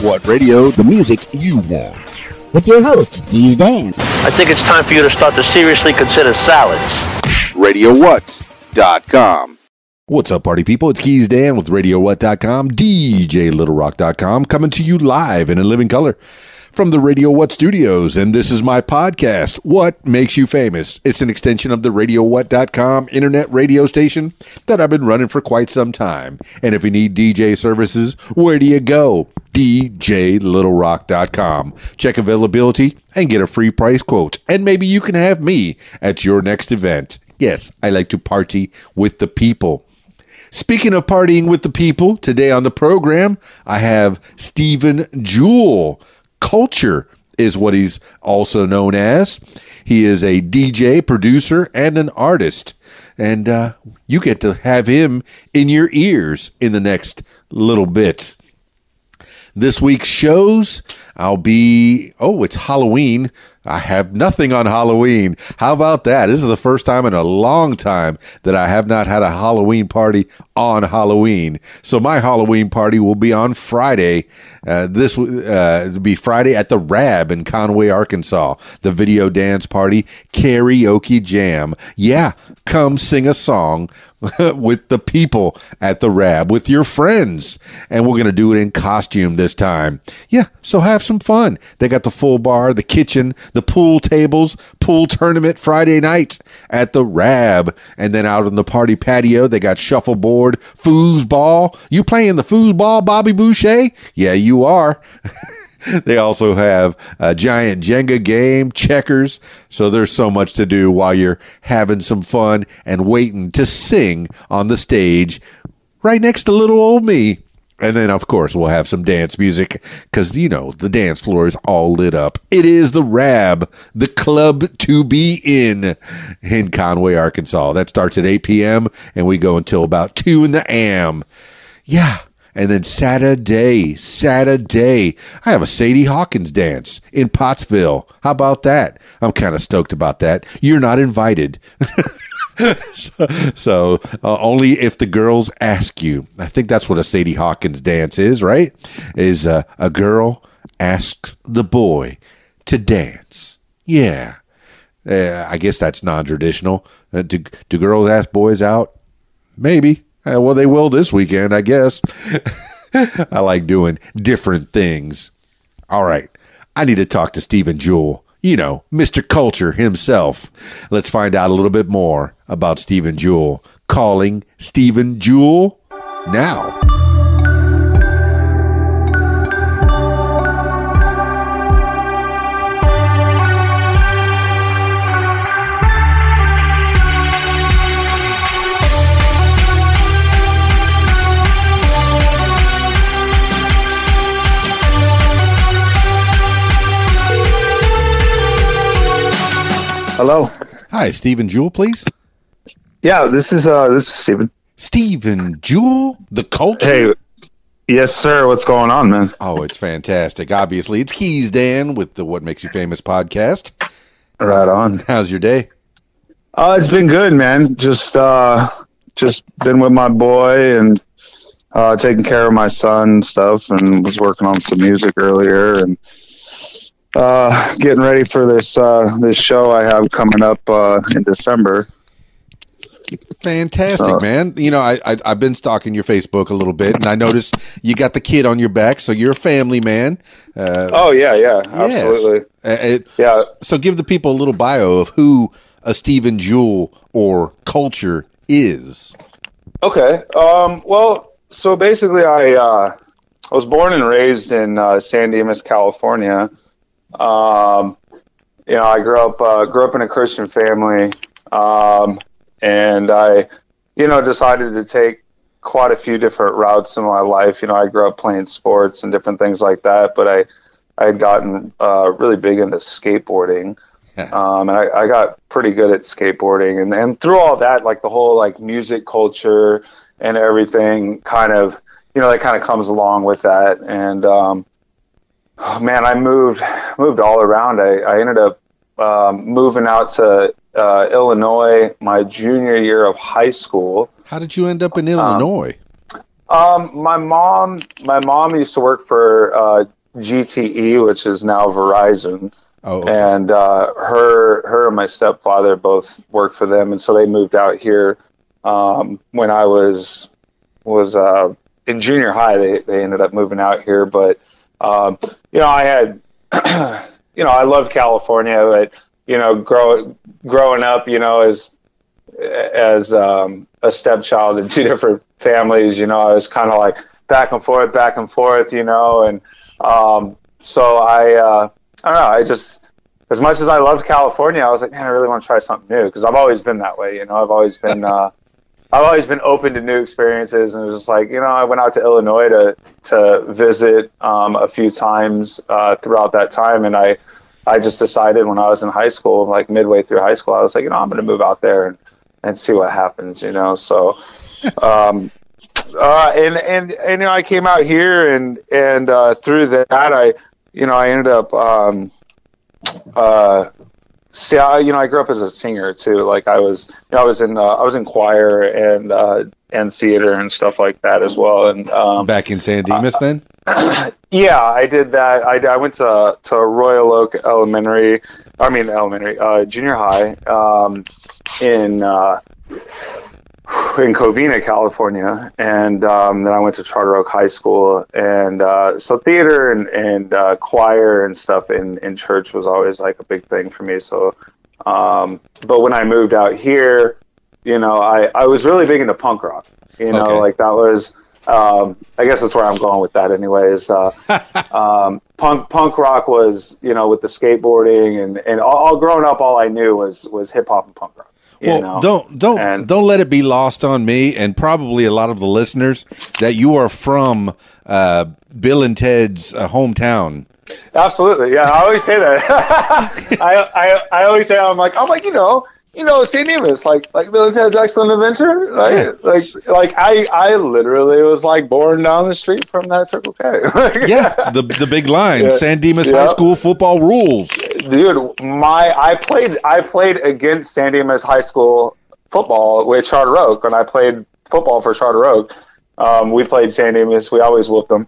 What radio? The music you want. With your host, Dan. I think it's time for you to start to seriously consider salads. RadioWhat.com. What's up, party people? It's Keys Dan with RadioWhat.com, DJLittleRock.com, coming to you live and in living color from the Radio What studios. And this is my podcast, What Makes You Famous. It's an extension of the RadioWhat.com internet radio station that I've been running for quite some time. And if you need DJ services, where do you go? DJLittleRock.com. Check availability and get a free price quote. And maybe you can have me at your next event. Yes, I like to party with the people. Speaking of partying with the people, today on the program, I have Steven Jewel. Culture is what he's also known as. He is a DJ, producer, and an artist. And uh, you get to have him in your ears in the next little bit. This week's shows, I'll be, oh, it's Halloween. I have nothing on Halloween. How about that? This is the first time in a long time that I have not had a Halloween party on Halloween. So my Halloween party will be on Friday. Uh, this uh, be Friday at the Rab in Conway, Arkansas. The video dance party karaoke jam. Yeah, come sing a song with the people at the Rab with your friends, and we're gonna do it in costume this time. Yeah, so have some fun. They got the full bar, the kitchen the pool tables, pool tournament Friday night at the Rab. And then out on the party patio, they got shuffleboard, foosball. You playing the foosball, Bobby Boucher? Yeah, you are. they also have a giant Jenga game, checkers. So there's so much to do while you're having some fun and waiting to sing on the stage right next to little old me. And then, of course, we'll have some dance music because, you know, the dance floor is all lit up. It is the RAB, the club to be in, in Conway, Arkansas. That starts at 8 p.m. and we go until about 2 in the AM. Yeah. And then Saturday, Saturday, I have a Sadie Hawkins dance in Pottsville. How about that? I'm kind of stoked about that. You're not invited. so, so uh, only if the girls ask you. I think that's what a Sadie Hawkins dance is, right? Is uh, a girl asks the boy to dance. Yeah. Uh, I guess that's non-traditional. Uh, do, do girls ask boys out? Maybe. Uh, well, they will this weekend, I guess. I like doing different things. All right. I need to talk to Steven Jewel you know, Mr. Culture himself. Let's find out a little bit more about Steven Jewel. Calling Steven Jewel now. Hello. Hi, Steven Jewel, please. Yeah, this is uh this is Steven. Steven Jewel, the culture. Hey, yes, sir. What's going on, man? Oh, it's fantastic. Obviously, it's Keys Dan with the What Makes You Famous podcast. Right on. How's your day? Uh, it's been good, man. Just uh, just been with my boy and uh, taking care of my son and stuff, and was working on some music earlier and uh, getting ready for this uh, this show I have coming up uh, in December. Fantastic, so, man. You know, I, I have been stalking your Facebook a little bit, and I noticed you got the kid on your back, so you're a family man. Uh, oh yeah, yeah, absolutely. It, yeah. So give the people a little bio of who a Steven Jewel or culture is. Okay. Um, well, so basically, I uh, I was born and raised in uh, San Dimas, California. Um, you know, I grew up uh, grew up in a Christian family, um, and I, you know, decided to take quite a few different routes in my life. You know, I grew up playing sports and different things like that, but I I had gotten uh, really big into skateboarding. Um, and I, I, got pretty good at skateboarding and, and through all that, like the whole like music culture and everything kind of, you know, that kind of comes along with that. And, um, oh man, I moved moved all around. I, I ended up um, moving out to uh, Illinois my junior year of high school. How did you end up in Illinois? Um, my mom, my mom used to work for uh, GTE, which is now Verizon, Oh, okay. and uh, her, her and my stepfather both worked for them, and so they moved out here um, when I was was uh, in junior high. They they ended up moving out here, but um, you know, I had, you know, I love California, but you know, grow, growing up, you know, as as um, a stepchild in two different families, you know, I was kind of like back and forth, back and forth, you know, and um, so I, uh, I don't know, I just as much as I loved California, I was like, man, I really want to try something new because I've always been that way, you know, I've always been. Uh, I've always been open to new experiences, and it was just like you know, I went out to Illinois to to visit um, a few times uh, throughout that time, and I I just decided when I was in high school, like midway through high school, I was like, you know, I'm going to move out there and, and see what happens, you know. So, um, uh, and and and you know, I came out here, and and uh, through that, I you know, I ended up. Um, uh, see, I, you know, I grew up as a singer too. Like I was, you know, I was in, uh, I was in choir and uh, and theater and stuff like that as well. And um, Back in San Dimas, then. yeah, I did that. I, I went to to Royal Oak Elementary. I mean, elementary, uh, junior high, um, in uh, in Covina, California, and um, then I went to Charter Oak High School. And uh, so theater and and uh, choir and stuff in in church was always like a big thing for me. So, um, but when I moved out here, you know, I I was really big into punk rock. You know, Okay. like that was. Um, I guess that's where I'm going with that. Anyways, uh, um, punk punk rock was you know with the skateboarding and and all, all growing up, all I knew was was hip hop and punk rock. Well, know? don't don't And- don't let it be lost on me and probably a lot of the listeners that you are from uh, Bill and Ted's uh, hometown. Absolutely, yeah. I always say that. I, I I always say I'm like I'm like you know you know San Dimas like like Bill and Ted's Excellent Adventure like like like I I literally was like born down the street from that Circle K. Yeah, the the big line, Yeah. San Dimas Yeah. High School football rules. dude my i played i played against san dimas high school football with charter oak when i played football for charter oak um, we played san dimas we always whooped them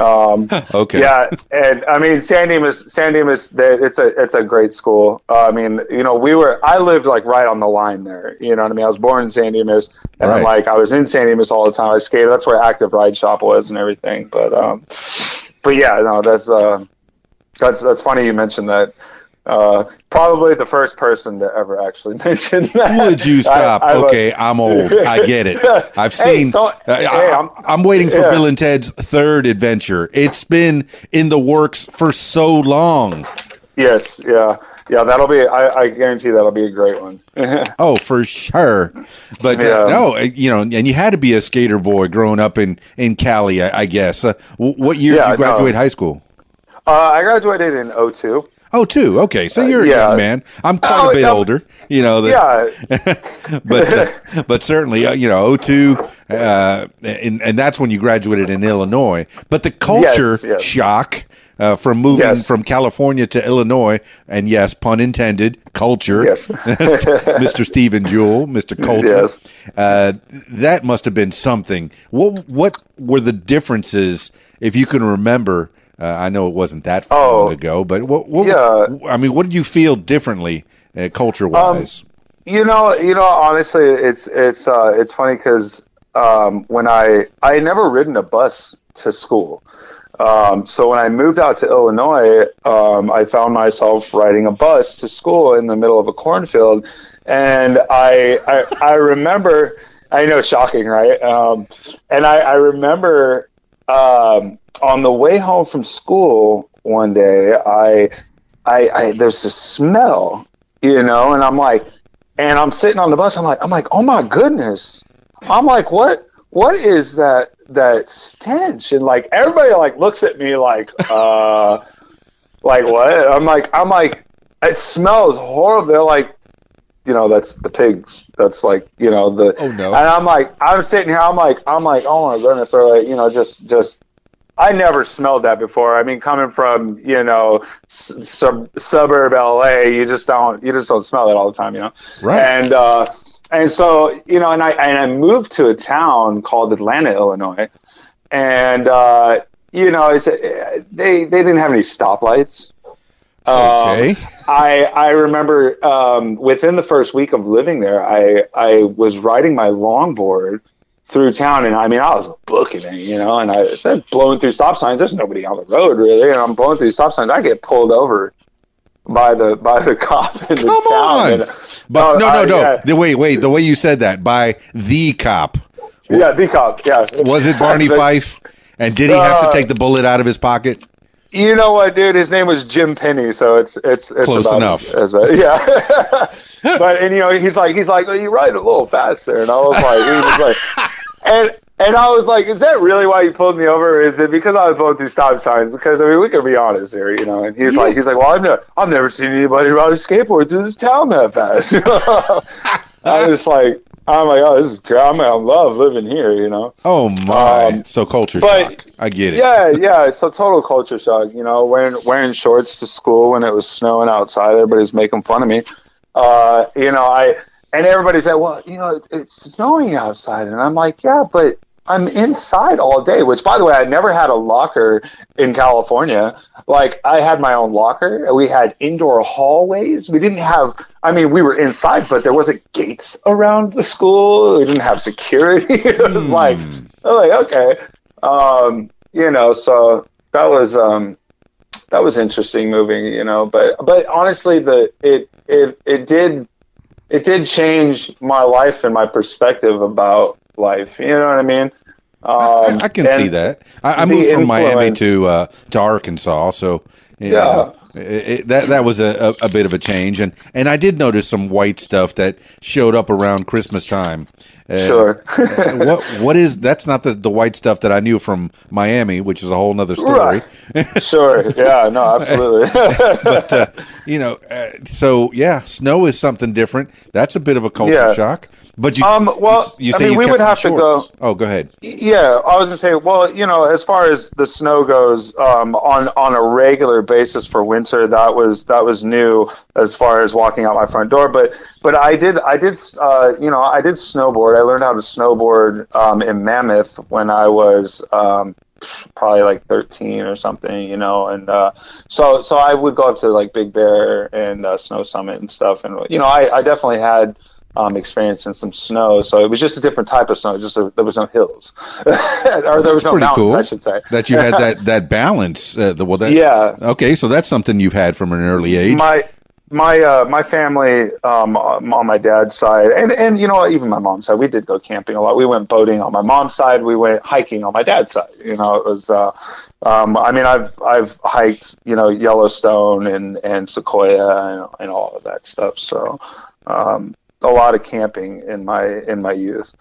um, Okay. yeah and i mean san dimas san dimas it's a it's a great school uh, i mean you know we were i lived like right on the line there you know what i mean i was born in san dimas and Right. like i was in san dimas all the time i skated that's where active ride shop was and everything but um but yeah no that's uh that's that's funny you mentioned that. Uh, probably the first person to ever actually mention that. Would you stop? I- I okay, I'm old. I get it. I've Hey, seen. so- uh, hey, I, I'm- am waiting for yeah. Bill and Ted's third adventure. It's been in the works for so long. Yes, yeah, yeah. That'll be. I, I guarantee that'll be a great one. Oh, for sure. But uh, no, uh, you know, and you had to be a skater boy growing up in in Cali, I, I guess. Uh, what year Yeah, did you no. graduate high school? uh, I graduated in 02. Oh, two. Okay, so you're a yeah. young man. I'm quite Oh, a bit no. older. You know, the, Yeah, but uh, but certainly, uh, you know, 02, uh, and and that's when you graduated in Illinois. But the culture Yes, yes. shock uh, from moving Yes. from California to Illinois, and yes, pun intended, culture. Yes. Mr. Steven Jewel, Mr. Culture. Yes. Uh, that must have been something. What what were the differences, if you can remember? Uh, I know it wasn't that Oh. long ago, but what? what Yeah. I mean, what did you feel differently, uh, culture wise? You know, you know. Honestly, it's it's uh, it's funny because um, when I I had never ridden a bus to school, um, so when I moved out to Illinois, um, I found myself riding a bus to school in the middle of a cornfield, and I I, I remember. I know, shocking, right? Um, and I, I remember um, on the way home from school one day, I, I, I there's a smell, you know, and I'm like, and I'm sitting on the bus. I'm like, I'm like, oh my goodness. I'm like, what? What is that? That stench? And like everybody like looks at me like, uh, like what? I'm like, I'm like, it smells horrible. They're like, you know, that's the pigs. That's like, you know, the. Oh, no. And I'm like, I'm sitting here. I'm like, I'm like, oh my goodness. Or like, you know, just, just. I never smelled that before. I mean, coming from you know sub- suburb LA, you just don't you just don't smell it all the time, you know. Right. And uh, and so you know, and I and I moved to a town called Atlanta, Illinois, and uh, you know, it's uh, they they didn't have any stoplights. Um, Okay. I I remember um, within the first week of living there, I I was riding my longboard through town, and I mean I was booking it, you know, and I said blowing through stop signs. There's nobody on the road really, and I'm blowing through stop signs. I get pulled over by the by the cop in the Come town. on. and- But Oh, no, no, no. yeah. The wait, wait. The way you said that by the cop Yeah, the cop. Yeah. was it Barney Fife? And did he have to Uh, take the bullet out of his pocket? You know what, dude? His name was Jim Penny, so it's it's it's Close about enough. As, as, yeah, but and you know he's like he's like well, you ride a little faster, and I was like he was like, and and I was like, is that really why you pulled me over? Or is it because I was going through stop signs? Because I mean, we can be honest here, you know. And he's like he's like, well, I've never I've never seen anybody ride a skateboard through this town that fast. I was like. I'm like, oh, this is great. I'm, I love living here, you know. Oh my! Um, so culture but- shock. I get it. Yeah, yeah, it's a total culture shock. You know, wearing wearing shorts to school when it was snowing outside, everybody's making fun of me. Uh, you know, I and everybody's like, well, you know, it's, it's snowing outside, and I'm like, yeah, but I'm inside all day. Which, by the way, I never had a locker in California. Like, I had my own locker. We had indoor hallways. We didn't have. I mean, we were inside, but there wasn't gates around the school. We didn't have security. it was like, Hmm. I'm like, okay um, you know, so that was um, that was interesting moving, you know. But but honestly, the it it it did it did change my life and my perspective about life. You know what I mean? Um, I, I can see that. I, I moved from Miami to uh, to Arkansas, so Yeah. know, it, it, that that was a, a, a bit of a change, and and I did notice some white stuff that showed up around Christmas time. Uh, Sure. what what is that's not the, the white stuff that I knew from Miami, which is a whole other story. Right. sure. Yeah. No. Absolutely. but uh, you know, uh, so yeah, snow is something different. That's a bit of a culture Yeah. shock. But you, Um, well, you, you I mean, you we would have to go- Oh, go ahead. Yeah, I was gonna say, well, you know, as far as the snow goes, um, on on a regular basis for winter, that was that was new as far as walking out my front door. But but I did I did uh, you know I did snowboard. I learned how to snowboard um, in Mammoth when I was um, probably like 13 or something, you know, and uh, so so I would go up to like Big Bear and uh, Snow Summit and stuff, and you know, I, I definitely had um, experience in some snow, so it was just a different type of snow. Just a, there was no hills, or there was no mountains, cool. I should say. That you had that that balance. Uh, the, well, that, Yeah. Okay, so that's something you've had from an early age. my my uh, my family um, on my dad's side, and and you know even my mom's side, we did go camping a lot. We went boating on my mom's side. We went hiking on my dad's side. You know, it was. Uh, um, I mean, I've I've hiked you know Yellowstone and and Sequoia and, and all of that stuff. So um, a lot of camping in my in my youth.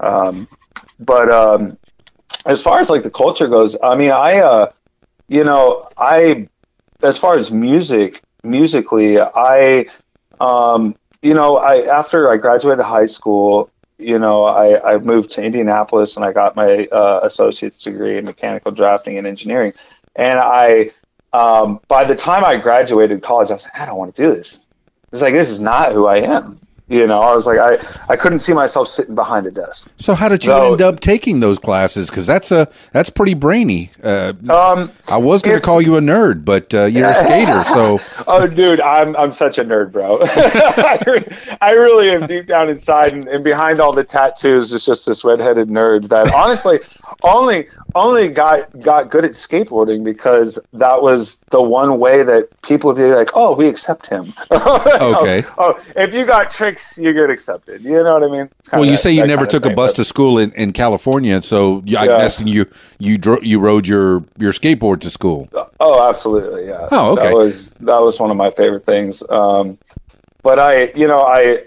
Um, but um, as far as like the culture goes, I mean, I uh, you know, I as far as music musically i um you know i after i graduated high school you know i i moved to indianapolis and i got my uh, associate's degree in mechanical drafting and engineering. And i um by the time i graduated college i was like i don't want to do this. It's like this is not who i am you know i was like i i couldn't see myself sitting behind a desk so how did you So- end up taking those classes? Because that's a that's pretty brainy. Uh, um I was going to call you a nerd, but uh, you're a skater, so oh, dude, I'm I'm such a nerd, bro. I, re- I really am deep down inside, and, and behind all the tattoos is just this redheaded nerd that honestly only only got got good at skateboarding because that was the one way that people would be like, oh, we accept him. Okay. oh, if you got tricks, you get accepted. You know what I mean? Well, you that- say you never took a bus but- to school in, in California, so you, I'm guessing you you dro- you rode your your skateboard to school. Oh, absolutely, yeah. Oh, okay. That was that was one of my favorite things. Um, but I, you know, I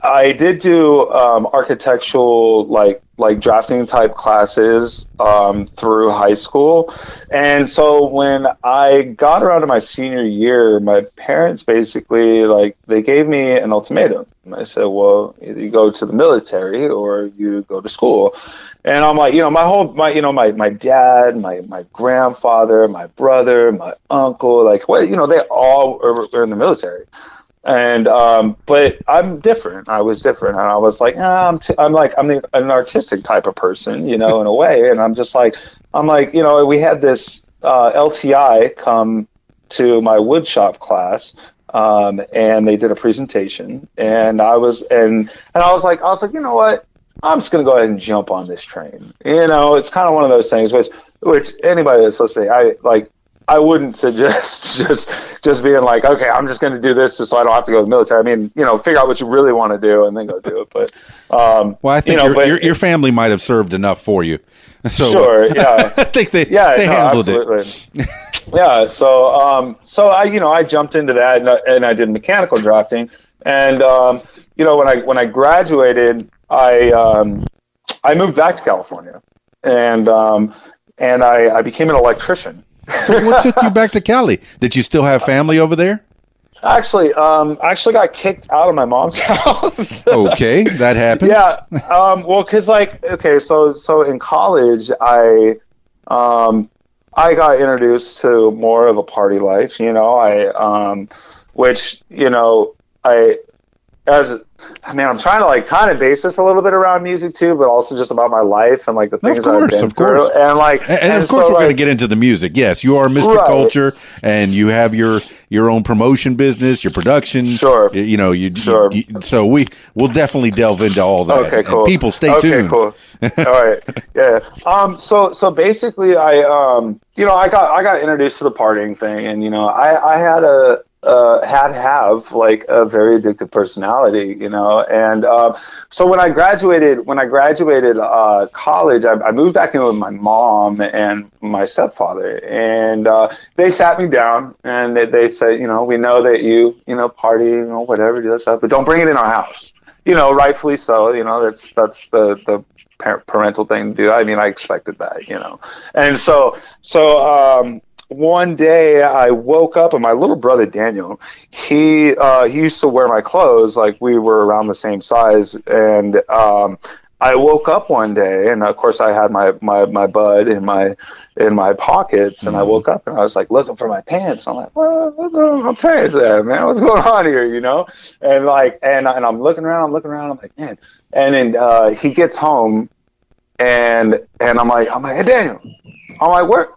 I did do um, architectural like like drafting type classes um, through high school, and so when I got around to my senior year, my parents basically like they gave me an ultimatum. I said, well, either you go to the military or you go to school. And I'm like, you know, my whole, my, you know, my, my dad, my, my grandfather, my brother, my uncle, like, well, you know, they all are, are in the military. And um, but I'm different. I was different, and I was like, ah, I'm, t- I'm like, I'm the, an artistic type of person, you know, in a way. And I'm just like, I'm like, you know, we had this uh, LTI come to my woodshop class, um, and they did a presentation, and I was, and and I was like, I was like, you know what? I'm just gonna go ahead and jump on this train. You know, it's kind of one of those things which, which anybody that's listening, I like. I wouldn't suggest just just being like, okay, I'm just going to do this just so I don't have to go to the military. I mean, you know, figure out what you really want to do and then go do it. But um, Well, I think you know, your, but- your, your family might have served enough for you. So Sure, yeah. I think they yeah, they no, handled it. absolutely. yeah, so um, so I you know I jumped into that and I, and I did mechanical drafting, and um, you know when I when I graduated, I um, I moved back to California, and um, and I, I became an electrician. So what took you back to Cali? Did you still have family over there? Actually, um, I actually got kicked out of my mom's house. Okay, that happens. yeah um well because like okay so so in college i um i got introduced to more of a party life you know i um which you know i as I mean, I'm trying to like kind of base this a little bit around music too, but also just about my life and like the things course, I've been of course. through, and like, And, and of course, so, we're going to get into the music. Yes, you are Mr. Right. Culture, and you have your your own promotion business, your production. Sure. You, you know, you, Sure. you- so we we'll definitely delve into all that. Okay, And cool. people, stay okay, tuned. cool. All right, yeah. Um, so so basically, I um, you know, I got I got introduced to the partying thing, and you know, I I had a uh, had have like a very addictive personality, you know, and um, so when I graduated, when I graduated uh, college, I, I moved back in with my mom and my stepfather, and uh, they sat me down and they, they said, you know, we know that you, you know, party, you know, whatever, do that stuff, but don't bring it in our house. You know, rightfully so. You know, that's that's the the par- parental thing to do. I mean, I expected that. You know, and so so um, one day I woke up and my little brother Daniel, he uh, he used to wear my clothes like we were around the same size, and um, I woke up one day and of course I had my my my bud in my in my pockets, and I woke up and I was like looking for my pants. I'm like, well, what's on my pants at, man? What's going on here? You know, and like and and I'm looking around, I'm looking around, I'm like, man, and then uh, he gets home, and and I'm like, I'm like, hey Daniel, I'm like, where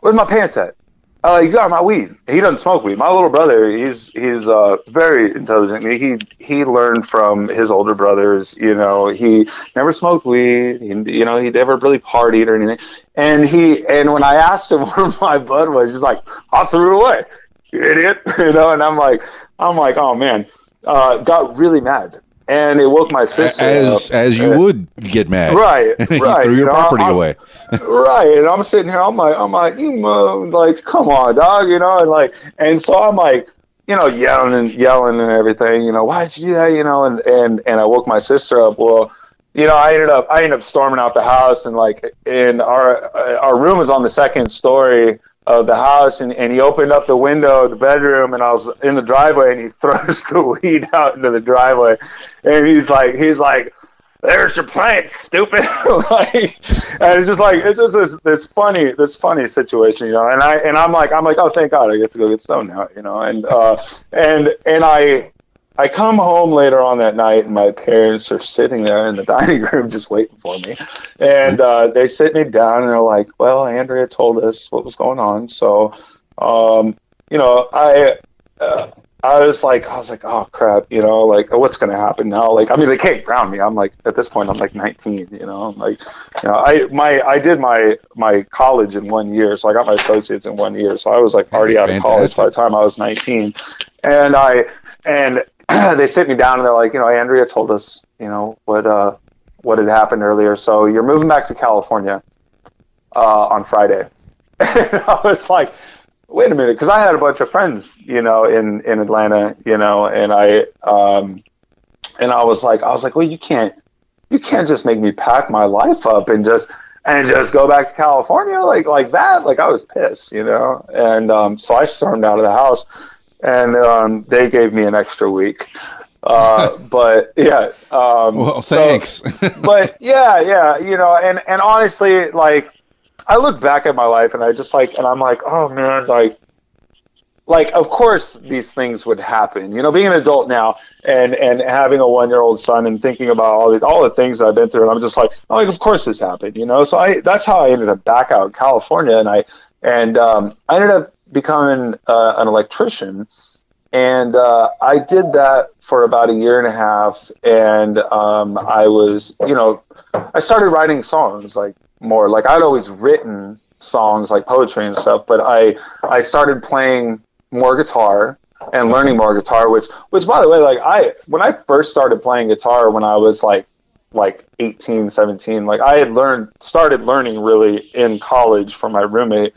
where's my pants at? Like, you got my weed. He doesn't smoke weed. My little brother, he's he's uh, very intelligent. He he learned from his older brothers. You know, he never smoked weed. He, you know, he never really partied or anything. And he and when I asked him where my bud was, he's like, I threw it away, idiot. You know, and I'm like, I'm like, oh man, uh, got really mad, and it woke my sister. As up. as you Uh, would get mad, Right, you right. threw you your know, property I'm- away. right and i'm sitting here i'm like i'm like you know, like come on dog you know and like and so i'm like you know yelling and yelling and everything you know why'd you do that you know and and and i woke my sister up well you know i ended up i ended up storming out the house and like in our our room was on the second story of the house and, and he opened up the window of the bedroom and I was in the driveway and he throws the weed out into the driveway and he's like he's like there's your plant, stupid. like, and it's just like it's just this, this funny, this funny situation, you know. And I and I'm like, I'm like, oh, thank God, I get to go get stoned now, you know. And uh, and and I I come home later on that night, and my parents are sitting there in the dining room just waiting for me. And uh, they sit me down, and they're like, well, Andrea told us what was going on, so um, you know, I. Uh, I was like, I was like, oh crap, you know, like what's gonna happen now? Like, I mean, they can't ground me. I'm like, at this point, I'm like 19, you know, I'm like, you know, I my I did my my college in one year, so I got my associates in one year, so I was like already out of college by the time I was 19, and I and they sit me down and they're like, you know, Andrea told us, you know, what uh what had happened earlier, so you're moving back to California uh, on Friday. and I was like, wait a minute, because I had a bunch of friends, you know, in in Atlanta, you know, and I um, and I was like, I was like, well, you can't, you can't just make me pack my life up and just and just go back to California like like that. Like I was pissed, you know, and um, so I stormed out of the house, and um, they gave me an extra week. Uh, but yeah, um, Well, so- thanks. but yeah, yeah, you know, and and honestly, like I look back at my life and I just like, and I'm like, oh man, like, like of course these things would happen you know being an adult now and and having a one year old son and thinking about all the all the things i've been through and i'm just like oh, like of course this happened you know so i that's how i ended up back out in california and i and um, i ended up becoming uh, an electrician. And uh, i did that for about a year and a half. And um, i was you know i started writing songs like more like i'd always written songs like poetry and stuff but i i started playing more guitar and learning more guitar which which by the way like i when i first started playing guitar when i was like like 18 17 like i had learned started learning really in college from my roommate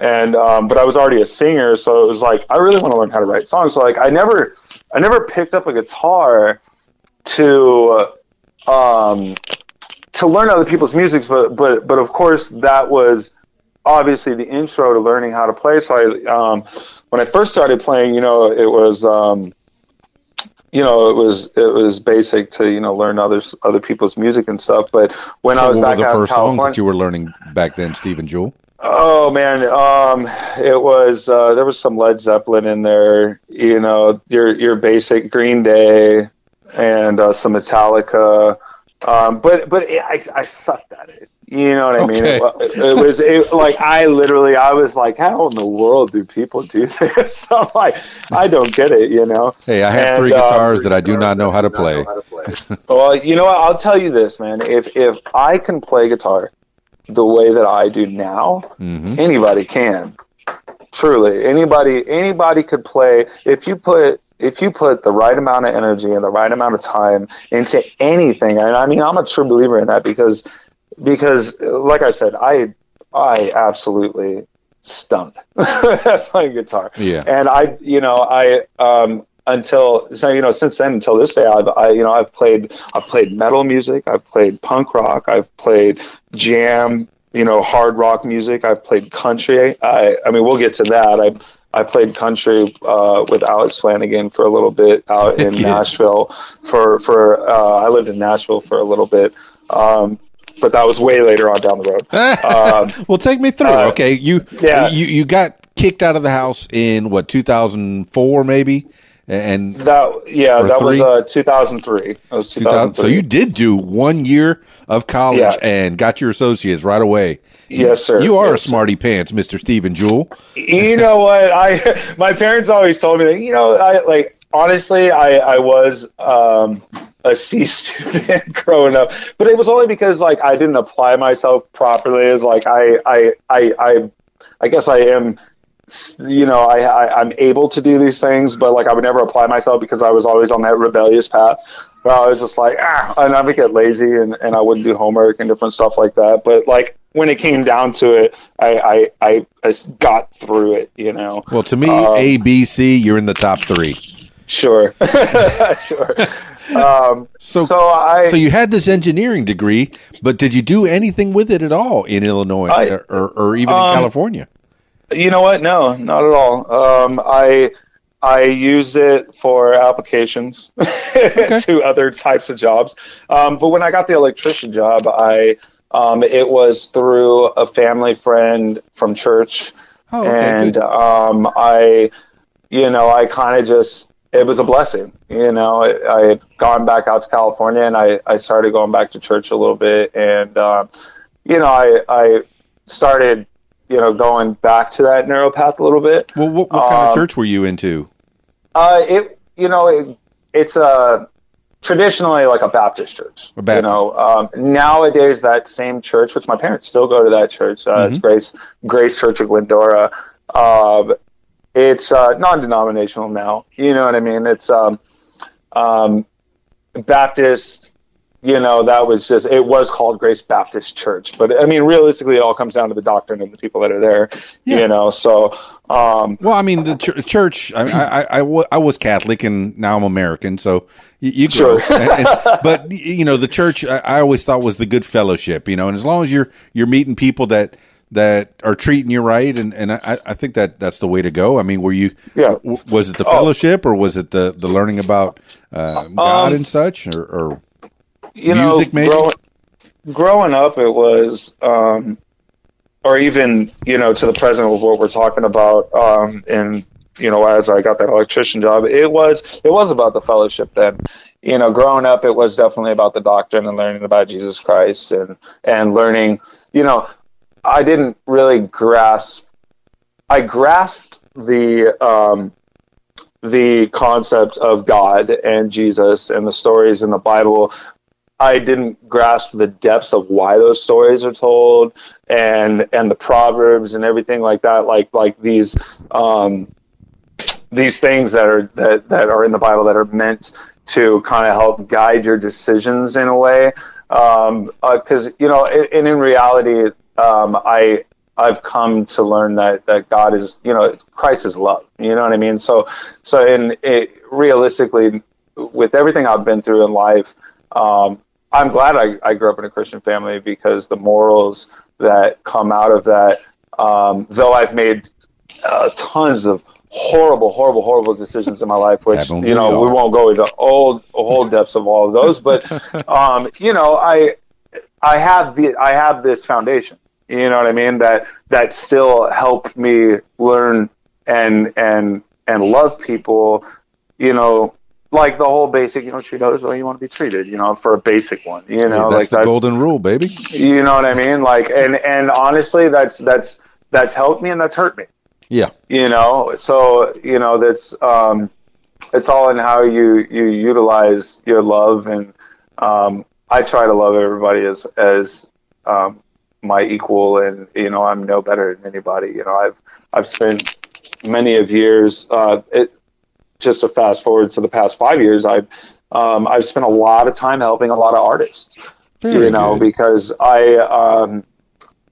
and um, but i was already a singer so it was like i really want to learn how to write songs so like i never i never picked up a guitar to um to learn other people's music but but but of course that was obviously the intro to learning how to play. So I, um, when I first started playing, you know, it was, um, you know, it was it was basic to you know learn others other people's music and stuff. But when So I was what back were the out first songs that you were learning back then, Steven Jewel? Oh man, um, it was uh, there was some Led Zeppelin in there. You know, your your basic Green Day and uh, some Metallica. Um, but but it, I I sucked at it. You know what I mean? Okay. It, it was it, like I literally I was like, how in the world do people do this? I'm like, I don't get it. You know? Hey, I have And, three um, guitars that I do not know how to play. how to play. well, you know what? I'll tell you this, man. If if I can play guitar the way that I do now, hmm anybody can. Truly, anybody anybody could play. If you put if you put the right amount of energy and the right amount of time into anything, and I mean, I'm a true believer in that because because like I said, I I absolutely stunk at playing guitar. Yeah. And I, you know, I um until so you know since then until this day I've I you know I've played I've played metal music I've played punk rock I've played jam you know hard rock music I've played country I I mean we'll get to that I I played country uh, with Alex Flanagan for a little bit out in Yeah. Nashville for for uh, I lived in Nashville for a little bit um, but that was way later on down the road um, well, take me through. uh, okay, you yeah. you you got kicked out of the house in what 2004 maybe, and that yeah that was uh, 2003 that was 2003 so you did do one year of college Yeah. and got your associates right away. yes sir You are a Yes, sir. smarty pants, Mister Steven Jewel. you know what i my parents always told me that you know i like honestly i i was um a c student growing up but it was only because like i didn't apply myself properly as like i i i i, I guess i am you know I, I i'm able to do these things but like i would never apply myself because i was always on that rebellious path. Where i was just like ah and i would get lazy and, and i wouldn't do homework and different stuff like that. But like when it came down to it I I got through it you know? Well, to me, Um, A, B, C, you're in the top three. sure. Sure. Um So- so, i So you had this engineering degree, but did you do anything with it at all in Illinois I- or, or, or even in um, California? You know what? No, not at all. Um, I I use it for applications to other types of jobs. Um, but when I got the electrician job, I um, it was through a family friend from church, Oh, okay, and um, I, you know, I kind of just it was a blessing. You know, I, I had gone back out to California, and I I started going back to church a little bit, and um, you know, I I started you know going back to that narrow path a little bit. Well, what, what kind of um, church were you into? Uh, it you know it, it's a traditionally like a Baptist church. A Baptist. You know, um, nowadays that same church, which my parents still go to that church. Uh, It's Mhm. Grace Grace Church of Glendora. Um, it's uh, non-denominational now. You know what I mean? It's um, um, Baptist. You know, that was just it was called Grace Baptist Church, but I mean, realistically, it all comes down to the doctrine and the people that are there. Yeah. You know, so um, Well, I mean, the ch- church. I, I, I, I was Catholic, and now I'm American, so you, you. Sure. And- and- but you know, the church. I, I always thought was the good fellowship. You know, and as long as you're you're meeting people that that are treating you right, and and I, I think that that's the way to go. I mean, were you? Yeah. w- Was it the Oh. fellowship, or was it the the learning about uh, God Um, and such, or, or you Music, know, maybe? growing, up, it was, um, or even you know, to the present of what we're talking about um, in you know, as I got that electrician job, it was it was about the fellowship then. You know, growing up, it was definitely about the doctrine and learning about Jesus Christ and and learning. You know, I didn't really grasp. I grasped the um, the concept of God and Jesus and the stories in the Bible. I didn't grasp the depths of why those stories are told and and the proverbs and everything like that. Like like these um, these things that are that, that are in the Bible that are meant to kind of help guide your decisions in a way. Because um, uh, you know, and in reality, um, I I've come to learn that that God is, you know, Christ is love. You know what I mean? So, so in it, realistically, with everything I've been through in life, um, I'm glad I, I grew up in a Christian family because the morals that come out of that, um, though I've made uh, tons of horrible, horrible, horrible decisions in my life, which you know we won't go into all whole depths of all of those, but um, you know, I I have the I have this foundation you know what I mean? That that still helped me learn and and and love people. You know, like the whole basic, you know, treat others the way you want to be treated. You know, for a basic one. You know, yeah, that's like the that's, golden rule, baby. You know what I mean? Like, and and honestly, that's that's that's helped me and that's hurt me. Yeah. You know, so you know that's um, it's all in how you you utilize your love and um, I try to love everybody as as um, my equal and you know I'm no better than anybody you know I've I've spent many of years uh, it just to fast forward to the past five years I've um, I've spent a lot of time helping a lot of artists Very you know good. because I um,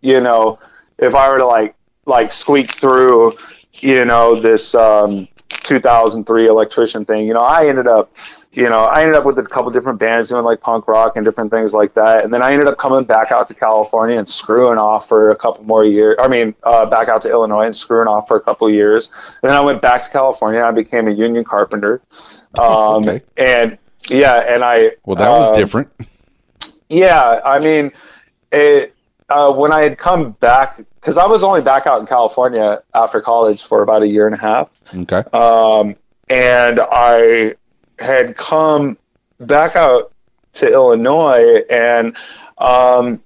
you know if I were to like like squeak through you know this um, 2003 electrician thing you know I ended up you know, I ended up with a couple different bands doing like punk rock and different things like that. And then I ended up coming back out to California and screwing off for a couple more years. I mean, uh, back out to Illinois and screwing off for a couple years. And then I went back to California. And I became a union carpenter. Um, okay. And yeah, and I. Well, that was um, different. Yeah, I mean, it, uh, when I had come back, because I was only back out in California after college for about a year and a half. Okay. Um, and I had come back out to Illinois, and um,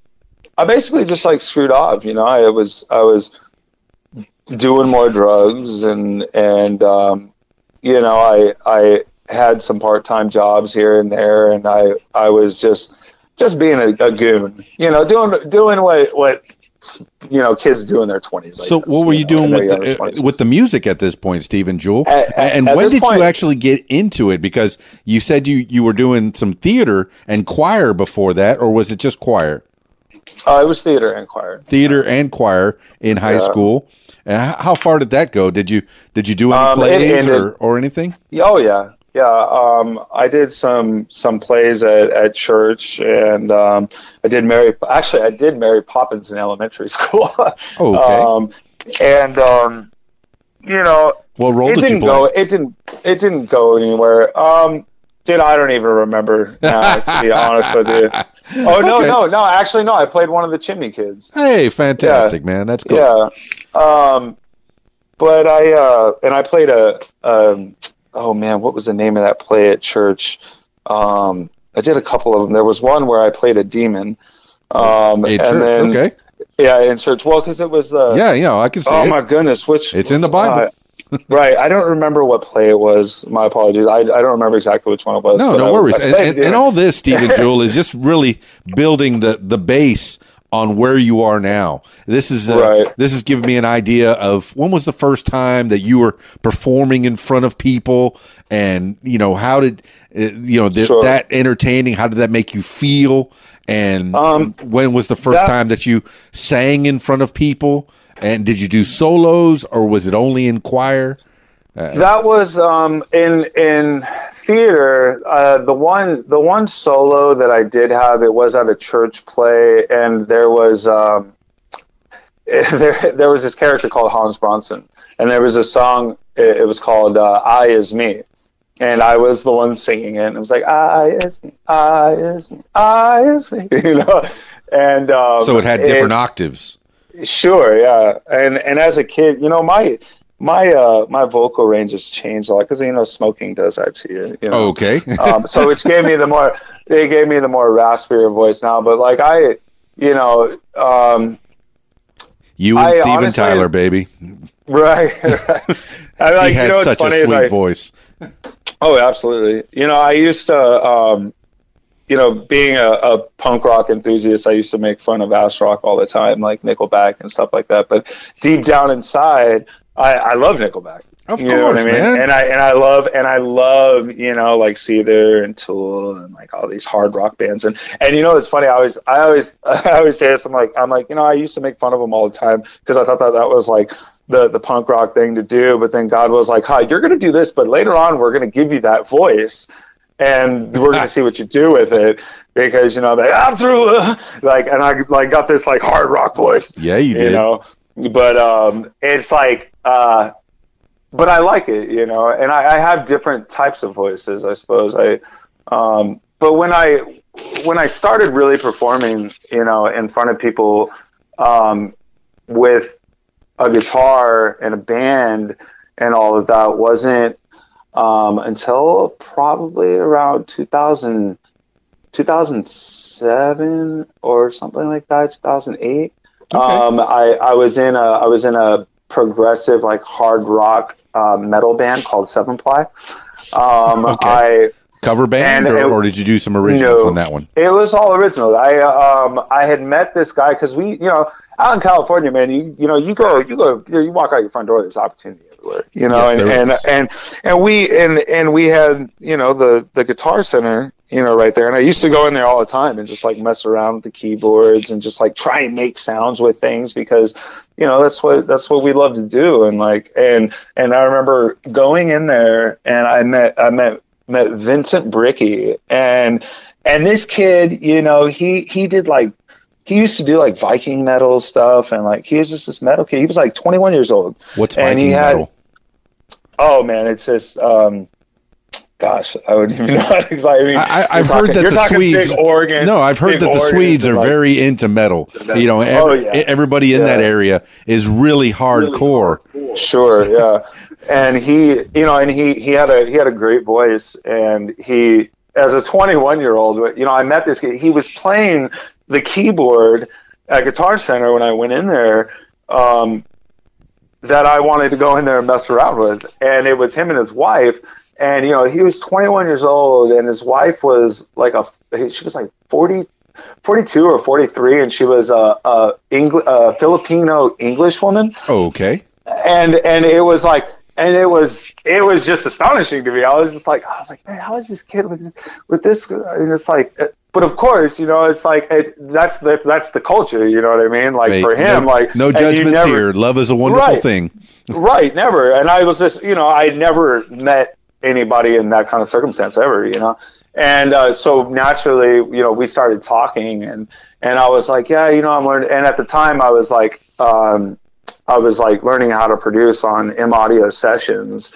I basically just like screwed off. You know, I was I was doing more drugs, and and um, you know, I I had some part time jobs here and there, and I I was just just being a, a goon. You know, doing doing what what you know kids do in their 20s so what were you, know, doing with the, uh, with the music at this point steven jewel? At, at, and at when did point, you actually get into it? Because you said you you were doing some theater and choir before that or was it just choir? Uh, it was theater and choir. Theater and choir in high yeah. school. And how far did that go? Did you did you do any um, plays or, or anything? Oh yeah yeah, um, I did some some plays at, at church, and um, I did Mary. Actually, I did Mary Poppins in elementary school. oh, okay. Um, and um, you know, what role it did didn't you go. It didn't. It didn't go anywhere. Um, Dude, I don't even remember now, to be honest with you. Oh no, okay. no, no. Actually, no. I played one of the Chimney Kids. Hey, fantastic, yeah. man. That's cool. Yeah. Um, but I uh, and I played a um, oh man, what was the name of that play at church? Um, I did a couple of them. There was one where I played a demon. Um, and church, then, okay. Yeah, in church. Well, because it was. Uh, yeah, yeah, I can see. Oh it. my goodness, which it's in the Bible. Uh, right, I don't remember what play it was. My apologies. I, I don't remember exactly which one it was. No, no worries. and, and, and, all this, Steven Jewel, is just really building the the base on where you are now. This is uh, right. this is giving me an idea of when was the first time that you were performing in front of people, and you know how did uh, you know th- sure. that entertaining? How did that make you feel? And um, when was the first that, time that you sang in front of people? And did you do solos or was it only in choir? Uh, that was um, in in theater. Uh, the one the one solo that I did have it was at a church play, and there was um, there there was this character called Hans Bronson, and there was a song. It, it was called uh, "I Is Me," and I was the one singing it. And it was like "I is me, I is me, I is me," you know. And um, so it had different it, octaves. Sure, yeah, and and as a kid, you know, my my uh my vocal range has changed a lot because you know smoking does that to you. you know? Okay. um, so which gave me the more they gave me the more raspier voice now. But like I, you know, um, You and I Steven honestly- Tyler, baby. right. right. I like he had you know such funny a sweet I, voice. Oh, absolutely. You know, I used to, um, you know, being a, a punk rock enthusiast, I used to make fun of ass rock all the time, like Nickelback and stuff like that. But deep down inside, I, I love Nickelback. Of You know course, what I mean? man. And I and I love and I love you know like Seether and Tool and like all these hard rock bands. And and you know it's funny? I always I always I always say this. I'm like I'm like you know I used to make fun of them all the time because I thought that that was like the the punk rock thing to do. But then God was like hi you're gonna do this but later on we're gonna give you that voice and we're gonna see what you do with it because you know like I'm through uh," like and I like got this like hard rock voice. Yeah, you you know but um it's like uh but i like it you know and I, I have different types of voices i suppose. I um but when i when i started really performing you know in front of people um with a guitar and a band and all of that wasn't um until probably around 2000 2007 or something like that 2008 um, I, I was in a I was in a progressive like hard rock uh, metal band called Seven Ply. Um, Okay. I Cover band, or, it- or did you do some originals No. on that one? it was all original. I um I had met this guy because we you know out in California, man, you you know you go you go you walk out your front door, there's opportunity you know, Yes, and, and and and we and and we had you know the the guitar center you know right there, and I used to go in there all the time and just like mess around with the keyboards and just like try and make sounds with things because you know that's what that's what we love to do. And like and and I remember going in there and I met I met met Vincent Bricky and and this kid you know he he did like he used to do like Viking metal stuff and like he was just this metal kid. He was like 21 years old. What's And Viking he had- metal? Oh man it's just um gosh I wouldn't even know how to explain I mean, I, I, you're I've talking- heard that the Swedes. organ no, I've heard that the organs Swedes are like- very into metal. You know, Oh, yeah. everybody in that area is really hardcore. Sure, yeah. and he, you know, and he he had a he had a great voice, and he as a 21 year old, you know, I met this kid. He was playing the keyboard at Guitar Center when I went in there. Um, that I wanted to go in there and mess around with, and it was him and his wife. And you know, he was 21 years old, and his wife was like a she was like 40, 42 or 43, and she was a, a, Engl- a Filipino English woman oh, Okay. and and it was like and it was it was just astonishing to me. I was just like I was like, man, how is this kid with with this? And it's like, but of course, you know, it's like it, that's the that's the culture. You know what I mean? Like for him, no, like no judgments never- here. Love is a wonderful Right. thing. right? Never. And I was just, you know, I never met anybody in that kind of circumstance ever. You know, and uh, so naturally, you know, we started talking, and and I was like, yeah, you know, I'm learning. And at the time, I was like. um I was like learning how to produce on M Audio sessions,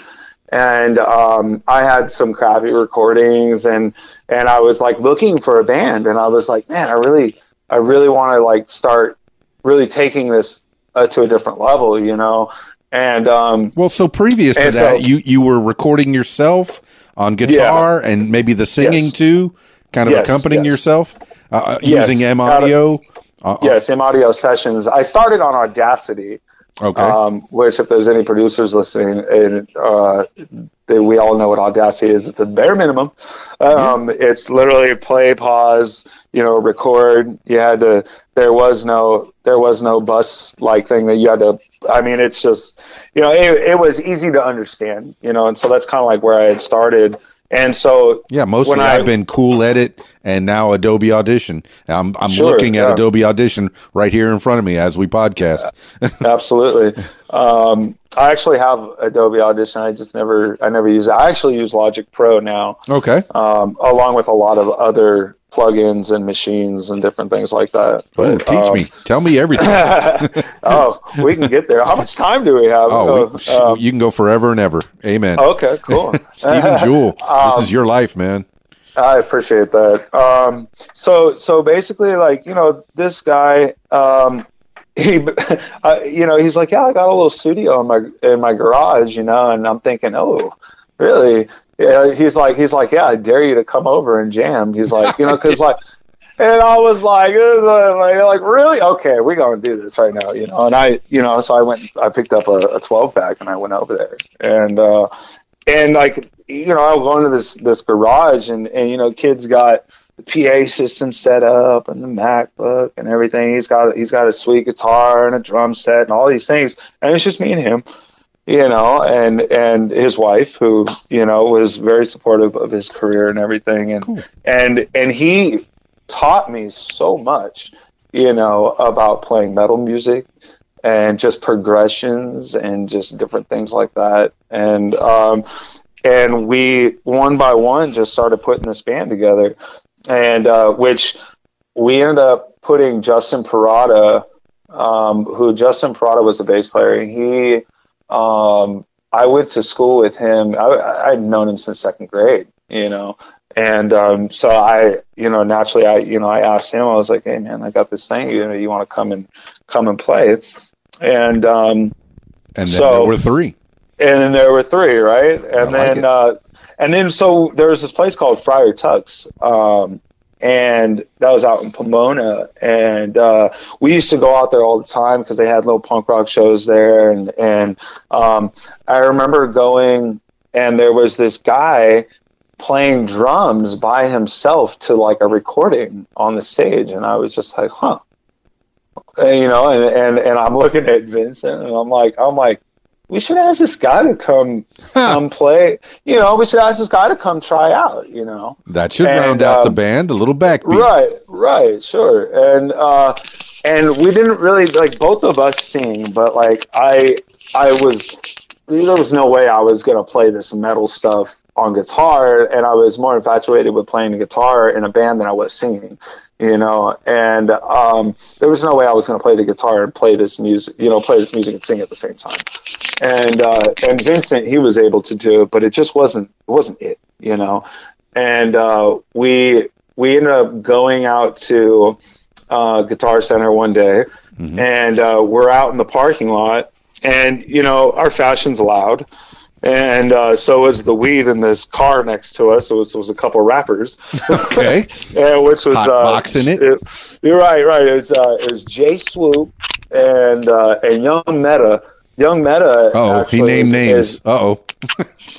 and um, I had some crappy recordings, and and I was like looking for a band, and I was like, man, I really, I really want to like start really taking this uh, to a different level, you know, and um, Well, so previous to that, so- you you were recording yourself on guitar and maybe the singing Yes. too, kind of Yes, accompanying yes. yourself uh, Yes. using M audio. Uh, yes, M Audio sessions. I started on Audacity. Okay. Um, which, if there's any producers listening, and uh, they, we all know what Audacity is. It's a bare minimum. Um, It's literally play, pause, you know, record. You had to. There was no. There was no bus like thing that you had to. I mean, it's just, you know, it, it was easy to understand, you know, and so that's kind of like where I had started. And so, yeah, mostly I- I've been Cool Edit and now Adobe Audition. I'm I'm Sure, looking at yeah. Adobe Audition right here in front of me as we podcast. absolutely. Um, I actually have Adobe Audition. I just never, I never use it. I actually use Logic Pro now. Okay. um, along with a lot of other plugins and machines and different things like that. Ooh, But, teach um, me. Tell me everything. oh, we can get there. How much time do we have? Oh, we, um, you can go forever and ever. Amen. okay, cool. Steven Jewel, Um, this is your life, man. I appreciate that. Um, so, so basically, like you know, this guy, um, he, uh, you know, he's like, yeah, I got a little studio in my in my garage, you know, and I'm thinking, oh, really? Yeah, he's like, he's like, yeah, I dare you to come over and jam. He's like, you know, because like, and I was like, like, really? Okay, we're gonna do this right now, you know. And I, you know, so I went, I picked up a, a 12 pack and I went over there, and uh, and like, you know, I was going to this this garage, and and you know, kids got the PA system set up and the MacBook and everything. He's got he's got a sweet guitar and a drum set and all these things, and it's just me and him you know, and and his wife, who you know was very supportive of his career and everything, and cool. and and he taught me so much, you know, about playing metal music and just progressions and just different things like that, and um, and we one by one just started putting this band together, and uh, which we ended up putting Justin Parada, um, who Justin Parada was a bass player, he um, I went to school with him. I, I'd known him since second grade, you know, and um, so I, you know, naturally, I, you know, I asked him. I was like, "Hey, man, I got this thing. You know, you want to come and come and play?" And um, and then so, there were three. And then there were three, right? And I like then, uh, and then, so there was this place called Friar Tuck's, um, and that was out in Pomona. And uh, we used to go out there all the time because they had little punk rock shows there. And and um, I remember going, and there was this guy playing drums by himself to like a recording on the stage, and I was just like, huh. And, you know, and, and and I'm looking at Vincent, and I'm like, I'm like, we should ask this guy to come come play. You know, we should ask this guy to come try out. You know, That should And, round out the um, band. A little backbeat. right, right, sure. And uh, and we didn't really like both of us sing, but like I I was there was no way I was gonna play this metal stuff on guitar, and I was more infatuated with playing the guitar in a band than I was singing. You know, and um, there was no way I was going to play the guitar and play this music, you know, play this music and sing at the same time and uh, and Vincent he was able to do it, but it just wasn't it wasn't it, you know. And uh, we we ended up going out to uh, Guitar Center one day, and uh, we're out in the parking lot, and you know our fashion's loud. And uh, so is the weed in this car next to us. So it was a couple rappers, Okay. and which was Hot uh, boxing it. You're right, right. It's uh, it was Jay Swoop and uh, and Young Meta. Young Meta. Oh, he named is- names. Uh oh.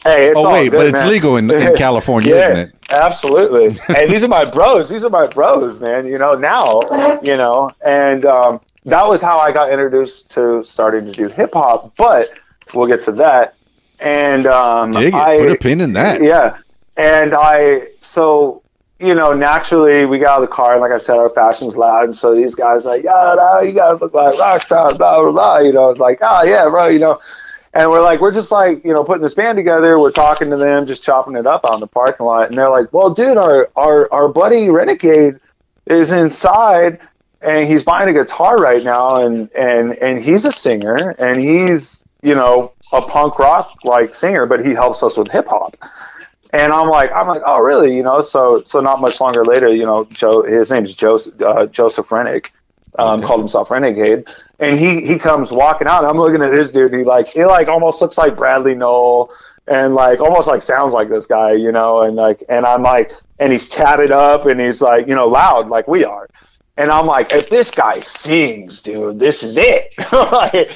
hey, it's Oh wait, good, but it's man. legal in, in California, yeah, isn't it? absolutely. and these are my bros. These are my bros, man. You know now, you know, and um, that was how I got introduced to starting to do hip hop. But we'll get to that. And um, Dig it. I, Put a pin in that. yeah. And I, so, you know, naturally we got out of the car and like I said, our fashion's loud. And so these guys like, yeah, no, you gotta look like rock stars, blah, blah, blah. You know, it's like, oh yeah, bro, you know. And we're like, we're just like, you know, putting this band together. We're talking to them, just chopping it up out in the parking lot. And they're like, well, dude, our, our, our buddy Renegade is inside and he's buying a guitar right now. And, and, and he's a singer and he's, you know, a punk rock like singer, but he helps us with hip hop. And I'm like, I'm like, oh, really? You know, so so not much longer later, you know, Joe, his name's Joseph uh, Joseph Rennick, um, called himself Renegade, and he he comes walking out. I'm looking at this dude. He like he like almost looks like Bradley Nowell, and like almost like sounds like this guy, you know, and like and I'm like, and he's tatted up, and he's like, you know, loud like we are. And I'm like, if this guy sings, dude, this is it. like,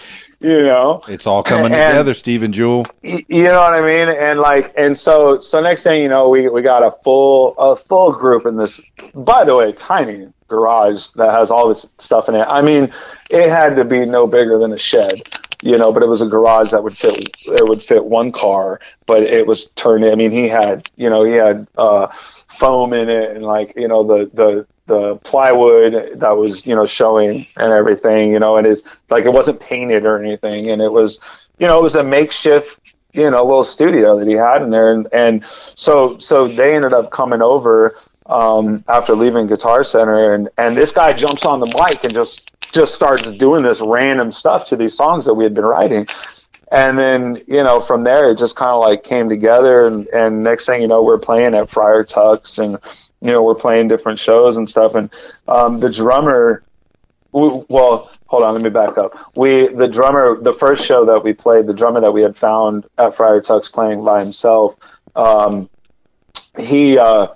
you know, It's all coming And- together, Steven Jewel. Y- you know what I mean? And like, and so, so next thing you know, we, we got a full, a full group in this, by the way, tiny garage that has all this stuff in it. I mean, it had to be no bigger than a shed, you know, but it was a garage that would fit, it would fit one car, but it was turned, I mean, he had, you know, he had, uh, foam in it and like, you know, the, the, the plywood that was, you know, showing and everything, you know, and it's like, it wasn't painted or anything. And it was, you know, it was a makeshift you know little studio that he had in there and and so so they ended up coming over um after leaving guitar center and and this guy jumps on the mic and just just starts doing this random stuff to these songs that we had been writing and then you know from there it just kind of like came together and and next thing you know we're playing at friar tucks and you know we're playing different shows and stuff and um the drummer well hold on, let me back up. We the drummer, the first show that we played, the drummer that we had found at Friar Tuck's playing by himself. Um, he uh,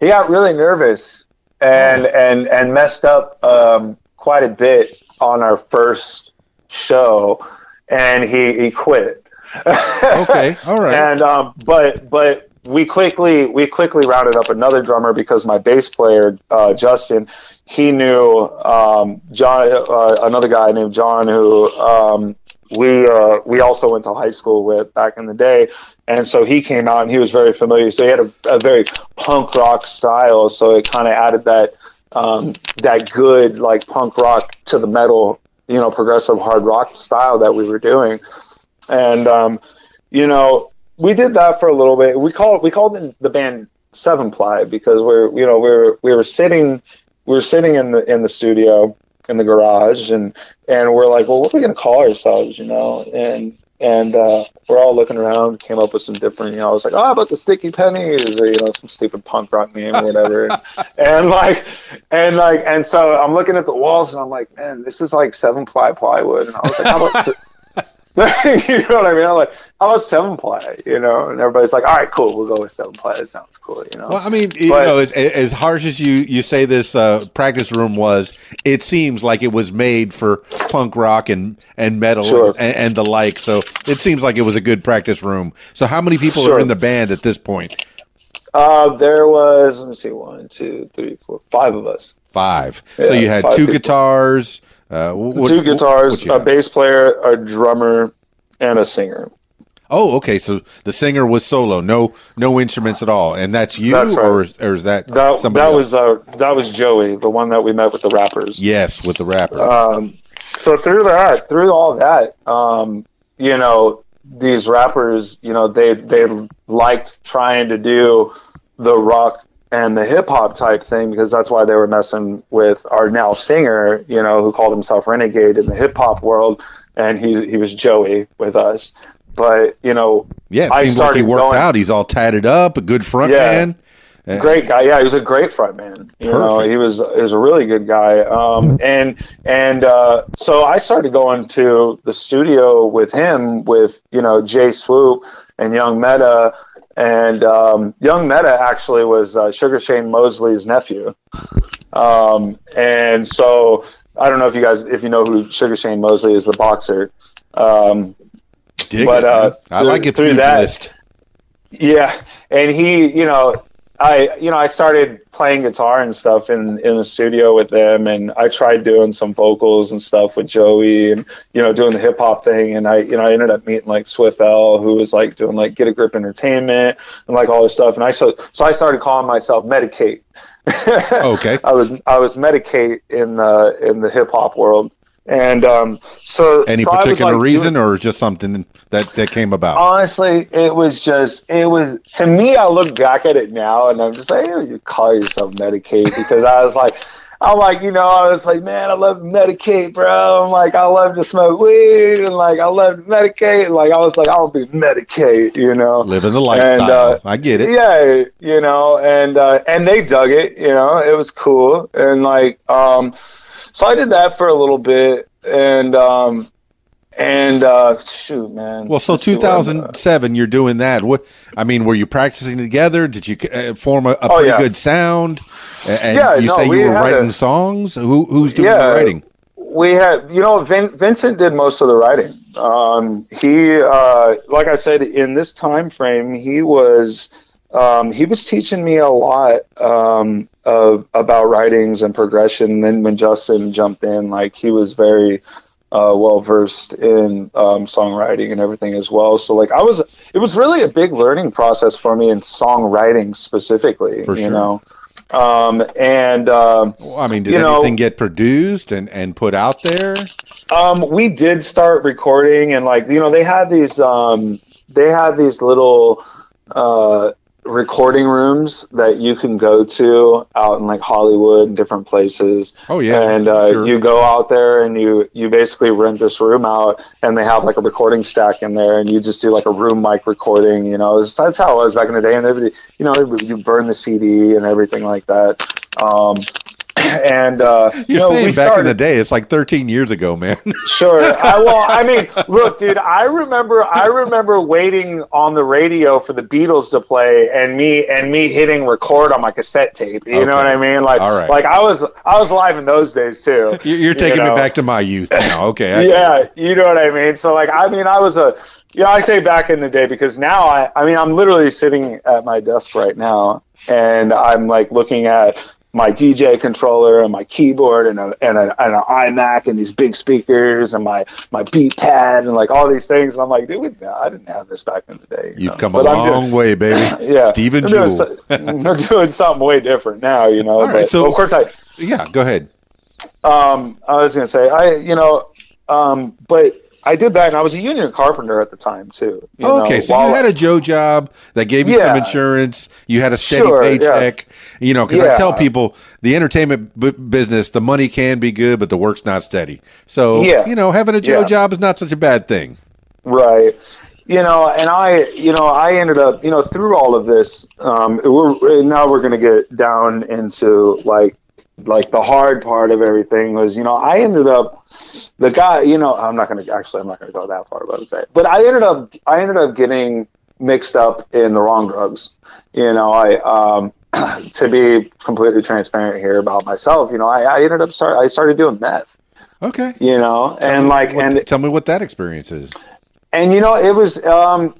he got really nervous and and and messed up um, quite a bit on our first show, and he he quit. Okay, all right. And um, but but we quickly we quickly rounded up another drummer because my bass player uh, Justin he knew um, John uh, another guy named John who um, we uh, we also went to high school with back in the day, and so he came out and he was very familiar. So he had a, a very punk rock style, so it kind of added that um, that good like punk rock to the metal, you know, progressive hard rock style that we were doing, and um, you know we did that for a little bit. We called we called the, the band Seven Ply because we're you know we were we were sitting we were sitting in the in the studio in the garage and and we're like well what are we gonna call ourselves? You know? And and uh, we're all looking around came up with some different you know I was like oh about the sticky pennies or you know some stupid punk rock name or whatever. And, and like and like and so I'm looking at the walls and I'm like man this is like seven ply plywood. And I was like how about you know what I mean? I'm like, how about seven ply? You know, and everybody's like, all right, cool, we'll go with seven ply. It sounds cool, you know. Well, I mean, you know, as, as harsh as you, you say this uh, practice room was, it seems like it was made for punk rock and, and metal Sure. and, and the like. So it seems like it was a good practice room. So how many people Sure. are in the band at this point? Uh, there was let me see, one, two, three, four, five of us. Five. so you had two people. guitars. Uh, what- Two what guitars, a bass player, a drummer, and a singer. Oh, okay. So the singer was solo, no no instruments at all, and that's you, That's right. or, is, or is that That somebody? that was uh, that was Joey, the one that we met with the rappers. yes, with the rappers. Um, so through that, through all that, um, you know, these rappers, you know, they they liked trying to do the rock and the hip hop type thing because that's why they were messing with our now singer, you know, who called himself Renegade in the hip hop world, and he he was Joey with us. But you know, yeah, I seems like he started worked going- out. He's all tatted up, a good front Yeah. man. Great guy. Yeah, he was a great front man. You know, Perfect. he was he was a really good guy. Um, and and uh, so I started going to the studio with him with you know Jay Swoop and Young Meta. And um, Young Meta actually was uh, Sugar Shane Mosley's nephew. Um, and so I don't know if you guys if you know who Sugar Shane Mosley is, the boxer. Um, Dig But, it, uh. I like it through that- pugilist. Yeah, and he, you know, I, you know, I started playing guitar and stuff in in the studio with them, and I tried doing some vocals and stuff with Joey, and you know, doing the hip hop thing, and I, you know, I ended up meeting like Swift L, who was like doing like Get a Grip Entertainment and like all this stuff, and I so so I started calling myself Medicate. Okay. I was I was Medicate in the in the hip hop world, and um, so Any so particular like, reason, doing- or just something that that came about? honestly, it was just it was to me. I look back at it now, and I'm just like, "Eh, you call yourself Medicate because I was like, I'm like, you know, I was like, man, I love to medicate, bro. I'm like, I love to smoke weed, and like, I love. And, like, I was like, I'll be medicate, you know. Living the lifestyle. And, uh, I get it. Yeah, you know, and uh, and they dug it, you know, it was cool, and like, um, so I did that for a little bit, and um, and uh, shoot, man. Well, so Let's see what I'm, uh, 2007, you're doing that. What I mean, were you practicing together? Did you uh, form a, a Oh, pretty yeah. good sound? And Yeah, you no, say we you were writing a- songs. Who who's doing Yeah. the writing? we had you know Vin, vincent did most of the writing um, he uh, like i said in this time frame he was um, he was teaching me a lot um, of, about writings and progression and then when justin jumped in like he was very uh, well versed in um, songwriting and everything as well so like i was it was really a big learning process for me in songwriting specifically For you sure. know um, and um, Well, I mean, did You know- anything get produced and, and put out there? Um, we did start recording, and like you know, they had these um, they had these little uh, recording rooms that you can go to out in like Hollywood and different places. Oh yeah, and uh, sure. you go out there and you you basically rent this room out, and they have like a recording stack in there, and you just do like a room mic recording. You know, It's- that's how it was back in the day, and everything. You know, you burn the CD and everything like that. Um, and uh, You're you know, saying back started, in the day, it's like 13 years ago, man. Sure. I, well, I mean, look, dude. I remember. I remember waiting on the radio for the Beatles to play, and me and me hitting record on my cassette tape. You Okay. know what I mean? Like, right. like I was. I was live in those days too. You're, you're taking know? me back to my youth now. Okay. I yeah, you know what I mean. So, like, I mean, I was a. You know, I say back in the day because now I. I mean, I'm literally sitting at my desk right now, and I'm like looking at my DJ controller and my keyboard and a, and, a, and an iMac and these big speakers and my my beat pad and like all these things. And I'm like, dude, no, I didn't have this back in the day. you You've know? come a But I'm long doing- way, baby. Yeah, Steven I'm doing, Jewel. I'm doing something way different now, you know. All right, but so- of course I Yeah, go ahead. um, I was gonna say I, you know, um, but I did that, and I was a union carpenter at the time too. you Oh, okay, know, so you had a Joe job that gave you some insurance. You had a steady Sure, yeah. paycheck. You know, because I tell people the entertainment b- business, the money can be good, but the work's not steady. So, Yeah. you know, having a Joe Yeah. job is not such a bad thing. right. You know, and I, you know, I ended up, you know, through all of this, um, we're now we're gonna get down into like like the hard part of everything was, you know, I ended up the guy, you know, I'm not gonna actually I'm not gonna go that far about to say, it. but I ended up I ended up getting mixed up in the wrong drugs. You know, I um to be completely transparent here about myself, you know, I, I ended up start I started doing meth. Okay. You know, Tell and like what- and tell me what that experience is. and you know it was um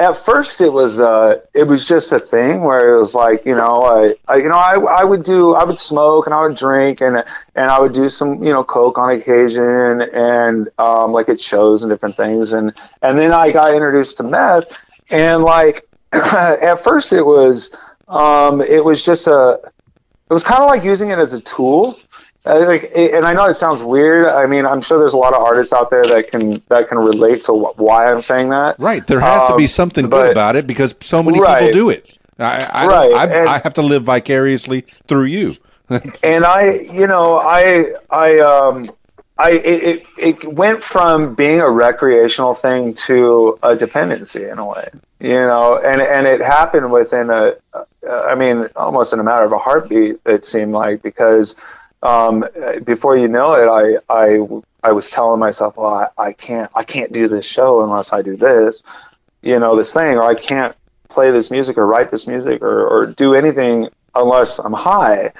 at first it was uh it was just a thing where it was like you know I, I you know I, I would do I would smoke and I would drink and and I would do some you know coke on occasion and um like at shows and different things. And and then I got introduced to meth and like at first it was um it was just a it was kind of like using it as a tool like and I know it sounds weird. I mean, I'm sure there's a lot of artists out there that can that can relate to why I'm saying that. Right. There has to be Um, something good about it because so many Right. people do it. I, I, Right, I, and- I have to live vicariously through you. And I, you know, I I um I it, it went from being a recreational thing to a dependency in a way. You know, and and it happened within a uh, mean, almost in a matter of a heartbeat. It seemed like because um, before you know it, I I I was telling myself, well, I, I can't I can't do this show unless I do this, you know, this thing, or I can't play this music or write this music or, or do anything unless I'm high.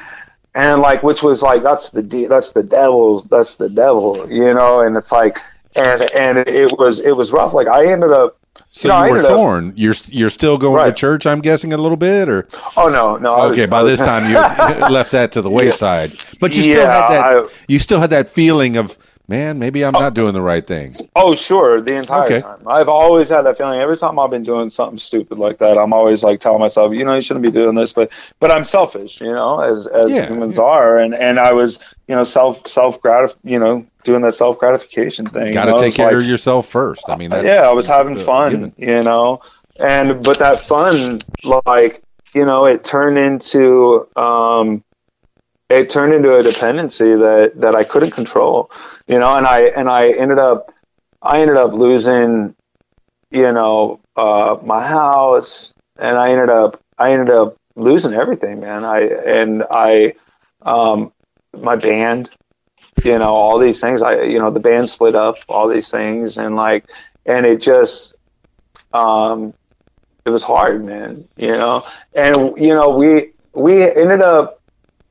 And like, which was like, that's the de- that's the devil, that's the devil, you know. And it's like, and and it was it was rough. Like I ended up, So you were ended up- torn. you're you're still going to church, I'm guessing, a little bit, or oh no, no. I was- okay. By this time, you left that to the wayside, but you still Yeah, had that. I- you still had that feeling of, man, maybe I'm not doing the right thing. Oh, sure, the entire Okay. time. I've always had that feeling. Every time I've been doing something stupid like that, I'm always like telling myself, you know, you shouldn't be doing this, but but I'm selfish, you know, as as Yeah, humans yeah. are, and and I was, you know, self self gratif, you know, doing that self gratification thing. Got you to know, take care like- of yourself first. I mean, that's, yeah, I was having the fun, given. you know, and but that fun, like you know, it turned into um, it turned into a dependency that that I couldn't control, you know, and I and I ended up I ended up losing, you know, uh, my house, and I ended up I ended up losing everything, man. I and I um, my band you know all these things i you know the band split up all these things and like and it just um it was hard man you know and you know we we ended up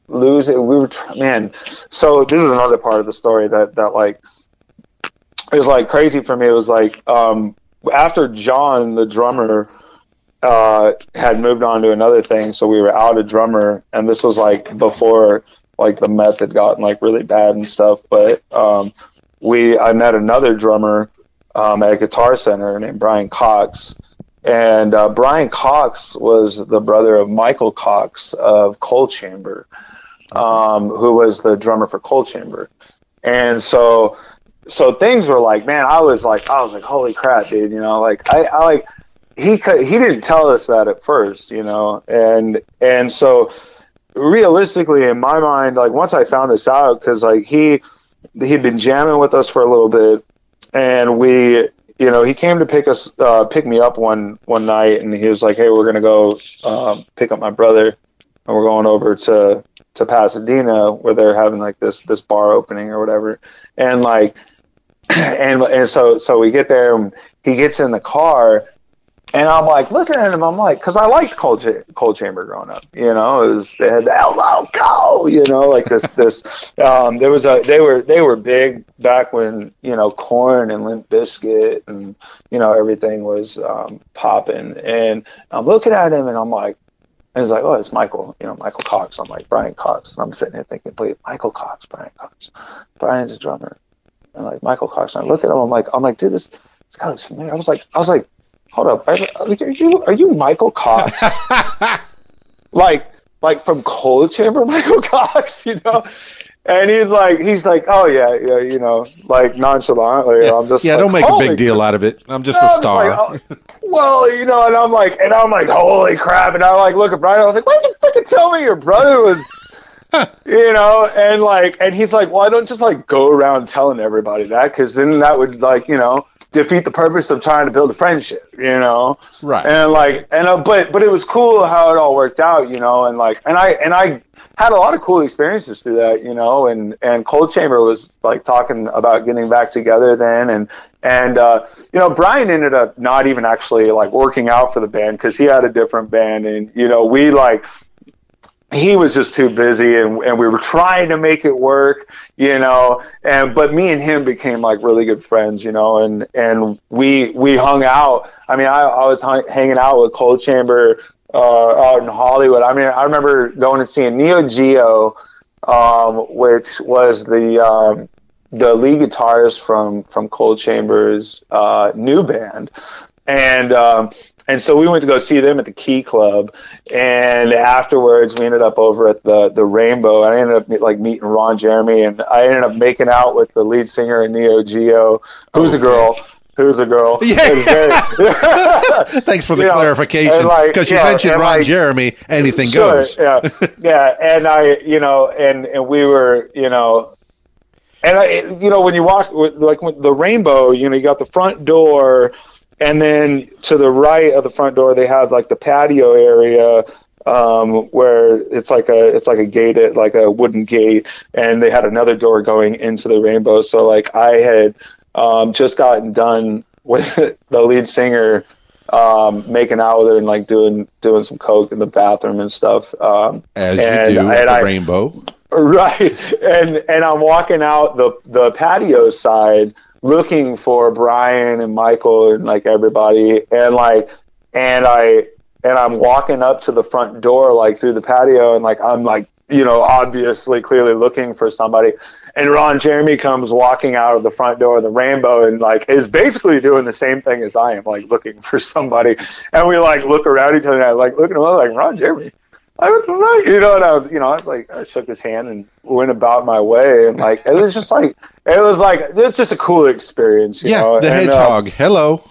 losing we were man. So this is another part of the story that that like it was like crazy for me. It was like um after john the drummer uh had moved on to another thing so we were out a drummer and this was like before like the meth had gotten like really bad and stuff but um we i met another drummer um, at a guitar center named brian cox and uh, brian cox was the brother of michael cox of Coal Chamber um, who was the drummer for Coal Chamber. And so so things were like man i was like i was like holy crap dude you know like i, I like he he didn't tell us that at first you know and and so realistically in my mind like once i found this out because like he he'd been jamming with us for a little bit and we you know he came to pick us uh, pick me up one one night and he was like hey we're gonna go um, pick up my brother and we're going over to to Pasadena where they're having like this this bar opening or whatever, and like and and so so we get there and he gets in the car and I'm like looking at him. I'm like because I liked cold Cha- Coal Chamber growing up you know? It was they had the hello go you know? Like this this um there was a they were they were big back when you know Korn and Limp Bizkit and you know everything was um popping. And I'm looking at him and I'm like and he's like, oh, it's Michael, you know, Michael Cox. I'm like, Brian Cox. And I'm sitting there thinking, wait, Michael Cox, Brian Cox. Brian's a drummer. And like Michael Cox. And I look at him, I'm like, I'm like, dude, this this guy looks familiar. I was like, I was like, hold up, are, are you are you Michael Cox? like like from Coal Chamber, Michael Cox, you know? And he's like, he's like, oh yeah, yeah, you know, like nonchalantly. Yeah, I'm just yeah like, don't make a big deal out of it. I'm just no, a I'm just star. like, oh, well, you know, and I'm like, and I'm like, holy crap! And I like look at Brian. I was like, why did you freaking tell me your brother was, you know? And like, and he's like, well, I don't just like go around telling everybody that because then that would like, you know, defeat the purpose of trying to build a friendship, you know? Right. And like, and uh, but but it was cool how it all worked out, you know, and like, and I and I had a lot of cool experiences through that, you know, and and Coal Chamber was like talking about getting back together then, and and uh, you know Brian ended up not even actually like working out for the band because he had a different band, and you know we like he was just too busy and, and we were trying to make it work you know and but me and him became like really good friends you know and and we we hung out. I mean i, I was hung, hanging out with Coal Chamber uh, out in hollywood. I mean i remember going and seeing neo geo um, which was the um, the lead guitarist from from Coal Chamber's uh, new band and um, and so we went to go see them at the Key Club, and afterwards we ended up over at the the Rainbow. I ended up like meeting Ron Jeremy, and I ended up making out with the lead singer of Neo Geo, who's a girl. Who's a girl? Yeah. Very- Thanks for the you clarification. and, like, Because you yeah, mentioned Ron like, Jeremy, anything Sure, goes. yeah, yeah, and I, you know, and and we were, you know, and I, you know, when you walk, like with the rainbow, you know, you got the front door, and then to the right of the front door, they have like the patio area. Um, where it's like a it's like a gated like a wooden gate, and they had another door going into the rainbow. So like I had um, just gotten done with the lead singer um, making out with her and like doing doing some coke in the bathroom and stuff. Um, As and, you do at and I- Rainbow. right, and and I'm walking out the the patio side looking for Brian and Michael and like everybody, and like and I and I'm walking up to the front door like through the patio and like I'm like you know obviously clearly looking for somebody. And Ron Jeremy comes walking out of the front door of the rainbow and like is basically doing the same thing as I am like looking for somebody. And we like look around each other and I like look at him like Ron Jeremy I was right, you know, and I was, you know, I was like, I shook his hand and went about my way, and like, it was just like, it was like, it's just a cool experience, you Yeah, know. the and, uh, hedgehog. Hello.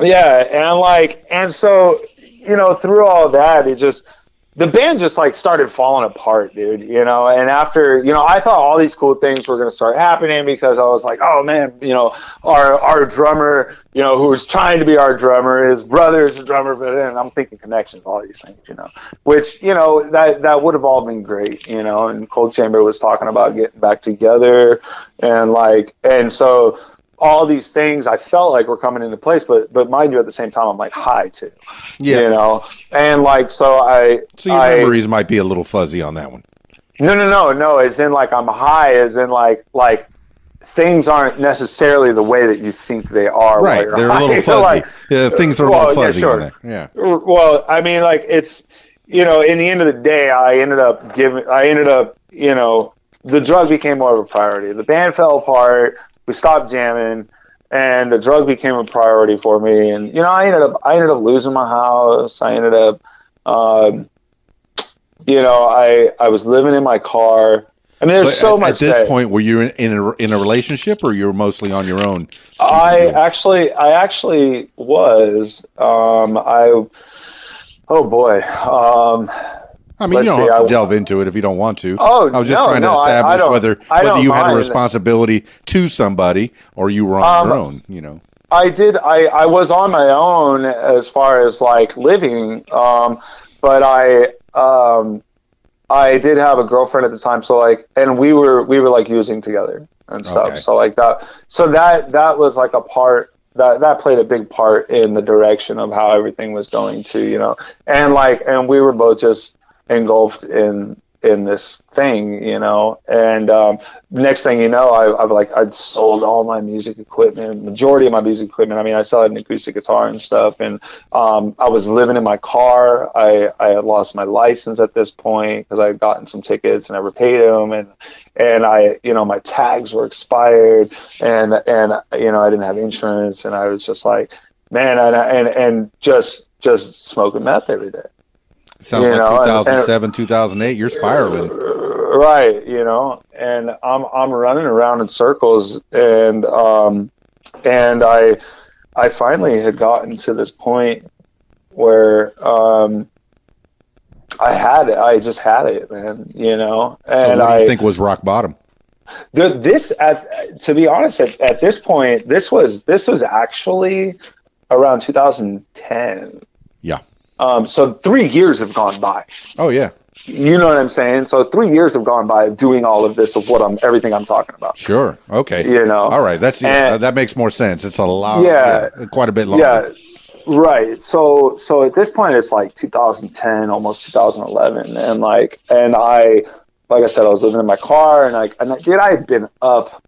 yeah, and like, and so you know, through all that, it just the band just like started falling apart, dude. You know, and after you know, I thought all these cool things were gonna start happening because I was like, oh man, you know, our our drummer, you know, who was trying to be our drummer, his brother is a drummer, but then I'm thinking connections, all these things, you know, which you know that that would have all been great, you know. And Coal Chamber was talking about getting back together, and like, and so all these things I felt like were coming into place, but but mind you, at the same time, I'm like high too, Yeah. you know, and like so I So your I, memories might be a little fuzzy on that one. no no no no as in like I'm high as in like like things aren't necessarily the way that you think they are. Right. They're a little fuzzy. like, yeah, things are a well, little yeah, fuzzy sure. that. Yeah. well i mean like it's you know in the end of the day i ended up giving i ended up you know the drug became more of a priority the band fell apart we stopped jamming and the drug became a priority for me and you know i ended up i ended up losing my house i ended up um, you know i i was living in my car I mean, there's But so at, much at this point, were you in, in a in a relationship, or you were mostly on your own? I actually, I actually was. Um, I, oh boy. Um, I mean, let's you don't see, have to I- delve into it if you don't want to. Oh, I was just no, trying to no, I establish whether I whether don't you had a responsibility to somebody or you were on your Um, own. You know. I did. I, I was on my own as far as like living, um, but I, um, I did have a girlfriend at the time, so like, and we were we were like using together and stuff. Okay. So like that, so that that was like a part that that played a big part in the direction of how everything was going to, you know, and like, and we were both just engulfed in in this thing, you know. And um, next thing you know, I, I've like I'd sold all my music equipment, majority of my music equipment. I mean, I had an acoustic guitar and stuff, and um, I was living in my car. I I had lost my license at this point because I had gotten some tickets and never paid them, and and I you know my tags were expired, and and you know I didn't have insurance, and I was just like, man, and and and just just smoking meth every day. Sounds You like know, and- 2007, 2008. You're spiraling. right you know and i'm i'm running around in circles and um and i i finally had gotten to this point where um i had it i just had it man you know So and what do i think was rock bottom? the, this at to be honest at, at this point this was this was actually around 2010 Yeah. Um so three years have gone by Oh yeah, you know what I'm saying? So three years have gone by of doing all of this of what I'm everything I'm talking about. sure. Okay. You know. All right. That's yeah, And- that makes more sense. It's a lot. Yeah. yeah quite a bit longer. Yeah. Right. So so at this point it's like 2010, almost 2011, and like and I like I said I was living in my car and like and I, dude I had been up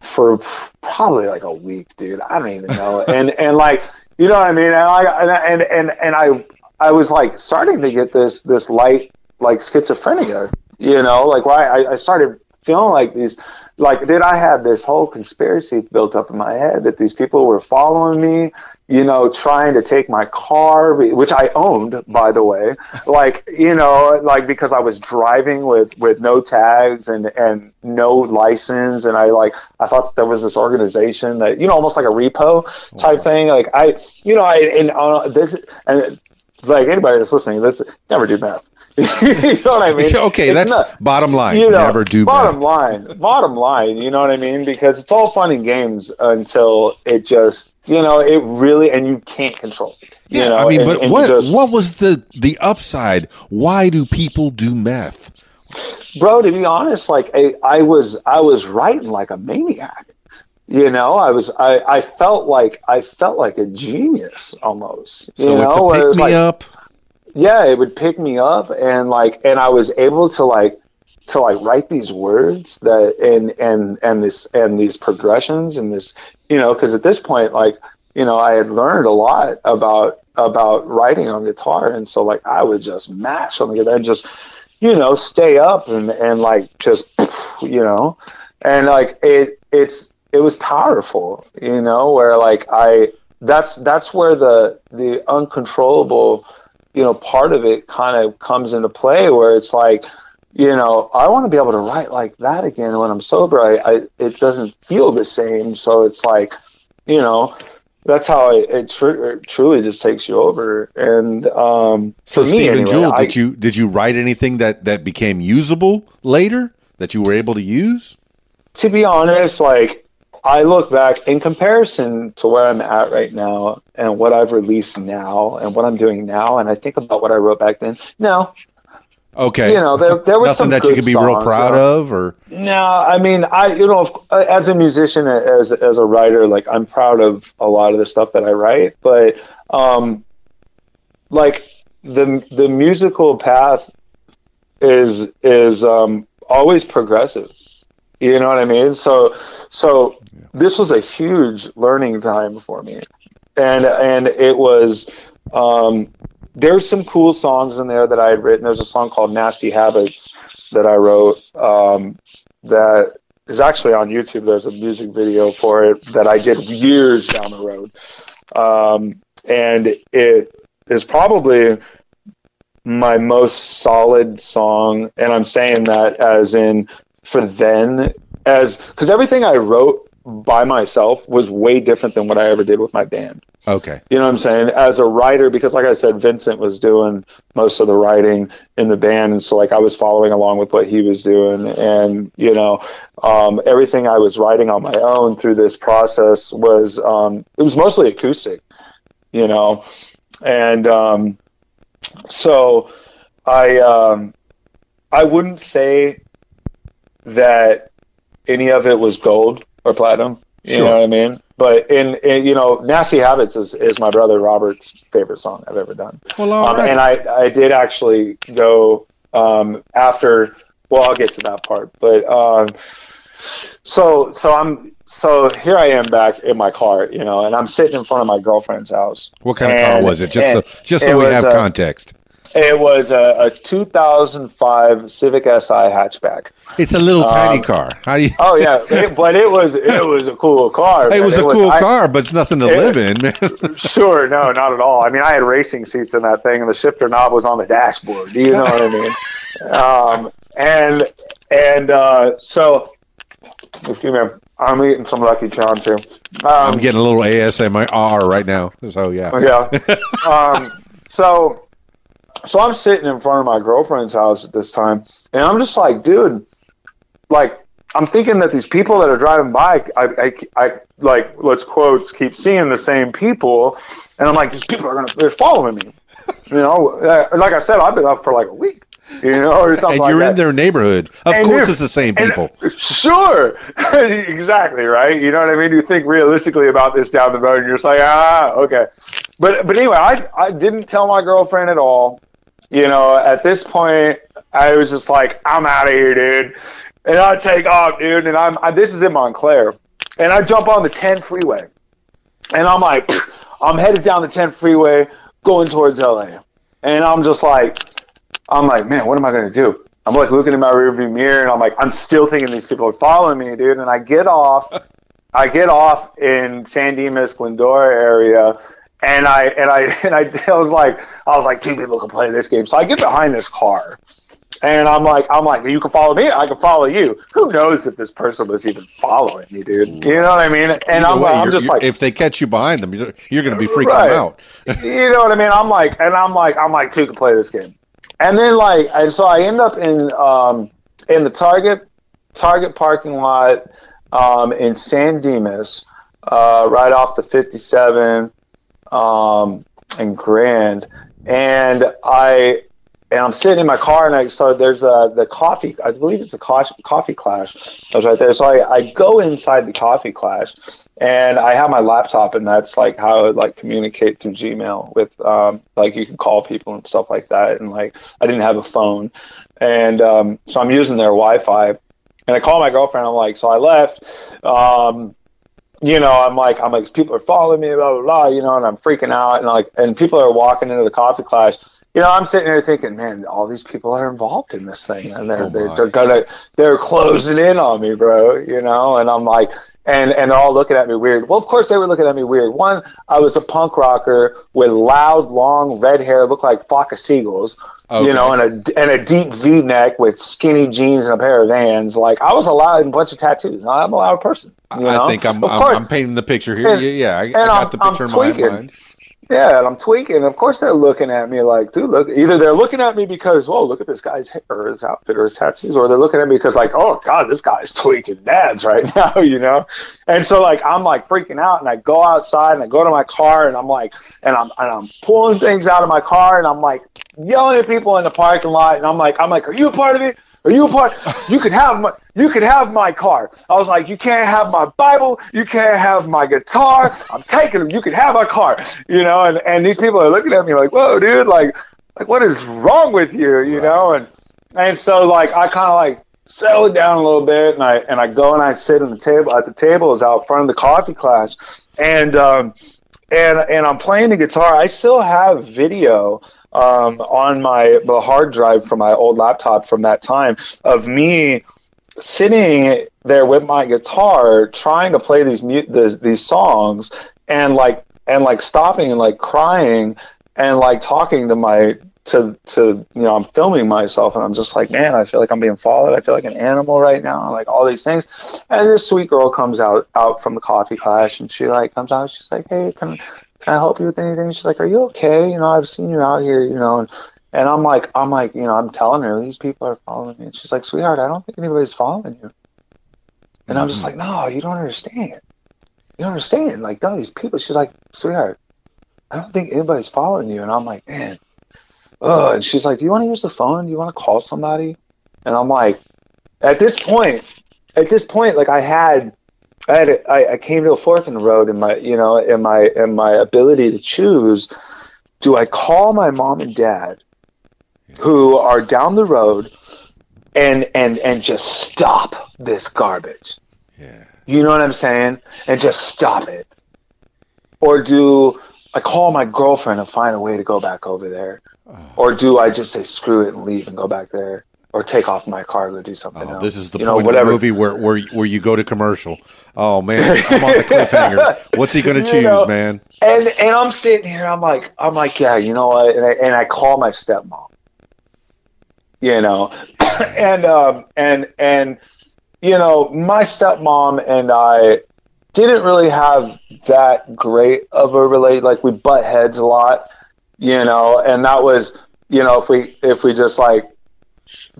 for probably like a week, dude. I don't even know. and and like you know what I mean? And I and and and, I I was like starting to get this this light like schizophrenia, you know, like why I, I started feeling like these like did I have this whole conspiracy built up in my head that these people were following me, you know, trying to take my car, which I owned, by the way, like you know, like because I was driving with with no tags and and no license, and I like I thought there was this organization that you know, almost like a repo type thing. Like I, you know, I and uh, this and like anybody that's listening, this never do meth. you know what I mean? okay, It's that's not- bottom line. you know, Never do bottom line bottom line you know what i mean because it's all fun and games until it just you know it really and you can't control it you Yeah, know, I mean, and- but and what just- what was the the upside? Why do people do meth? bro to be honest like I, I was i was writing like a maniac you know i was i i felt like i felt like a genius almost you So know it's a pick me like, up. Yeah it would pick me up and like and i was able to like to like write these words that and and and this and these progressions and this you know because at this point like you know i had learned a lot about about writing on guitar. And so like i would just mash on the guitar and just you know stay up and and like just you know and like it it's it was powerful you know where like i that's that's where the the uncontrollable you know part of it kind of comes into play where it's like you know i want to be able to write like that again when i'm sober. I, I it doesn't feel the same. So it's like you know that's how it, it, tr- it truly just takes you over. And um So for me Steven anyway, Jewel, I- did you did you write anything that that became usable later that you were able to use? to be honest, like I look back in comparison to where I'm at right now and what I've released now and what I'm doing now, and I think about what I wrote back then. No, Okay, you know, there, there was nothing some that you could be real proud you know. of, or No, I mean, I you know, as a musician, as as a writer, like I'm proud of a lot of the stuff that I write, but um, like the the musical path is is um always progressive. You know what I mean? So so this was a huge learning time for me, and and it was um there's some cool songs in there that I had written. There's a song called Nasty Habits that I wrote um, that is actually on YouTube. There's a music video for it that I did years down the road. Um, and it is probably my most solid song. And I'm saying that as in for then, as because everything I wrote by myself was way different than what I ever did with my band. okay, You know what I'm saying? As a writer, because like I said, Vincent was doing most of the writing in the band, and so like I was following along with what he was doing, and you know, um, everything I was writing on my own through this process was um, it was mostly acoustic, you know, and um, so I um, I wouldn't say that any of it was gold or platinum. You Sure. know what I mean? But in, in you know, Nasty Habits is, is my brother Robert's favorite song I've ever done. Well, Um, right. and I, I did actually go um, after. Well, I'll get to that part, but um, so so I'm so here I am back in my car, you know, and I'm sitting in front of my girlfriend's house. what kind of car was it? Just and so, just so we was, have uh, context. It was a, a 2005 Civic Si hatchback. It's a little tiny um, car. How do you? Oh yeah, it, but it was it was a cool car. it was a cool I- car, but it's nothing to it- live in, man. Sure, no, not at all. I mean, I had racing seats in that thing, and the shifter knob was on the dashboard. Do you know what I mean? Um, and and uh, so, excuse me, I'm eating some Lucky Charm too. Um, I'm getting a little ASMR right now. So yeah. yeah. um, so, so I'm sitting in front of my girlfriend's house at this time, and I'm just like, dude, like, I'm thinking that these people that are driving by, I, I, I like, let's quotes, keep seeing the same people, and I'm like, these people are gonna, they're following me. You know, uh, like I said, I've been up for like a week. You know, or something And you're that. in their neighborhood. Of And course, it's the same and- people. Sure, exactly right. You know what I mean. You think realistically about this down the road, and you're just like, ah, okay. But but anyway, I I didn't tell my girlfriend at all. You know, at this point, I was just like, I'm out of here, dude. And I take off, dude. And I'm I, this is in Montclair, and I jump on the 10 freeway, and I'm like, I'm headed down the 10 freeway, going towards LA, and I'm just like, I'm like, man, what am I gonna do? I'm like looking in my rearview mirror, and I'm like, I'm still thinking these people are following me, dude. And I get off, I get off in San Dimas, Glendora area, and I and I and I, I was like, I was like, two people can play this game. So I get behind this car, and I'm like, I'm like, you can follow me, I can follow you. Who knows if this person was even following me, dude? You know what I mean? And Either I'm, way, I'm just like, if they catch you behind them, you're, you're going to be freaking Right. out. you know what I mean? I'm like, and I'm like, I'm like, two can play this game, and then like, and so I end up in um in the Target Target parking lot um in San Dimas, uh, right off the 57 um and Grand, and I. And I'm sitting in my car, and I so there's a the coffee. I believe it's a co- Coffee Klatch. I was right there, so I, I go inside the Coffee Klatch, and I have my laptop, and that's like how I would like communicate through Gmail with um, like you can call people and stuff like that. And like I didn't have a phone, and um, so I'm using their Wi-Fi. And I call my girlfriend. I'm like, so I left. Um, you know, I'm like, I'm like, people are following me, blah blah blah. You know, and I'm freaking out, and like, and people are walking into the Coffee Klatch. You know, I'm sitting there thinking, man, all these people are involved in this thing, and they're Oh, they're, they're gonna they're closing in on me, bro. You know, and I'm like, and and they're all looking at me weird. Well, of course they were looking at me weird. One, I was a punk rocker with loud, long red hair, looked like flock of seagulls. Okay. You know, and a and a deep V neck with skinny jeans and a pair of Vans. Like I was allowed a bunch of tattoos. I'm a loud person. You know? I think I'm, I'm. I'm painting the picture here. And- yeah, yeah, I, I got I'm- the picture in my mind. Yeah, and I'm tweaking. Of course, they're looking at me like, dude, look. Either they're looking at me because, whoa, look at this guy's hair or his outfit or his tattoos, or they're looking at me because, like, oh god, this guy's tweaking dads right now, you know. And so, like, I'm like freaking out, and I go outside and I go to my car, and I'm like, and I'm and I'm pulling things out of my car, and I'm like yelling at people in the parking lot, and I'm like, I'm like, are you a part of it? Are you a part? You can have my, you can have my car. I was like, you can't have my Bible. You can't have my guitar. I'm taking them. You can have my car. You know, and, and these people are looking at me like, whoa, dude, like, like what is wrong with you? You know, and and so like I kind of like settle it down a little bit, and I and I go and I sit at the table at the table is out front of the Coffee Klatch, and um, and and I'm playing the guitar. I still have video um, on my the hard drive from my old laptop from that time of me sitting there with my guitar trying to play these mu- these, these songs and like and like stopping and like crying and like talking to my to to you know I'm filming myself and I'm just like man I feel like I'm being followed. I feel like an animal right now like all these things. And this sweet girl comes out out from the Coffee Klatch and she like comes out she's like hey can can I help you with anything? She's like are you okay? You know I've seen you out here you know. And and I'm like I'm like you know I'm telling her these people are following me. And she's like sweetheart I don't think anybody's following you. And I'm just mm. like no you don't understand. You don't understand. Like no these people. She's like sweetheart I don't think anybody's following you. And I'm like man oh and she's like do you want to use the phone? Do you want to call somebody? And I'm like, at this point, at this point, like I had, I had, a, I, I came to a fork in the road in my, you know, in my, in my ability to choose. Do I call my mom and dad, who are down the road, and and and just stop this garbage? Yeah. You know what I'm saying? And just stop it. Or do I call my girlfriend and find a way to go back over there? Uh-huh. Or do I just say screw it and leave and go back there? Or take off my car and do something Oh, else? this is the you point know, of the movie where, where where you go to commercial. Oh man, I'm on the cliffhanger. What's he going to choose, know, man? And and I'm sitting here, I'm like, I'm like, yeah, you know what? And I, and I call my stepmom. You know, and um and and you know, my stepmom and I didn't really have that great of a relate. Like we butt heads a lot, you know, and that was, you know, if we if we just like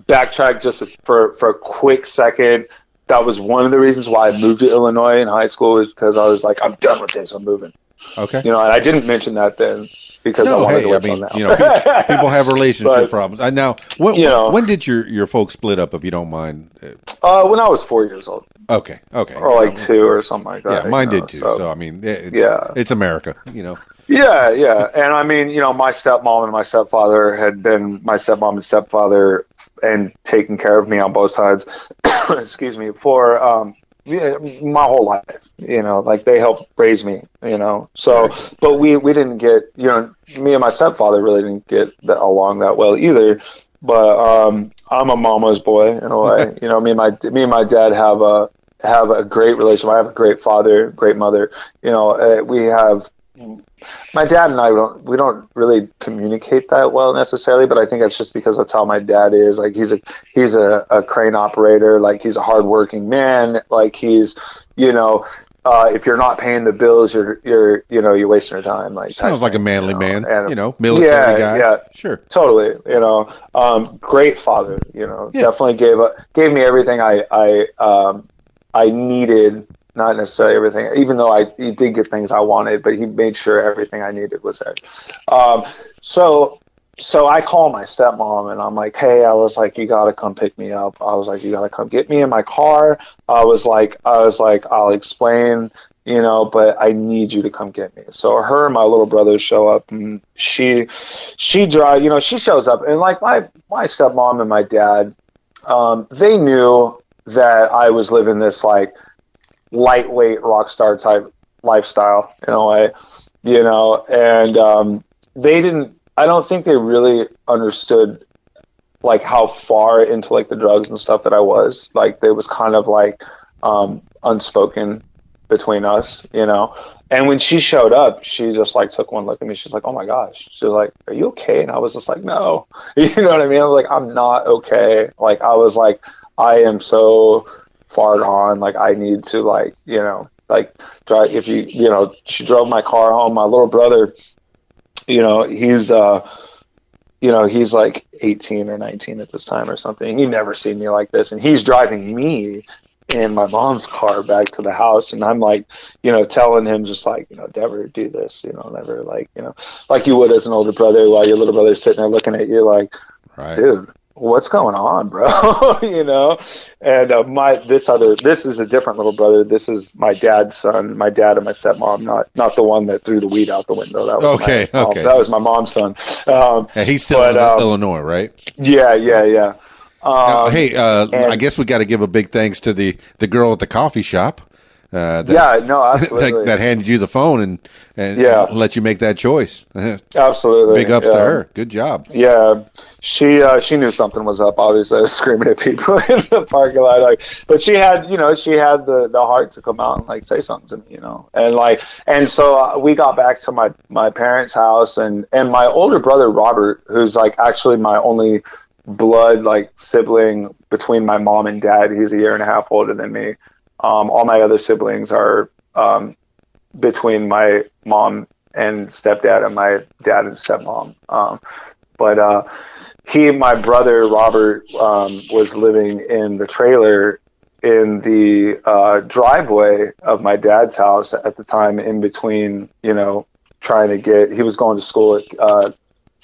backtrack just for for a quick second, that was one of the reasons why I moved to Illinois in high school is because I was like, I'm done with this, I'm moving. Okay. You know, and I didn't mention that then because I wanted hey, to I mean, you know, people, people have relationship But- problems. Uh, now, when, You know. when did your your folks split up? If you don't mind. Uh, uh, when I was four years old, Okay. Okay. or like two, or something like that. Yeah, mine you know, did too. So, I mean, it's, Yeah. it's America. You know. Yeah, yeah. And I mean, you know, my stepmom and my stepfather had been my stepmom and stepfather and taking care of me on both sides, excuse me, for um my whole life, you know, like they helped raise me, you know. So, but we we didn't get, you know, me and my stepfather really didn't get that along that well either. But um, I'm a mama's boy in a way, you know. Me and my me and my dad have a have a great relationship. I have a great father, great mother. You know, uh, we have my dad and I don't we don't really communicate that well necessarily, but I think that's just because that's how my dad is. Like he's a he's a, a crane operator, like he's a hardworking man, like he's you know, uh, if you're not paying the bills, you're you're you know you're wasting your time. Like Sounds like a manly you know? man. And- you know, military Yeah, guy. yeah. Sure. totally you know um, great father you know Yeah. definitely gave a, gave me everything i i um, i needed not necessarily everything even though i he did get things i wanted but he made sure everything i needed was there. Um, so so i call my stepmom and i'm like hey i was like you gotta come pick me up. I was like you gotta come get me in my car. I was like i was like i'll explain you know, but I need you to come get me. So her and my little brother show up and she she drive you know, she shows up and like my my stepmom and my dad, um, they knew that I was living this like lightweight rock star type lifestyle in a way, you know, and um, they didn't I don't think they really understood like how far into like the drugs and stuff that I was. Like there was kind of like um, unspoken between us, you know. And when she showed up, she just like took one look at me. She's like, "Oh my gosh!" She's like, "Are you okay?" And I was just like, "No," you know what I mean? I was like, "I'm not okay." Like I was like, "I am so far gone. Like I need to like you know like drive. If you you know, she drove my car home. My little brother, you know, he's uh, you know, he's like 18 or 19 at this time or something. He never seen me like this, and he's driving me in my mom's car back to the house and I'm like, you know, telling him just like, you know, never do this, you know, never like, you know, like you would as an older brother while your little brother's sitting there looking at you like, Right. dude, what's going on, bro? you know? And uh, my this other this is a different little brother. This is my dad's son, my dad and my stepmom, not not the one that threw the weed out the window. That was Okay, my okay. That was my mom's son. Um, Yeah, he's still But, in um, Illinois, right? yeah, yeah, yeah. Now, Um, hey, uh, and- I guess we got to give a big thanks to the the girl at the coffee shop. Uh, that, yeah, no, absolutely. that, that handed you the phone and and, Yeah. and let you make that choice. Absolutely. Big ups to her. Good job. Yeah, she uh, she knew something was up. Obviously, I was screaming at people in the parking lot. Like, but she had, you know, she had the the heart to come out and like say something to me, you know, and like, and so uh, we got back to my my parents' house, and and my older brother Robert, who's like actually my only blood like sibling between my mom and dad. He's a year and a half older than me. Um, all my other siblings are um, between my mom and stepdad and my dad and stepmom. Um, but uh, he, my brother Robert, um, was living in the trailer in the uh, driveway of my dad's house at the time, in between, you know, trying to get. He was going to school at, uh,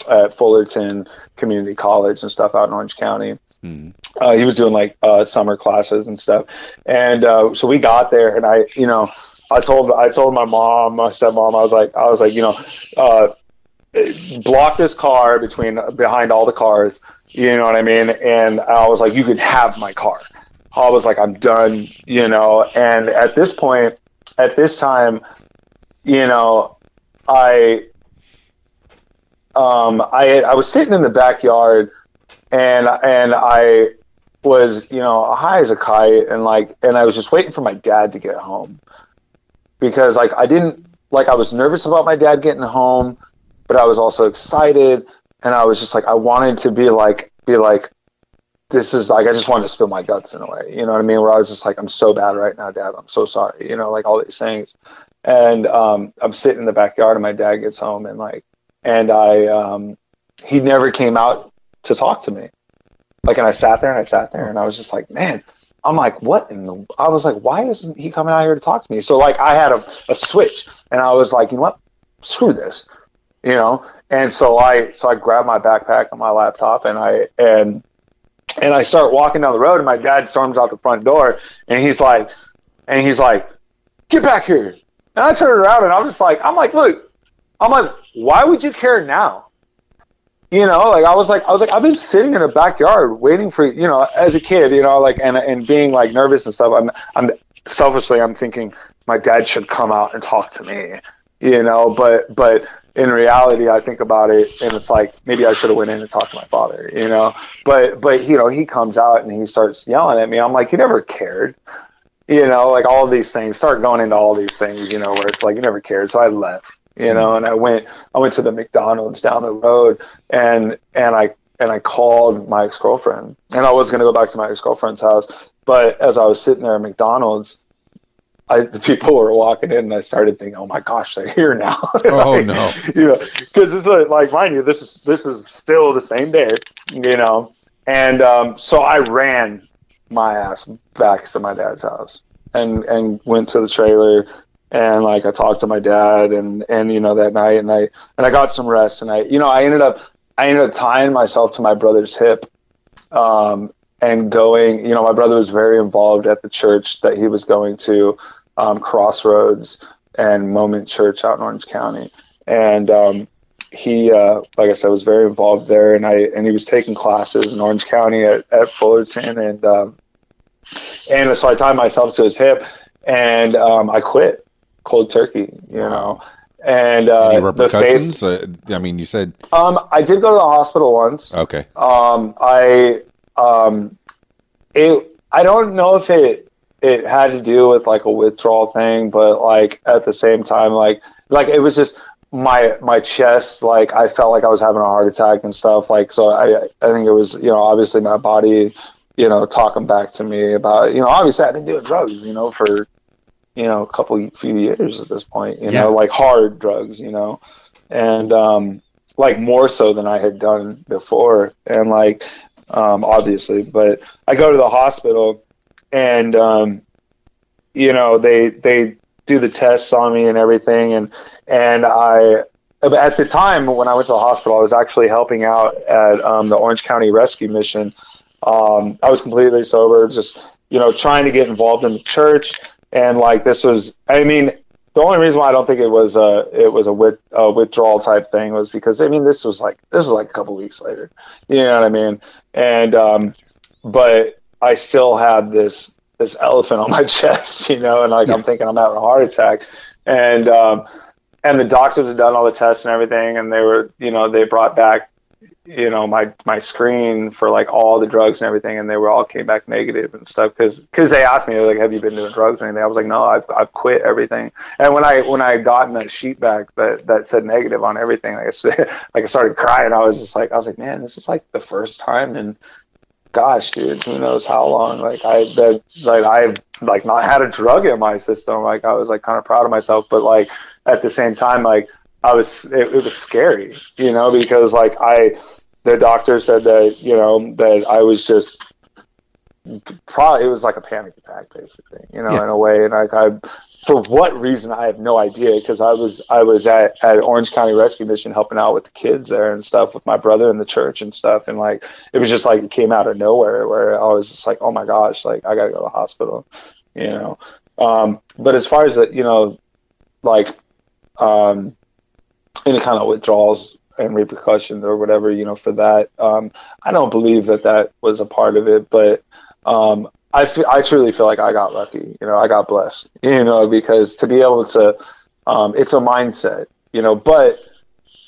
at Fullerton Community College and stuff out in Orange County. Mhm. uh, he was doing like uh, summer classes and stuff, and uh, so we got there, and I, you know, I told I told my mom, my stepmom, I was like, I was like, you know, uh, block this car between behind all the cars, you know what I mean? And I was like, you can have my car. I was like, I'm done, you know. And at this point, at this time, you know, I um, I I was sitting in the backyard, and and I was you know high as a kite, and like and I was just waiting for my dad to get home because like I didn't like I was nervous about my dad getting home, but I was also excited, and I was just like I wanted to be like be like this is like I just wanted to spill my guts in a way, you know what I mean? Where I was just like I'm so bad right now, Dad. I'm so sorry, you know, like all these things. And um, I'm sitting in the backyard, and my dad gets home, and like and I um, he never came out to talk to me. Like, and I sat there and I sat there and I was just like, man, I'm like, what in the? I was like, why isn't he coming out here to talk to me? So like, I had a, a switch and I was like, you know what? Screw this, you know. And so I so I grabbed my backpack and my laptop and I and and I start walking down the road and my dad storms out the front door and he's like, and he's like, get back here. And I turned around and I'm just like, I'm like, look, I'm like, why would you care now? You know, like I was like, I was like, I've been sitting in a backyard waiting for, you know, as a kid, you know, like, and, and being like nervous and stuff. I'm, I'm selfishly, I'm thinking my dad should come out and talk to me, you know, but, but in reality, I think about it and it's like, maybe I should have went in and talked to my father, you know, but, but, you know, he comes out and he starts yelling at me. I'm like, you never cared you know, like all these things, start going into all these things, you know, where it's like you never cared. So I left, you know, and I went I went to the McDonald's down the road and and I and I called my ex girlfriend and I was gonna go back to my ex girlfriend's house, but as I was sitting there at McDonald's, I, the people were walking in, and I started thinking, "Oh my gosh, they're here now!" Oh like, no! You know, because this is like, mind you, this is this is still the same day, you know, and um, so I ran my ass back to my dad's house and and went to the trailer, and like I talked to my dad and and you know that night and I and I got some rest and I you know I ended up I ended up tying myself to my brother's hip um, and going you know my brother was very involved at the church that he was going to um, Crossroads and Moment Church out in Orange County. And um, he uh, like I said was very involved there and I and he was taking classes in Orange County at, at Fullerton and um, and so I tied myself to his hip and um, I quit cold turkey, you know. And uh, Any the repercussions? faith, Uh, I mean, you said um, I did go to the hospital once. okay. Um, I um, it I don't know if it it had to do with like a withdrawal thing, but like at the same time, like like it was just my my chest like I felt like I was having a heart attack and stuff. Like so, I I think it was you know obviously my body you know talking back to me about you know obviously I've been doing drugs you know for you know a couple few years at this point you Yeah. know like hard drugs you know? And um like more so than I had done before. And like um obviously but I go to the hospital and um you know they they do the tests on me and everything. And and I at the time when I went to the hospital I was actually helping out at um, the Orange County Rescue Mission. Um, I was completely sober just you know trying to get involved in the church and like this was I mean the only reason why I don't think it was a it was a, with, a withdrawal type thing was because I mean this was like this was like a couple weeks later. You know what I mean? And um, but I still had this this elephant on my chest you know and like I'm thinking I'm having a heart attack. And um, and the doctors had done all the tests and everything and they were you know they brought back you know my my screen for like all the drugs and everything and they were all came back negative and stuff because because they asked me like have you been doing drugs or anything? I was like no i've, I've quit everything. And when i when i gotten that sheet back that that said negative on everything like i said like i started crying. I was just like i was like man this is like the first time in gosh dude who knows how long. Like i that like i've like not had a drug in my system. Like i was like kind of proud of myself but like at the same time like I was it, it was scary, you know, because like I the doctor said that, you know, that I was just probably it was like a panic attack, basically, you know, Yeah. in a way. And like I, for what reason, I have no idea because I was I was at at Orange County Rescue Mission helping out with the kids there and stuff with my brother in the church and stuff, and like it was just like it came out of nowhere where I was just like, oh my gosh, like I gotta go to the hospital, you know. Um, but as far as the, you know, like um, any kind of withdrawals and repercussions or whatever, you know, for that. Um, I don't believe that that was a part of it, but um, I fe- I truly feel like I got lucky. You know, I got blessed. You know, because to be able to, um, it's a mindset. You know, but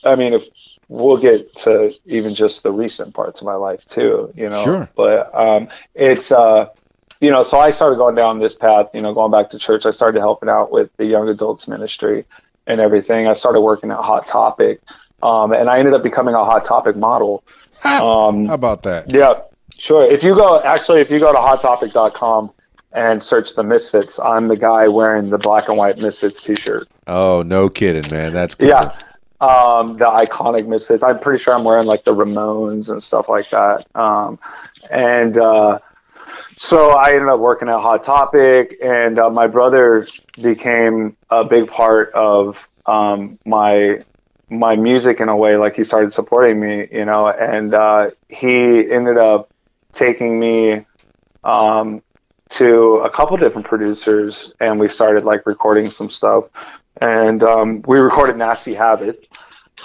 I mean, if we'll get to even just the recent parts of my life too. You know, Sure. but um, it's. Uh, you know, so I started going down this path, you know, going back to church. I started helping out with the young adults ministry and everything. I started working at Hot Topic, um, and I ended up becoming a Hot Topic model. Um, How about that? yeah, sure. If you go, actually, if you go to hottopic.com and search the Misfits, I'm the guy wearing the black and white Misfits T-shirt. Oh, no kidding, man. That's cool. Yeah. Um, the iconic Misfits. I'm pretty sure I'm wearing like the Ramones and stuff like that. Um, and uh, so I ended up working at Hot Topic, and uh, my brother became a big part of um, my my music in a way. Like he started supporting me, you know, and uh, he ended up taking me um, to a couple different producers, and we started like recording some stuff. And um, we recorded "Nasty Habits."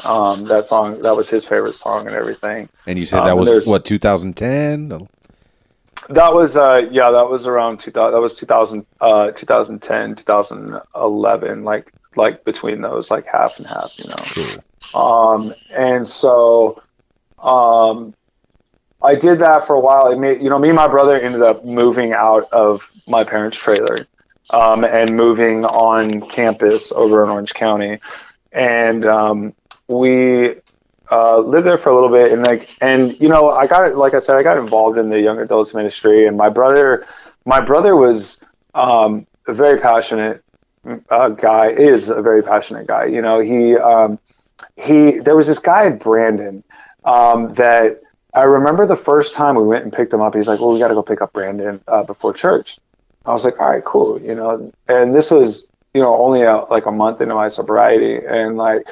Um, that song that was his favorite song and everything. And you said Um, that was, what, 2010? That was uh yeah, that was around 2000 that was 2000 uh 2010, 2011 like like between those like half and half, you know. Um and so um I did that for a while. It made you know, me and my brother ended up moving out of my parents' trailer um and moving on campus over in Orange County. And um we uh, lived there for a little bit, and like, and you know, I got like I said, I got involved in the young adults ministry, and my brother, my brother was um, very passionate uh, guy, is a very passionate guy. You know, he um, he there was this guy Brandon um, that I remember the first time we went and picked him up. He's like, "Well, we got to go pick up Brandon uh, before church." I was like, "All right, cool," you know, and this was you know only a, like a month into my sobriety, and like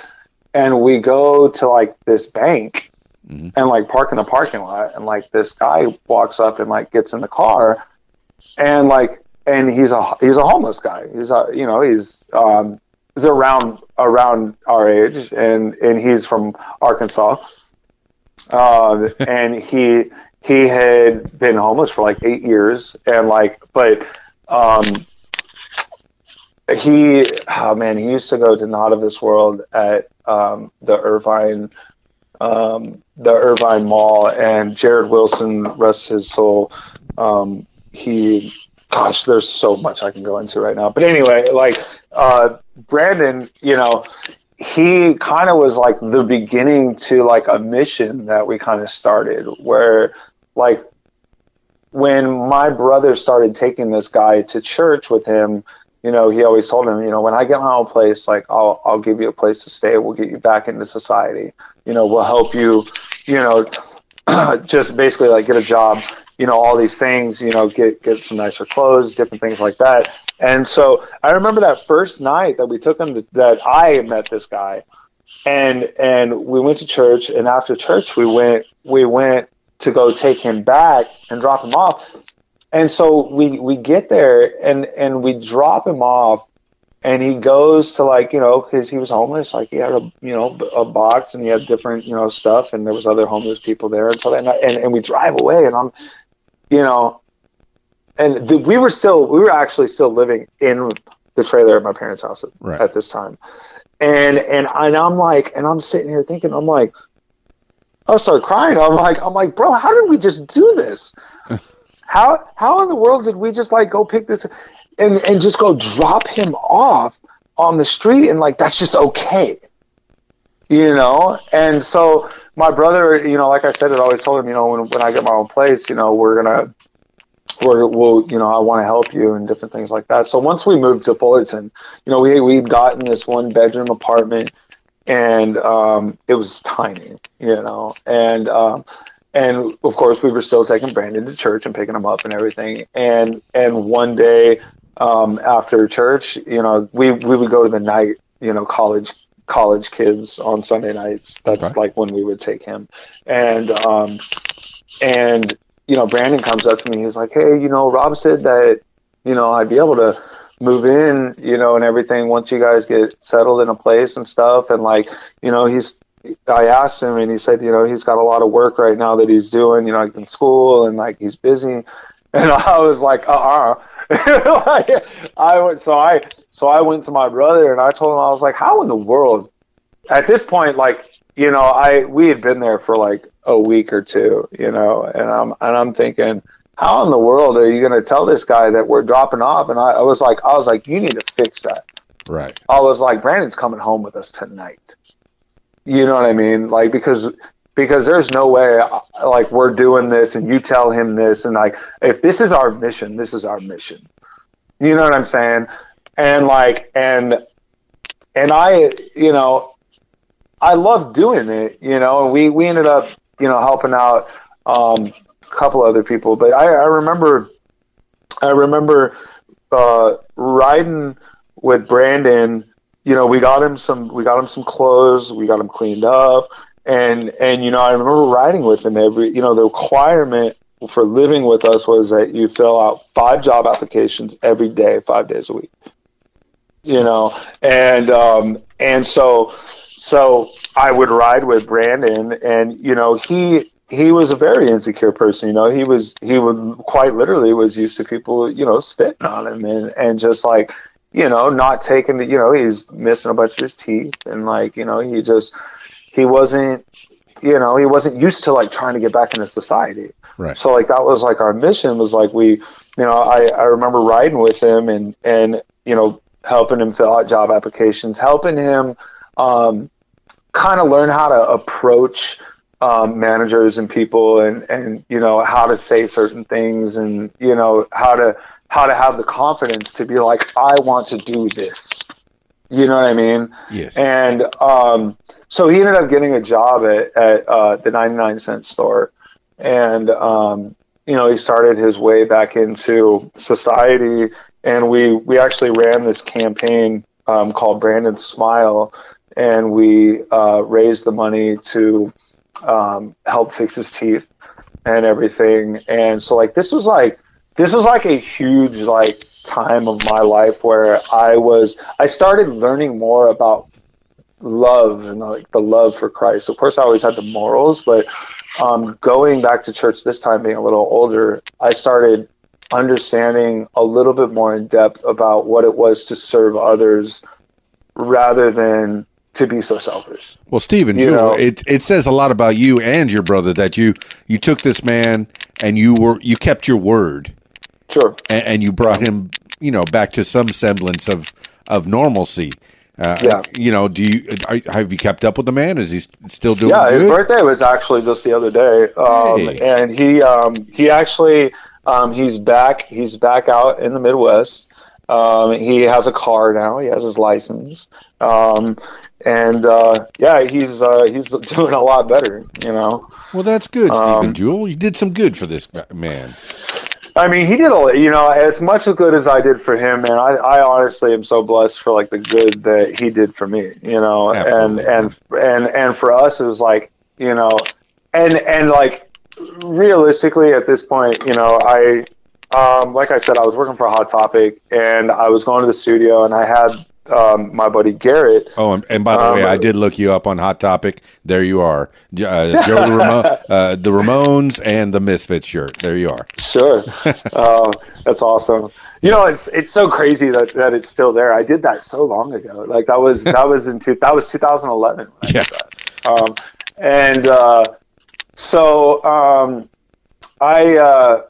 and we go to like this bank and like park in the parking lot and like this guy walks up and like gets in the car and like and he's a he's a homeless guy. He's a you know he's um he's around around our age and and he's from arkansas. Um and he he had been homeless for like eight years and like but um he oh man he used to go to not of this world at um, the irvine um, the irvine mall and jared wilson rests his soul um, he gosh there's so much i can go into right now but anyway like uh, brandon you know he kind of was like the beginning to like a mission that we kind of started where like when my brother started taking this guy to church with him you know, he always told him, you know, when I get my own place, like I'll I'll give you a place to stay. We'll get you back into society. You know, we'll help you. You know, just basically like get a job. You know, all these things. You know, get get some nicer clothes, different things like that. And so I remember that first night that we took him to, that I met this guy, and and we went to church. And after church, we went we went to go take him back and drop him off and so we we get there and and we drop him off and he goes to like you know because he was homeless like he had a you know a box and he had different you know stuff and there was other homeless people there and so then and, and we drive away and i'm you know and the, we were still we were actually still living in the trailer at my parents house at, Right. at this time. And and and i'm like and i'm sitting here thinking i'm like i start crying. I'm like i'm like bro how did we just do this? How how in the world did we just like go pick this and and just go drop him off on the street? And like that's just okay you know? And so my brother you know like i said it always told him you know when, when i get my own place you know we're gonna we're, we'll you know i want to help you and different things like that. So once we moved to fullerton you know we we'd gotten this one bedroom apartment and um, it was tiny you know? And um, and of course we were still taking Brandon to church and picking him up and everything. And and one day um, after church, you know, we we would go to the night, you know, college college kids on Sunday nights. That's Okay. like when we would take him. And um, and you know, Brandon comes up to me. He's like, "Hey, you know, Rob said that you know I'd be able to move in, you know, and everything once you guys get settled in a place and stuff." And like, you know, he's. I asked him, and he said, you know, he's got a lot of work right now that he's doing, you know, like in school, and like he's busy. And I was like, uh uh like, I went, so I, so I went to my brother and I told him, I was like, how in the world at this point, like, you know, I, we had been there for like a week or two, you know, and I'm, and I'm thinking, how in the world are you going to tell this guy that we're dropping off? And I, I was like, I was like, you need to fix that. Right. I was like, Brandon's coming home with us tonight. You know what I mean? Like because because there's no way uh, like we're doing this and you tell him this and like if this is our mission, this is our mission. You know what I'm saying? And like and and I you know I love doing it, you know, and we we ended up, you know, helping out um a couple other people, but I I remember I remember uh riding with Brandon you know, we got him some we got him some clothes, we got him cleaned up, and and you know, I remember riding with him every you know, the requirement for living with us was that you fill out five job applications every day, five days a week. You know, and um and so so I would ride with Brandon and you know, he he was a very insecure person, you know. He was he would quite literally was used to people, you know, spitting on him and, and just like you know, not taking the, you know, he's missing a bunch of his teeth and like, you know, he just, he wasn't, you know, he wasn't used to like trying to get back into society. Right. So like that was like our mission was like we, you know, I, I remember riding with him and, and, you know, helping him fill out job applications, helping him, um, kind of learn how to approach, um, managers and people and, and, you know, how to say certain things and, you know, how to, how to have the confidence to be like, I want to do this. You know what I mean? Yes. And um, so he ended up getting a job at, at uh, the 99 cent store. And, um, you know, he started his way back into society. And we, we actually ran this campaign um, called Brandon Smile. And we uh, raised the money to um, help fix his teeth and everything. And so, like, this was like, this was like a huge like time of my life where I was I started learning more about love and like the love for Christ. Of course, I always had the morals, but um, going back to church this time, being a little older, I started understanding a little bit more in depth about what it was to serve others rather than to be so selfish. Well, Steven, You know- it it says a lot about you and your brother that you you took this man and you were you kept your word Sure. and, and you brought him, you know, back to some semblance of of normalcy. Uh, Yeah. You know, do you are, have you kept up with the man? Is he still doing yeah, good? his birthday was actually just the other day, um, Hey. and he um, he actually um, he's back he's back out in the Midwest. Um, he has a car now. He has his license, um, and uh, yeah, he's uh, he's doing a lot better. You know, Well, that's good, Steven Um, Jewel. You did some good for this man. I mean, he did a you know as much as good as I did for him, and I, I honestly am so blessed for like the good that he did for me. You know, Absolutely. and and and and for us, it was like you know, and and like realistically at this point, you know, I um, like I said, I was working for Hot Topic, and I was going to the studio, and I had um, my buddy Garrett. Oh, and, and by the Um, way, I did look you up on Hot Topic. There you are, uh, Joe the, Ramo- uh, the Ramones and the Misfits shirt. There you are. Sure, uh, that's awesome. You know, it's it's so crazy that, that it's still there. I did that so long ago. Like that was that was in two, that was 2011. I Yeah. Um, and uh, so um, I.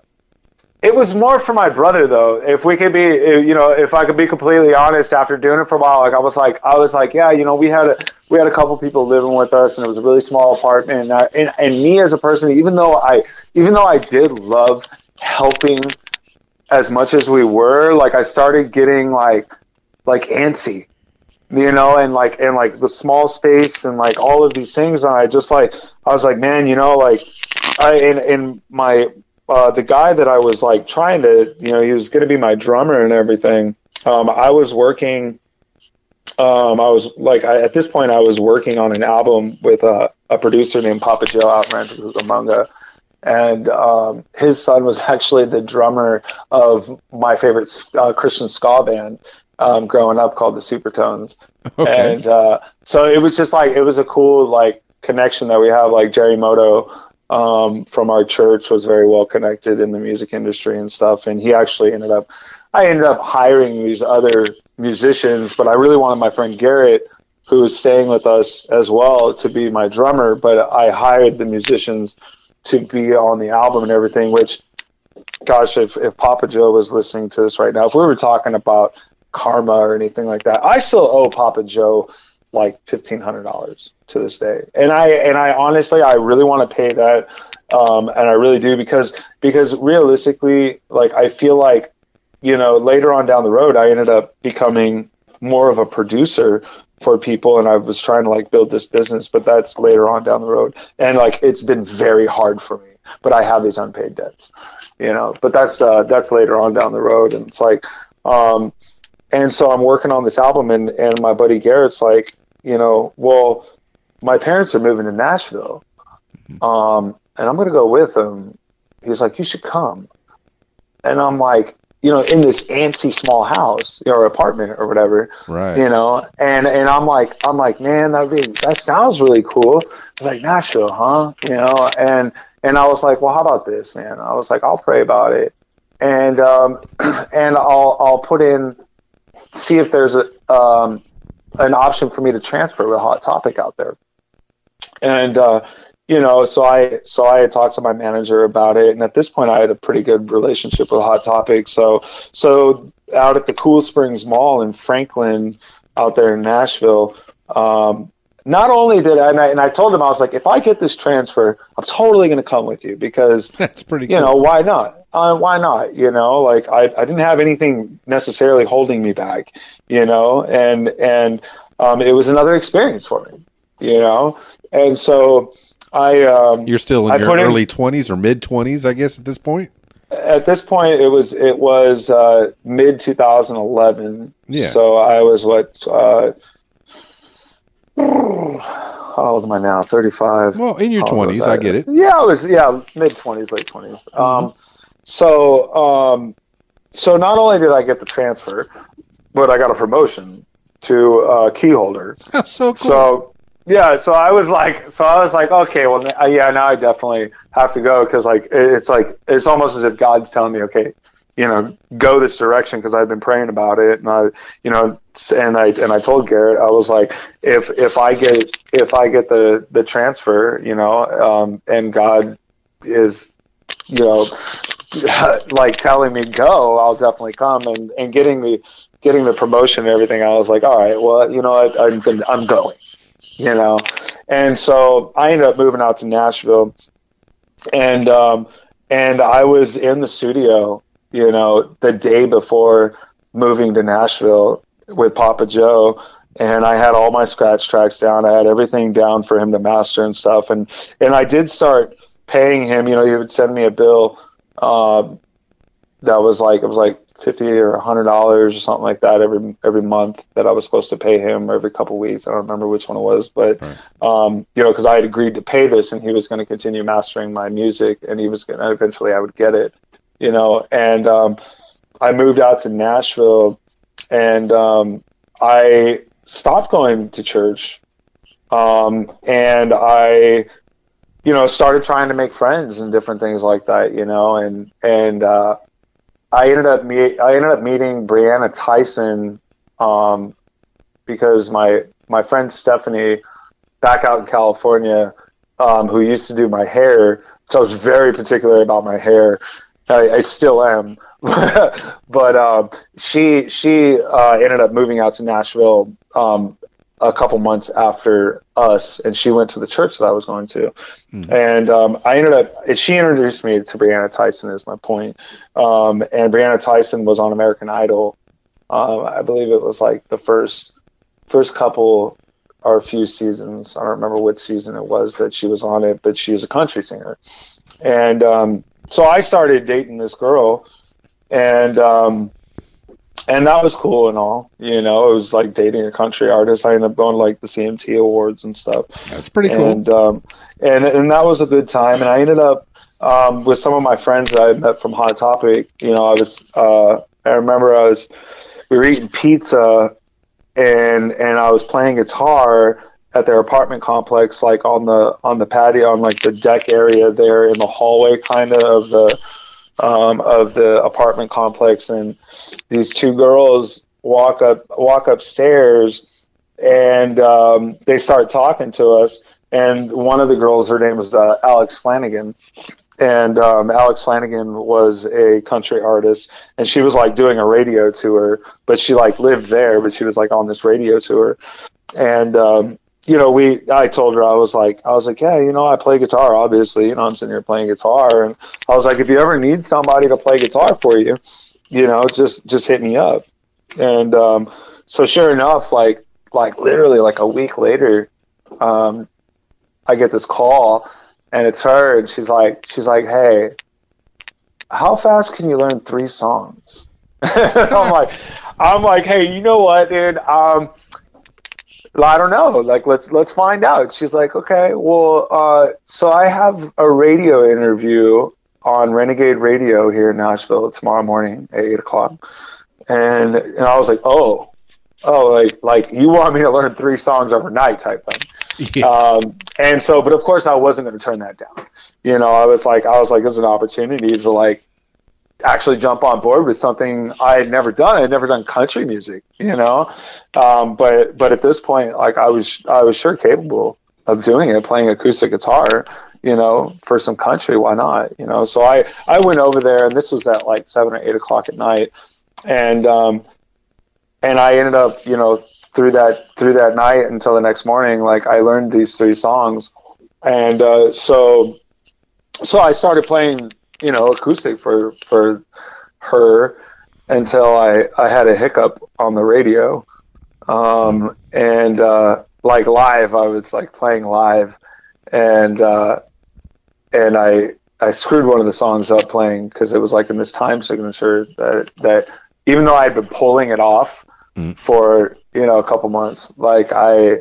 It was more for my brother though. If we could be, you know, if I could be completely honest, after doing it for a while, like I was like, I was like, yeah, you know, we had a we had a couple people living with us, and it was a really small apartment. And, I, and and me as a person, even though I even though I did love helping as much as we were, like I started getting like like antsy, you know, and like and like the small space and like all of these things, and I just like I was like, man, you know, like I in, in my uh, the guy that I was like trying to, you know, he was going to be my drummer and everything. Um, I was working. Um, I was like, I, at this point, I was working on an album with a, a producer named Papa Joe Rancho Cucamonga, and um, his son was actually the drummer of my favorite uh, Christian ska band um, growing up called the Supertones. Okay. And uh, so it was just like it was a cool like connection that we have. Like Jerry Moto um, from our church was very well connected in the music industry and stuff, and he actually ended up. I ended up hiring these other musicians, but I really wanted my friend Garrett, who was staying with us as well, to be my drummer. But I hired the musicians to be on the album and everything. Which, gosh, if if Papa Joe was listening to this right now, if we were talking about karma or anything like that. I still owe Papa Joe like fifteen hundred dollars to this day, and I and I honestly I really want to pay that, um, and I really do because because realistically, like I feel like you know later on down the road, I ended up becoming more of a producer for people and I was trying to like build this business but that's later on down the road. And like it's been very hard for me but I have these unpaid debts you know but that's uh that's later on down the road and it's like um and so I'm working on this album, and and my buddy Garrett's like, you know, well, my parents are moving to Nashville, um, and I'm gonna go with them. He's like, you should come, and I'm like, you know, in this antsy small house or apartment or whatever, Right. you know, and and I'm like, I'm like, man, that be that sounds really cool. I was like Nashville, huh? You know, and and I was like, well, how about this, man? I was like, I'll pray about it, and um, and I'll I'll put in see if there's a um, an option for me to transfer with Hot Topic out there. And uh, you know, so I so I had talked to my manager about it, and at this point, I had a pretty good relationship with Hot Topic. So so out at the Cool Springs Mall in Franklin, out there in Nashville. Um, not only did I and, I, and I told him I was like, if I get this transfer, I'm totally going to come with you because That's pretty you cool. know why not uh, why not you know like I, I didn't have anything necessarily holding me back you know and and um, it was another experience for me you know and so i um, You're still in I your early 20s or mid 20s, I guess, at this point. at this point it was it was uh, mid 2011 Yeah. so i was what uh, how old am i now 35 Well, in your How 20s, I get it. Yeah, I was yeah mid twenties, late 20s Um, so um, so not only did I get the transfer, but I got a promotion to uh, key holder. so cool. So yeah, so I was like, so I was like, okay, well, yeah, now I definitely have to go because like it's like it's almost as if God's telling me, okay, you know, go this direction because I've been praying about it, and I, you know, and I and I told Garrett, I was like, if if I get if I get the the transfer, you know, um, and God is, you know, like telling me go, I'll definitely come, and and getting the getting the promotion and everything, I was like, all right, well, you know, I, I'm gonna, I'm going you know. And so I ended up moving out to Nashville, and um, and I was in the studio, you know, the day before moving to Nashville with Papa Joe. And I had all my scratch tracks down. I had everything down for him to master and stuff. And and I did start paying him. You know, he would send me a bill um, that was like it was like fifty or hundred dollars or something like that every every month that I was supposed to pay him every couple weeks. I don't remember which one it was, but um, you know, because I had agreed to pay this, and he was going to continue mastering my music, and he was going to eventually I would get it, you know. And um, I moved out to Nashville, and um, I stopped going to church, um, and I you know, started trying to make friends and different things like that, you know, and and uh, I ended up meet I ended up meeting Brianna Tyson um, because my my friend Stephanie back out in California, um, who used to do my hair, so I was very particular about my hair. I, I still am, but um, she she uh, ended up moving out to Nashville um, a couple months after us, and she went to the church that I was going to, and um, I ended up. She introduced me to Brianna Tyson. Is my point, um, and Brianna Tyson was on American Idol. Um, I believe it was like the first first couple or a few seasons. I don't remember what season it was that she was on it, but she was a country singer. And um, so I started dating this girl, and um, and that was cool and all. You know, it was like dating a country artist. I ended up going to, like the CMT awards and stuff. That's pretty cool. And um, and and that was a good time. And I ended up um, with some of my friends that I met from Hot Topic. You know, I was uh, I remember I was we were eating pizza and and I was playing guitar at their apartment complex, like on the on the patio, on like the deck area there in the hallway, kind of of the um, of the apartment complex, and these two girls walk up walk upstairs, and um, they start talking to us. And one of the girls, her name was uh, Alex Flanagan, and um, Alex Flanagan was a country artist, and she was like doing a radio tour, but she like lived there, but she was like on this radio tour, and um, you know, we I told her I was like I was like, yeah, you know, I play guitar, obviously, you know, I'm sitting here playing guitar, and I was like, if you ever need somebody to play guitar for you, you know, just just hit me up, and um, so sure enough, like like literally like a week later, um, I get this call and it's her and she's like she's like hey how fast can you learn three songs? I'm like i'm like hey you know what dude? Um i don't know like let's let's find out she's like okay well uh so i have a radio interview on renegade radio here in nashville tomorrow morning at eight o'clock and and i was like oh oh like like you want me to learn three songs overnight type thing Yeah. um, and so, but of course, I wasn't going to turn that down. You know, I was like, I was like, is an opportunity to like actually jump on board with something I had never done. I had never done country music. You know, um, but but at this point, like I was, I was sure capable of doing it, playing acoustic guitar. You know, for some country, why not? You know, so I I went over there, and this was at like seven or eight o'clock at night, and um, and I ended up, you know, through that through that night until the next morning like i learned these three songs and uh, so so i started playing you know acoustic for for her until i i had a hiccup on the radio um and uh like live i was like playing live and uh and i i screwed one of the songs up playing because it was like in this time signature that that even though i'd been pulling it off for you know a couple months. Like I,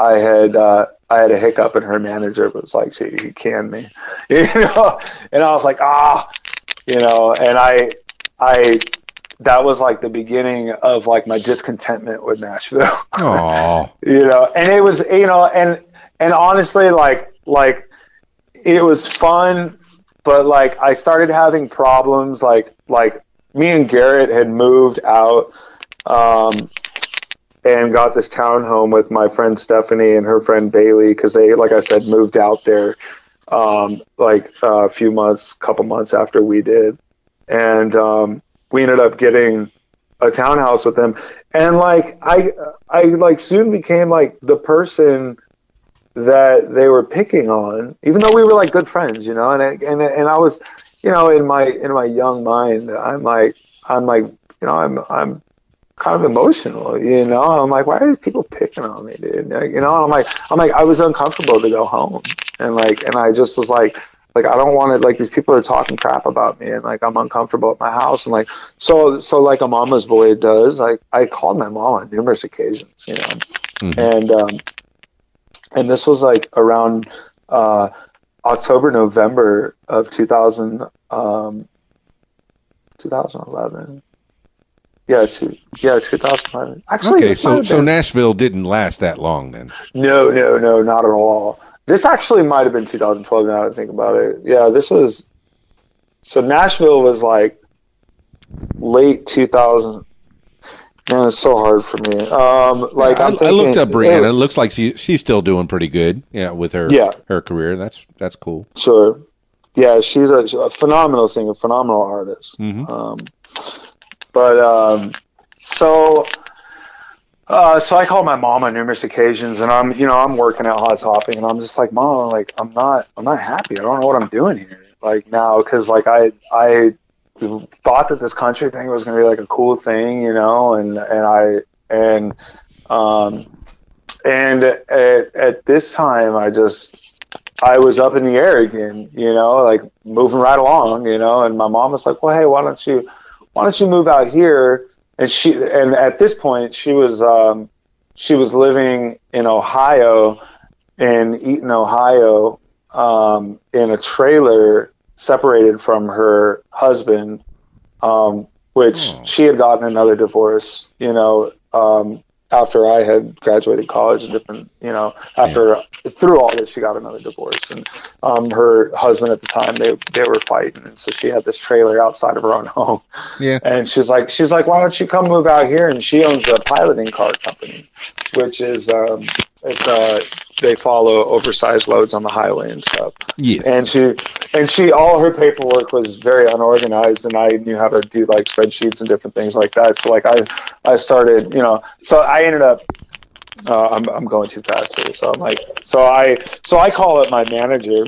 I had uh, I had a hiccup, and her manager was like, "She he canned me," you know, and I was like, ah, you know, and I, I, that was like the beginning of like my discontentment with Nashville, Oh, you know, and it was you know, and and honestly, like like it was fun, but like I started having problems, like like me and Garrett had moved out um, and got this townhome with my friend Stephanie and her friend Bailey because they, like I said, moved out there um, like uh, a few months, couple months after we did, and um, we ended up getting a townhouse with them. And like I, I like soon became like the person that they were picking on, even though we were like good friends, you know. And I, and and I was, you know, in my in my young mind, I'm like I'm like you know I'm I'm kind of emotional, you know. I'm like, why are these people picking on me, dude? Like, you know, and I'm like, I'm like, I was uncomfortable to go home, and like, and I just was like, like I don't want to like these people are talking crap about me, and like I'm uncomfortable at my house, and like so so like a mama's boy does. Like I called my mom on numerous occasions, you know, and um, and this was like around uh, October November of 2000 um, 2011. Yeah, two, yeah, 2011. Actually, okay. So so Nashville didn't last that long then. no, no, no, not at all. This actually might have been 2012. Now that I think about it, yeah, this was. So Nashville was like late 2000. Man, it's so hard for me. Um, like I, I'm I looked thinking- up Brianna. It looks like she she's still doing pretty good. Yeah, with her Yeah. her career. That's that's cool. Sure. Yeah, she's a, a phenomenal singer, phenomenal artist. Mhm. Um, but um, so, uh, so I called my mom on numerous occasions, and I'm, you know, I'm working at Hot Topic, and I'm just like, Mom, like, I'm not, I'm not happy. I don't know what I'm doing here, like now, because like I, I thought that this country thing was to be like a cool thing, you know, and and I and um, and at, at this time, I just I was up in the air again, you know, like moving right along, you know. And my mom was like, "Well, hey, why don't you why don't you move out here?" And she and at this point, she was um, she was living in Ohio, in Eaton, Ohio, um, in a trailer separated from her husband, um, which Oh. she had gotten another divorce, you know, um, after I had graduated college and different, you know, after through all this, she got another divorce, and um, her husband at the time they they were fighting, and so she had this trailer outside of her own home, Yeah. and she's like, she's like, why don't you come move out here? And she owns a piloting car company, which is um, it's uh, they follow oversized loads on the highway and stuff. Yes. and she and she all her paperwork was very unorganized and i knew how to do like spreadsheets and different things like that. So like i i started you know so i ended up uh, I'm, I'm going too fast here. So i'm like so i so i call up my manager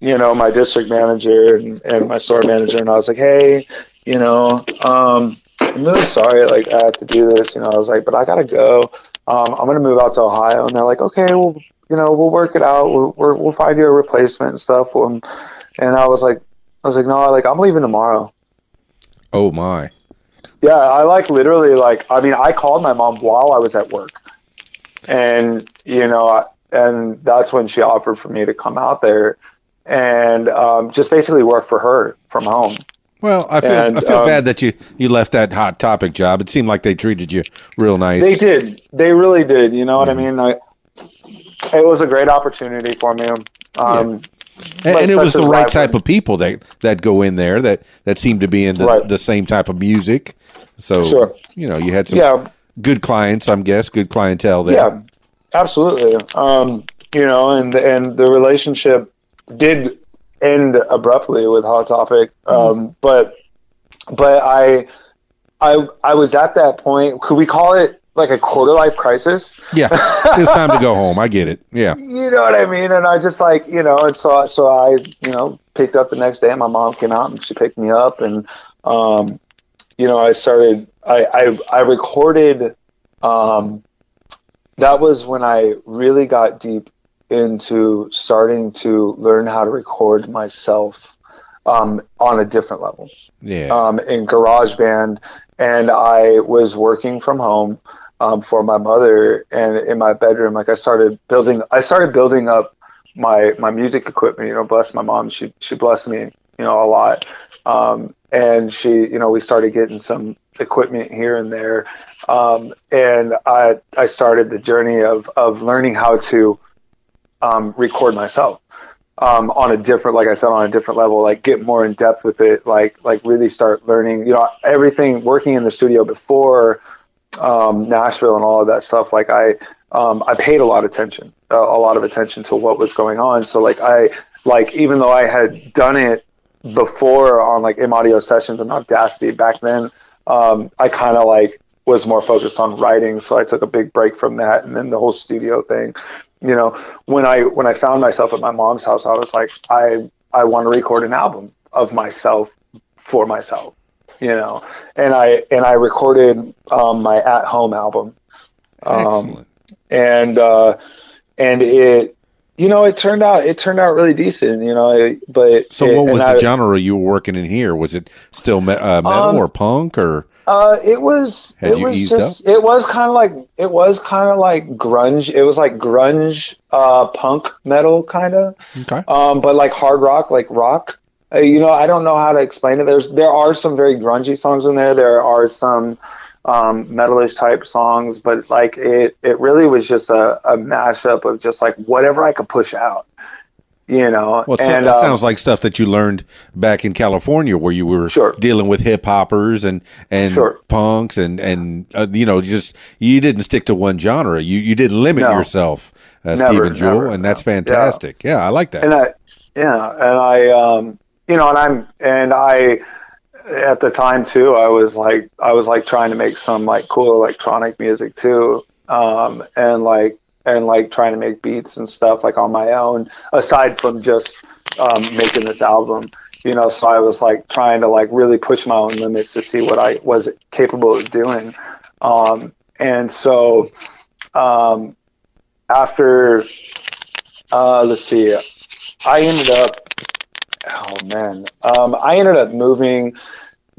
you know my district manager and, and my store manager and i was like hey you know um i'm really sorry like i have to do this you know i was like but i gotta go um, i'm gonna move out to ohio and they're like okay well you know, we'll work it out. We'll, we'll, we'll find you a replacement and stuff. Um, and I was like, I was like, no, like I'm leaving tomorrow. oh my. Yeah, I like literally like I mean, I called my mom while I was at work, and you know, I- and that's when she offered for me to come out there and um, just basically work for her from home. Well, I feel And, I feel um, bad that you you left that hot topic job. It seemed like they treated you real nice. They did, they really did. You know what I mean? I, it was a great opportunity for me. Um, and, and it was the right type of people that that go in there that that seem to be in the, Right. the same type of music. So Sure. you know, you had some Yeah, good clients, I'm guess, good clientele there. Yeah, absolutely. Um, you know, and and the relationship did end abruptly with Hot Topic, um, but but I I I was at that point. Could we call it like a quarter life crisis? Yeah. it's time to go home. I get it. Yeah. You know what I mean? And I just like you know, and so so I you know picked up the next day. My mom came out and she picked me up, and um, you know I started. I I, I recorded. Um, that was when I really got deep into starting to learn how to record myself um, on a different level Yeah. um, in GarageBand, and I was working from home um, for my mother, and in my bedroom, like I started building, I started building up my my music equipment. You know, bless my mom, she she blessed me, you know, a lot, um, and she, you know, we started getting some equipment here and there, um, and I I started the journey of of learning how to um, record myself um, on a different, like I said, on a different level, like get more in depth with it, like like really start learning, you know, everything working in the studio before um, Nashville and all of that stuff. Like I, um, I paid a lot of attention, uh, a lot of attention to what was going on. So like I, like even though I had done it before on like M Audio sessions and Audacity back then, um, I kind of like was more focused on writing. So I took a big break from that, and then the whole studio thing you know when i when i found myself at my mom's house i was like i i want to record an album of myself for myself you know and i and i recorded um, my at home album um, Excellent. and uh and it you know it turned out it turned out really decent you know it, but So it, what was the I- genre you were working in here? Was it still me- uh, metal Um, or punk or Uh, it was. Had it was just. It was kind of like. It was kind of like grunge. It was like grunge, uh, punk metal kind of. okay? Um, but like hard rock, like rock. Uh, you know, I don't know how to explain it. There's there are some very grungy songs in there. There are some um, metalish type songs, but like it, it really was just a, a mashup of just like whatever I could push out. You know, Well, and that um, sounds like stuff that you learned back in California, where you were Sure. dealing with hip hoppers and and Sure. punks and and uh, you know just you didn't stick to one genre. You you didn't limit No. yourself, uh, Never, Steven Jewel, never, and that's fantastic. Yeah. I like that. and I, yeah, and I, um, you know, and I'm, and I, at the time too, I was like, I was like trying to make some like cool electronic music too, um, and like, and like trying to make beats and stuff like on my own, aside from just um, making this album. You know, so I was like trying to like really push my own limits to see what I was capable of doing. Um, and so, um, after uh, let's see, I ended up. Oh man, um, I ended up moving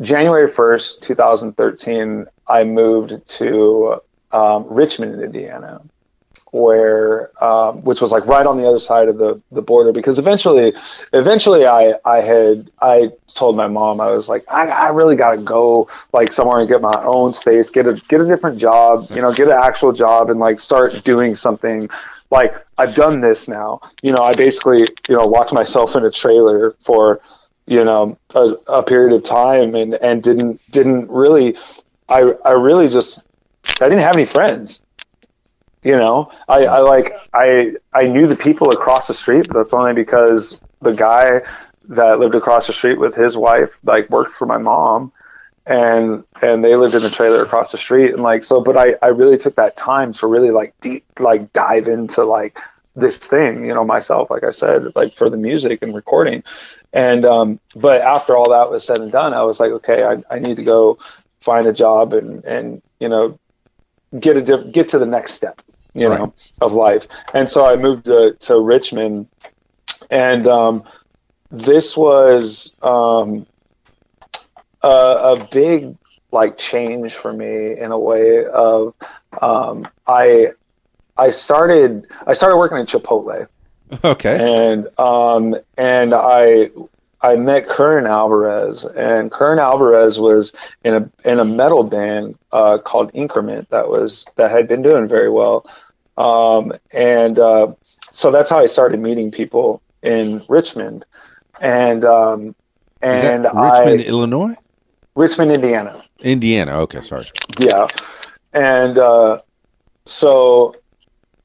January first, two thousand thirteen. I moved to um, Richmond, Indiana, where um, which was like right on the other side of the, the border because eventually eventually I I had I told my mom I was like I, I really gotta go like somewhere and get my own space get a get a different job you know get an actual job and like start doing something. Like I've done this now. You know I basically you know locked myself in a trailer for you know a, a period of time and and didn't didn't really I I really just I didn't have any friends you know? I, I like i i knew the people across the street that's only because the guy that lived across the street with his wife like worked for my mom and and they lived in the trailer across the street and like so but i i really took that time to really like deep like dive into like this thing you know myself like i said like for the music and recording. And um but after all that was said and done i was like okay i, I need to go find a job and and you know get a get to the next step you know, of life. And so I moved to, to Richmond, and um, this was um, a, a, big like change for me in a way of um, I I started I started working at Chipotle. Okay. And um, and I I met Curran Alvarez, and Curran Alvarez was in a in a metal band uh, called Increment that was that had been doing very well. Um, and uh, so that's how I started meeting people in Richmond. And um, and Richmond, I, Illinois, Richmond, Indiana. Indiana. Okay, sorry. Yeah, and uh, so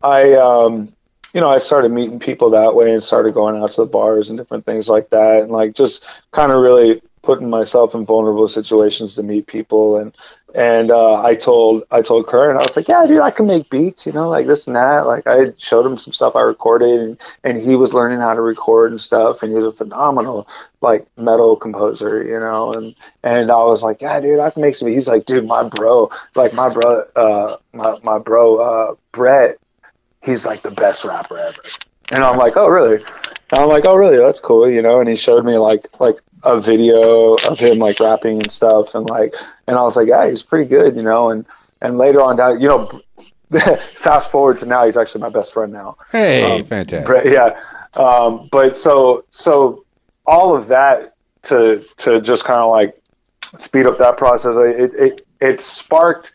I, um, you know, I started meeting people that way and started going out to the bars and different things like that, and like just kind of really putting myself in vulnerable situations to meet people. And and uh, I told I told Curran I was like yeah dude I can make beats you know like this and that. Like I showed him some stuff I recorded and, and he was learning how to record and stuff and he was a phenomenal like metal composer you know? And and I was like yeah dude I can make some he's like dude my bro like my bro uh my, my bro uh Brett he's like the best rapper ever. And I'm like oh really? And I'm like oh really? That's cool you know? And he showed me like like a video of him like rapping and stuff and like and I was like yeah he's pretty good you know and and later on down you know fast forward to now he's actually my best friend now. Hey um, fantastic. but yeah um, but so so all of that to to just kind of like speed up that process it it, it sparked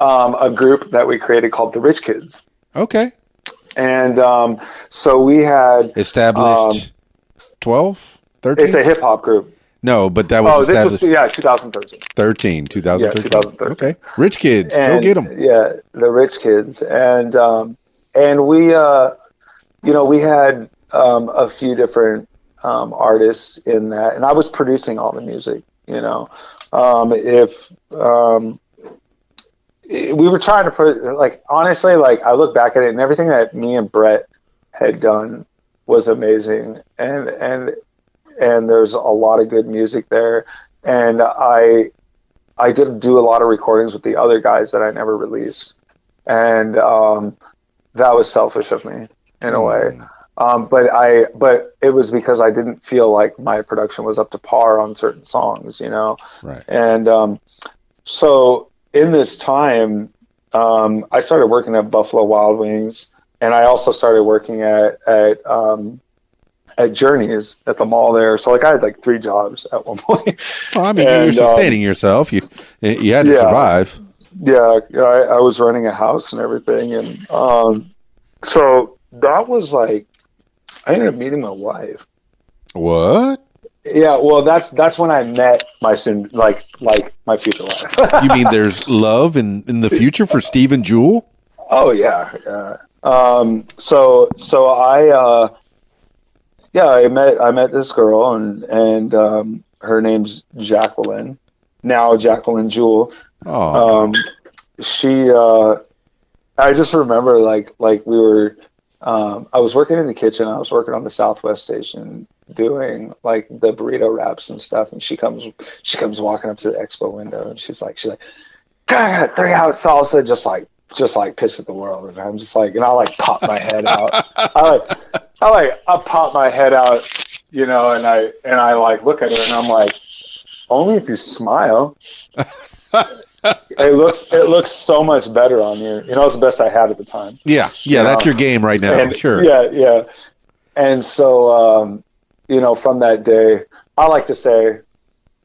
um, a group that we created called the rich kids. Okay. And um, so we had established 12 13? It's a hip hop group. No, but that was oh, established. this was yeah, 2013. 13, 2013. Yeah, 2013. Okay, rich kids, and, go get them. Yeah, the rich kids, and um, and we, uh, you know, we had um, a few different um, artists in that, and I was producing all the music. You know, um, if um, we were trying to put like honestly, like I look back at it, and everything that me and Brett had done was amazing, and and and there's a lot of good music there. And I I did do a lot of recordings with the other guys that I never released, and um, that was selfish of me in a way. Um, but I but it was because I didn't feel like my production was up to par on certain songs, you know. Right. And um, so in this time, um, I started working at Buffalo Wild Wings, and I also started working at at um, at Journeys at the mall there. So like I had like three jobs at one point. Well, I mean, you were And, sustaining yourself. You you had to yeah. survive. yeah, I, I was renting a house and everything, and um, so that was like I ended up meeting my wife. What? Yeah, well, that's that's when I met my soon like like my future wife. You mean there's love in in the future for Steven Jewel? Oh yeah, yeah. Um, so so I uh, yeah I met I met this girl and and um, her name's Jacqueline. Now Jacqueline Jewel. Oh, Um, she uh, I just remember like like we were um, I was working in the kitchen. I was working on the Southwest station doing like the burrito wraps and stuff. And she comes she comes walking up to the expo window and she's like she's like, God, I got three out salsa, just like just like pissed at the world, and I'm just like, and I like pop my head out. I like, I like, I pop my head out, you know, and I and I like look at her, and I'm like, only if you smile. it looks it looks so much better on you. You know, it's the best I had at the time. Yeah, yeah, You that's know? your game right now. And- sure. Yeah, yeah. And so, um, you know, from that day, I like to say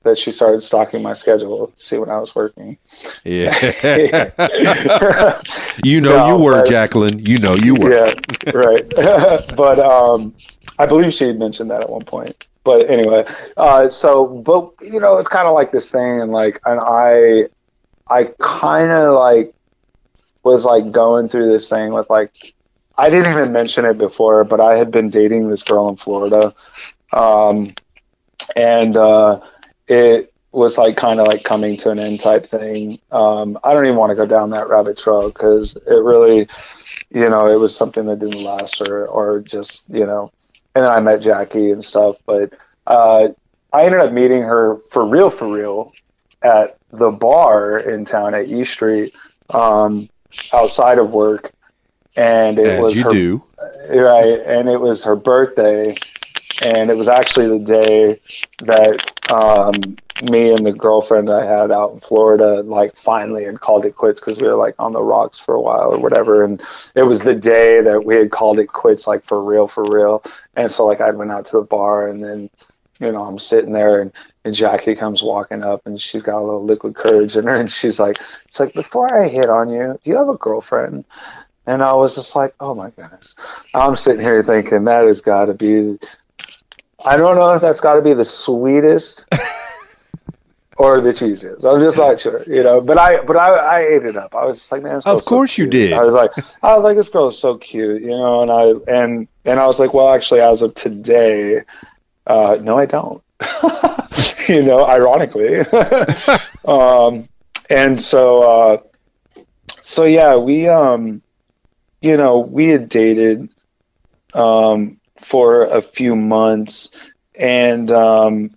that she started stalking my schedule to see when I was working. Yeah. you know No, you were, but- Jacqueline. You know you were. yeah, right. but um, I believe she had mentioned that at one point. But anyway, uh, so but you know, it's kind of like this thing, and like, and I, I kind of like was like going through this thing with like, I didn't even mention it before, but I had been dating this girl in Florida, um, and uh, it was like kind of like coming to an end type thing. Um, I don't even want to go down that rabbit trail because it really you know, it was something that didn't last or, or just, you know, and then I met Jackie and stuff, but, uh, I ended up meeting her for real, for real at the bar in town at E Street, um, outside of work. And it As was you her, do. right. And it was her birthday. And it was actually the day that, um, me and the girlfriend I had out in Florida, like finally had called it quits because we were like on the rocks for a while or whatever. And it was the day that we had called it quits, like for real, for real. And so like I went out to the bar and then, you know, I'm sitting there and, and Jackie comes walking up and she's got a little liquid courage in her and she's like, it's like, before I hit on you, do you have a girlfriend? And I was just like, oh my goodness. I'm sitting here thinking that has got to be, I don't know if that's got to be the sweetest or the cheesiest. I'm just not sure, you know. But I, but I, I ate it up. I was just like, man, this Of girl's so course you did. I was like, I was like, this girl is so cute, you know. And I, and and I was like, well, actually, as of today, uh, no, I don't. you know, ironically. um, and so, uh, so yeah, we, um, you know, we had dated um, for a few months, and um,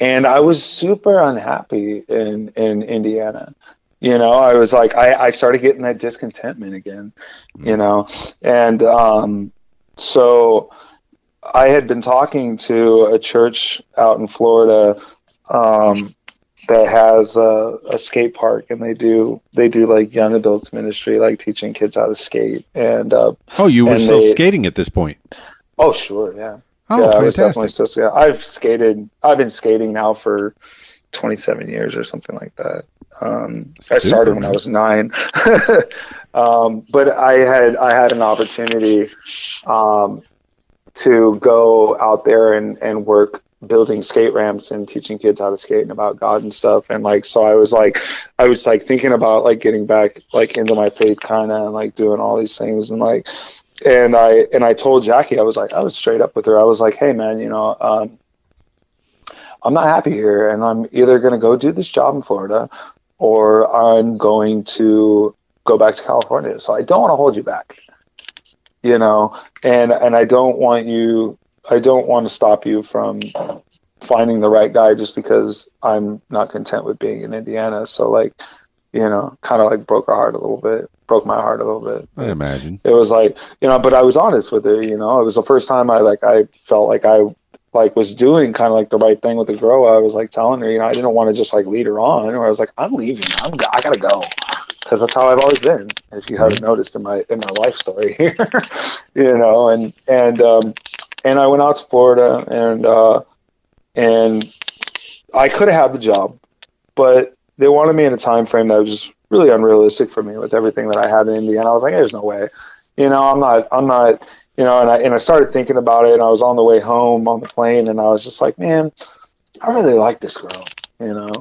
and I was super unhappy in in Indiana. You know, I was like, I, I started getting that discontentment again. You know, and um, so I had been talking to a church out in Florida um, that has a, a skate park, and they do they do like young adults ministry, like teaching kids how to skate. And uh, Oh, you were still they- skating at this point. Oh, sure, yeah, Oh, yeah, I was definitely fantastic. still. Yeah, I've skated. I've been skating now for 27 years or something like that. Um, I started when I was nine, um, but I had I had an opportunity um, to go out there and, and work building skate ramps and teaching kids how to skate and about God and stuff. And like, so I was like, I was like thinking about like getting back like into my faith kind of and like doing all these things and like, and I, and I told Jackie, I was like, I was straight up with her. I was like, Hey man, you know, um, I'm not happy here and I'm either to go do this job in Florida or I'm going to go back to California. So I don't want to hold you back, you know, and, and I don't want you, I don't want to stop you from finding the right guy just because I'm not content with being in Indiana. So like, you know, kind of like broke her heart a little bit, broke my heart a little bit. I imagine. It was like, you know, but I was honest with her, you know, it was the first time I like, I felt like I like was doing kind of like the right thing with the girl. I was like telling her, you know, I didn't want to just like lead her on or I was like, I'm leaving. I'm, I gotta go. Cause that's how I've always been. If you haven't noticed in my, in my life story here, you know, and, and, um, and I went out to Florida and, uh, and I could have had the job, but they wanted me in a time frame that was just really unrealistic for me with everything that I had in Indiana. I was like, there's no way, you know, I'm not, I'm not, you know, and I, and I started thinking about it and I was on the way home on the plane and I was just like, man, I really like this girl, you know,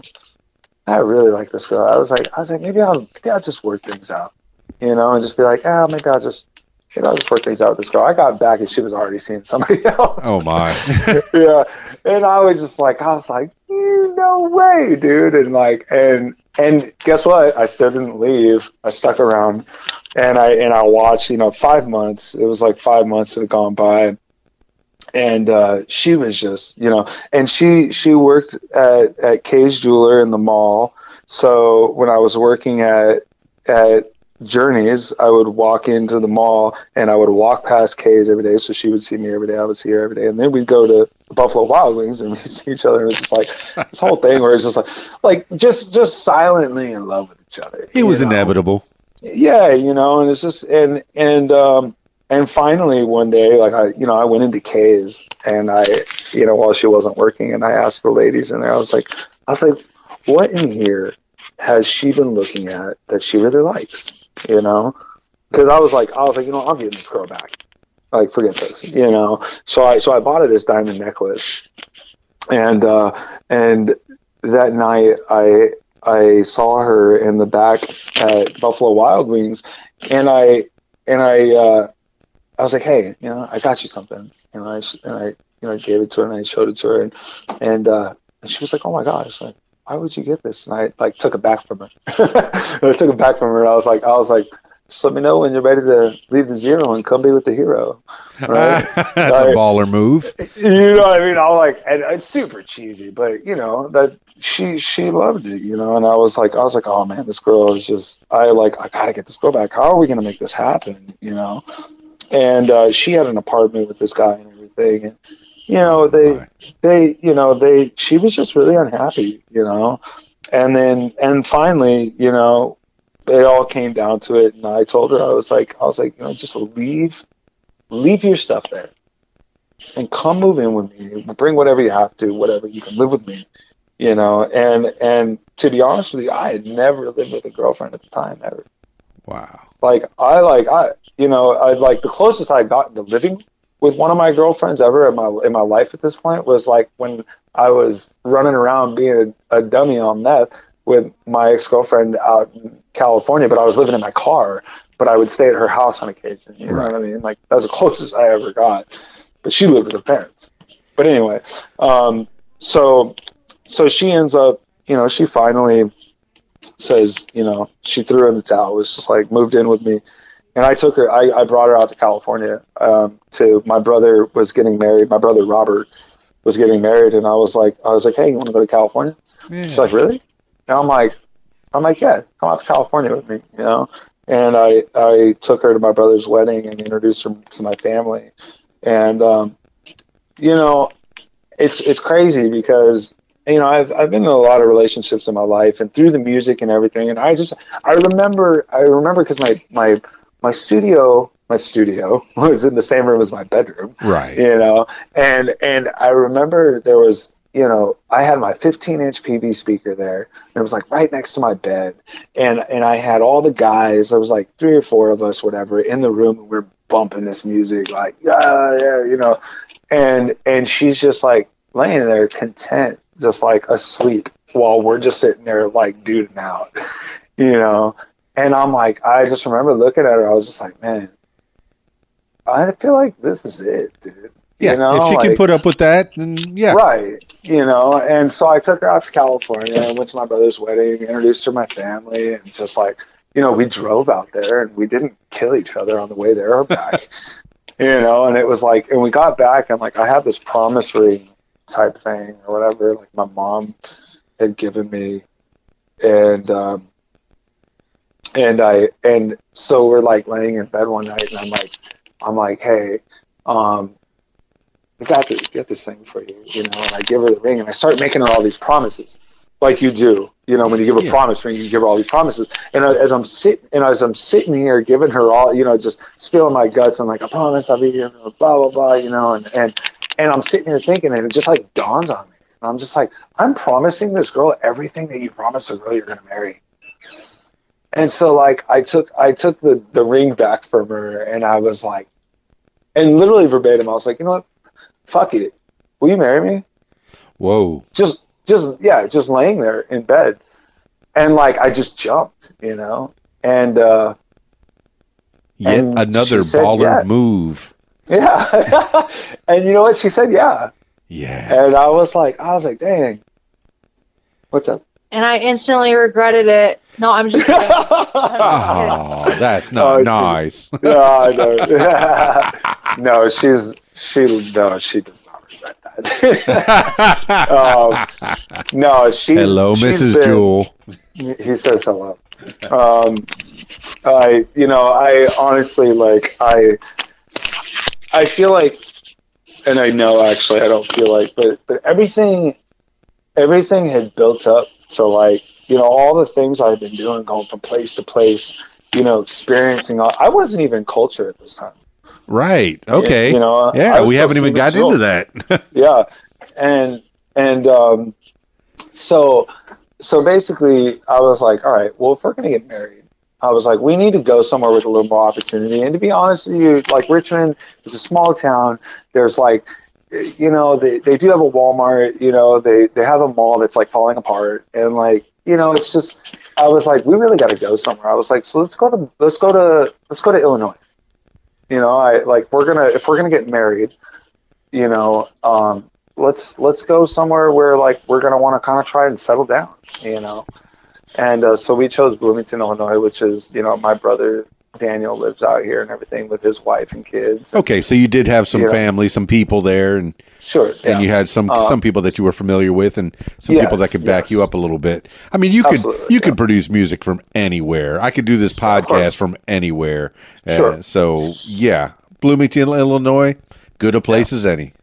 I really like this girl. I was like, I was like, maybe I'll, maybe I'll just work things out, you know, and just be like, ah, maybe I'll just, maybe I'll just work things out with this girl. I got back and she was already seeing somebody else Oh my. yeah. And I was just like, I was like, "You no way, dude. And like, and, and guess what? I still didn't leave. I stuck around and I, and I watched, you know, five months. It was like five months had gone by. And uh, she was just, you know, and she she worked at at Kay's Jeweler in the mall. So when I was working at at journeys. I would walk into the mall and I would walk past Kay's every day. So she would see me every day. I would see her every day. And then we'd go to Buffalo Wild Wings and we'd see each other. And it's just like this whole thing where it's just like, like just, just silently in love with each other. It was know? inevitable. yeah you know and it's just and and um and finally one day like i you know i went into Kay's and i you know while she wasn't working and i asked the ladies in there i was like i was like what in here has she been looking at that she really likes you know? Because i was like i was like you know i'm getting this girl back. Like forget this you know? So i so i bought her this diamond necklace. And uh and that night i I saw her in the back at Buffalo Wild Wings, and I and I uh, I was like, hey, you know, I got you something, and I and I you know gave it to her and I showed it to her, and and, uh, and she was like, oh my gosh, like why would you get this? And I like took it back from her. I took it back from her. I was like, I was like, just let me know when you're ready to leave the zero and come be with the hero. Right? That's Right. a baller move. you know what I mean? I like, and it's super cheesy, but you know that she she loved it, you know. And I was like, I was like, oh man, this girl is just. I like, I gotta get this girl back. How are we gonna make this happen? You know. And uh, she had an apartment with this guy and everything, and you know they they you know they she was just really unhappy, you know. And then and finally, you know, it all came down to it, and I told her I was like, I was like, you know, just leave leave your stuff there and come move in with me. Bring whatever you have to, whatever you can live with me, you know. And and to be honest with you, I had never lived with a girlfriend at the time ever. Wow. Like I like I you know I like the closest I got to living with one of my girlfriends ever in my in my life at this point was like when I was running around being a, a dummy on meth with my ex girlfriend out in California, but I was living in my car. But I would stay at her house on occasion. You know what I mean? Like that was the closest I ever got. But she lived with her parents. But anyway, um, so so she ends up, you know, she finally says, you know, she threw in the towel. Was just like moved in with me, and I took her. I, I brought her out to California. Um, to my brother was getting married. My brother Robert was getting married, and I was like, I was like, hey, you want to go to California? She's like, really? And I'm like, I'm like, yeah, come out to California with me, you know. And I I took her to my brother's wedding and introduced her to my family, and um, you know, it's it's crazy because you know I've I've been in a lot of relationships in my life and through the music and everything, and I just I remember I remember because my my my studio my studio was in the same room as my bedroom, Right. you know? And and i remember there was you know i had my 15 inch pb speaker there. And it was like right next to my bed. And and i had all the guys there was like three or four of us whatever in the room and we are bumping this music like yeah yeah you know? And and she's just like laying there content just like asleep while we're just sitting there like duding out you know and i'm like i just remember looking at her i was just like man i feel like this is it dude Yeah. you know, if she can put up with that, then yeah. Right. You know, and so I took her out to California and went to my brother's wedding, introduced her to my family, and just like, you know, we drove out there and we didn't kill each other on the way there or back. you know, and it was like, and we got back and like I had this promise ring type thing or whatever, like my mom had given me. And, um, and I, and so we're like laying in bed one night and I'm like, I'm like, hey, um, I got this, get this thing for you, you know, and I give her the ring and I start making her all these promises like you do, you know, when you give a Yeah. promise ring, you give her all these promises. And I- as I'm sitting, and as I'm sitting here giving her all, you know, just spilling my guts, I'm like, I promise I'll be here, blah, blah, blah, you know, and, and, and I'm sitting here thinking, and it just like dawns on me. And I'm just like, I'm promising this girl everything that you promised a girl you're going to marry. And so like I took I took the, the ring back from her and I was like and literally verbatim, I was like, you know what? Fuck it. Will you marry me? Whoa. Just just yeah, just laying there in bed. And like I just jumped, you know? And uh Yet And another said baller yeah. move. yeah. and you know what? She said yeah. Yeah. And I was like I was like, dang. What's up? And I instantly regretted it. No, I'm just kidding. Oh, that's not Oh, nice. no, I know. no, she's she no, she does not regret that. um, no, she. Hello, she's Mrs. been- Jewel. He says hello. Um, I, you know, I honestly like I, I feel like, and I know actually I don't feel like, but but everything, everything had built up to like you know all the things I've been doing, going from place to place, you know, experiencing. All, I wasn't even cultured at this time. Right. Okay. You know, yeah, we haven't even gotten into that. yeah and and um so so basically i was like all right well if we're going to get married i was like we need to go somewhere with a little more opportunity and to be honest with you like richmond is a small town there's like you know they, they do have a walmart you know they they have a mall that's like falling apart. And like you know it's just i was like we really got to go somewhere. I was like so let's go to let's go to let's go to illinois. You know i like we're gonna if we're gonna get married you know um let's let's go somewhere where like we're gonna want to kind of try and settle down, you know. And uh, so we chose Bloomington, Illinois, which is you know my brother Daniel lives out here and everything with his wife and kids. okay, so you did have some Yeah. family, some people there, and Sure, and you had some Uh, some people that you were familiar with, and some Yes, people that could back yes. you up a little bit. I mean, you could Absolutely, you could produce music from anywhere. I could do this podcast from anywhere. Uh, Sure. So yeah, Bloomington, Illinois, good a place as any.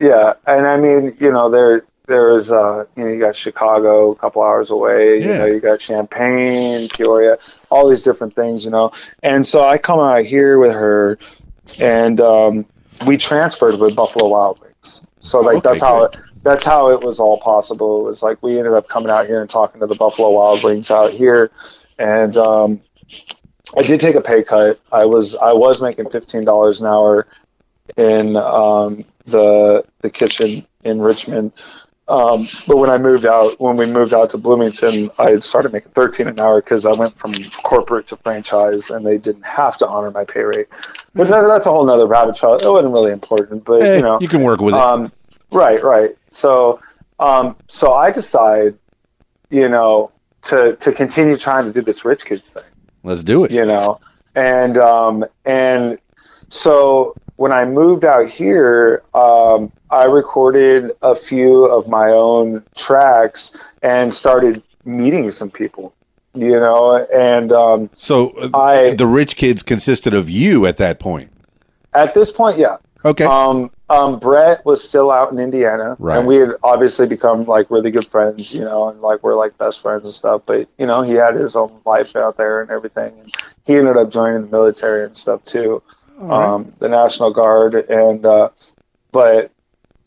yeah, and I mean you know there there's uh you know you got Chicago a couple hours away. You Yeah. know you got Champaign, Peoria, all these different things. You know, and so I come out here with her, and um, we transferred with Buffalo Wild Wings. So like Okay, that's how good. it that's how it was all possible. It was like we ended up coming out here and talking to the Buffalo Wild Wings out here, and um, I did take a pay cut. I was I was making fifteen dollars an hour in um, the the kitchen in Richmond. Um, but when I moved out, when we moved out to Bloomington, I started making 13 an hour because I went from corporate to franchise, and they didn't have to honor my pay rate. But that, that's a whole nother rabbit trail. It wasn't really important, but Eh, you know, you can work with it. um, right, right. So, um, so I decide, you know, to to continue trying to do this rich kids thing Let's do it. you know and um and so when i moved out here um i recorded a few of my own tracks and started meeting some people you know and um So uh, I- the rich kids consisted of you at that point. at this point yeah Okay. Um, um, Brett was still out in Indiana, Right. and we had obviously become like really good friends, you know, and like we're like best friends and stuff. But you know, he had his own life out there and everything, and he ended up joining the military and stuff too, um, the National Guard, and uh, but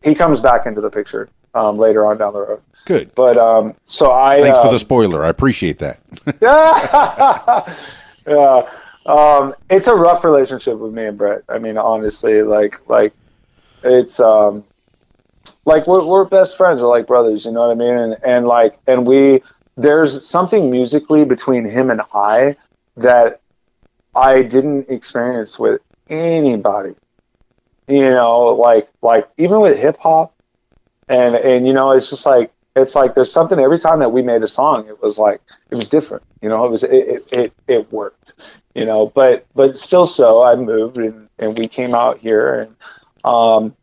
he comes back into the picture um, later on down the road. Good. But um, so I Thanks for um, the spoiler. I appreciate that. yeah. Um, it's a rough relationship with me and Brett. I mean, honestly, like, like it's, um, like we're, we're best friends. We're like brothers, you know what I mean? And, and like, and we, there's something musically between him and I that I didn't experience with anybody, you know, like, like even with hip hop and, and, you know, it's just like, it's like there's something every time that we made a song, it was like, it was different, you know, it was, it, it, it, it worked, you know, but, but still so I moved and, and we came out here and, um,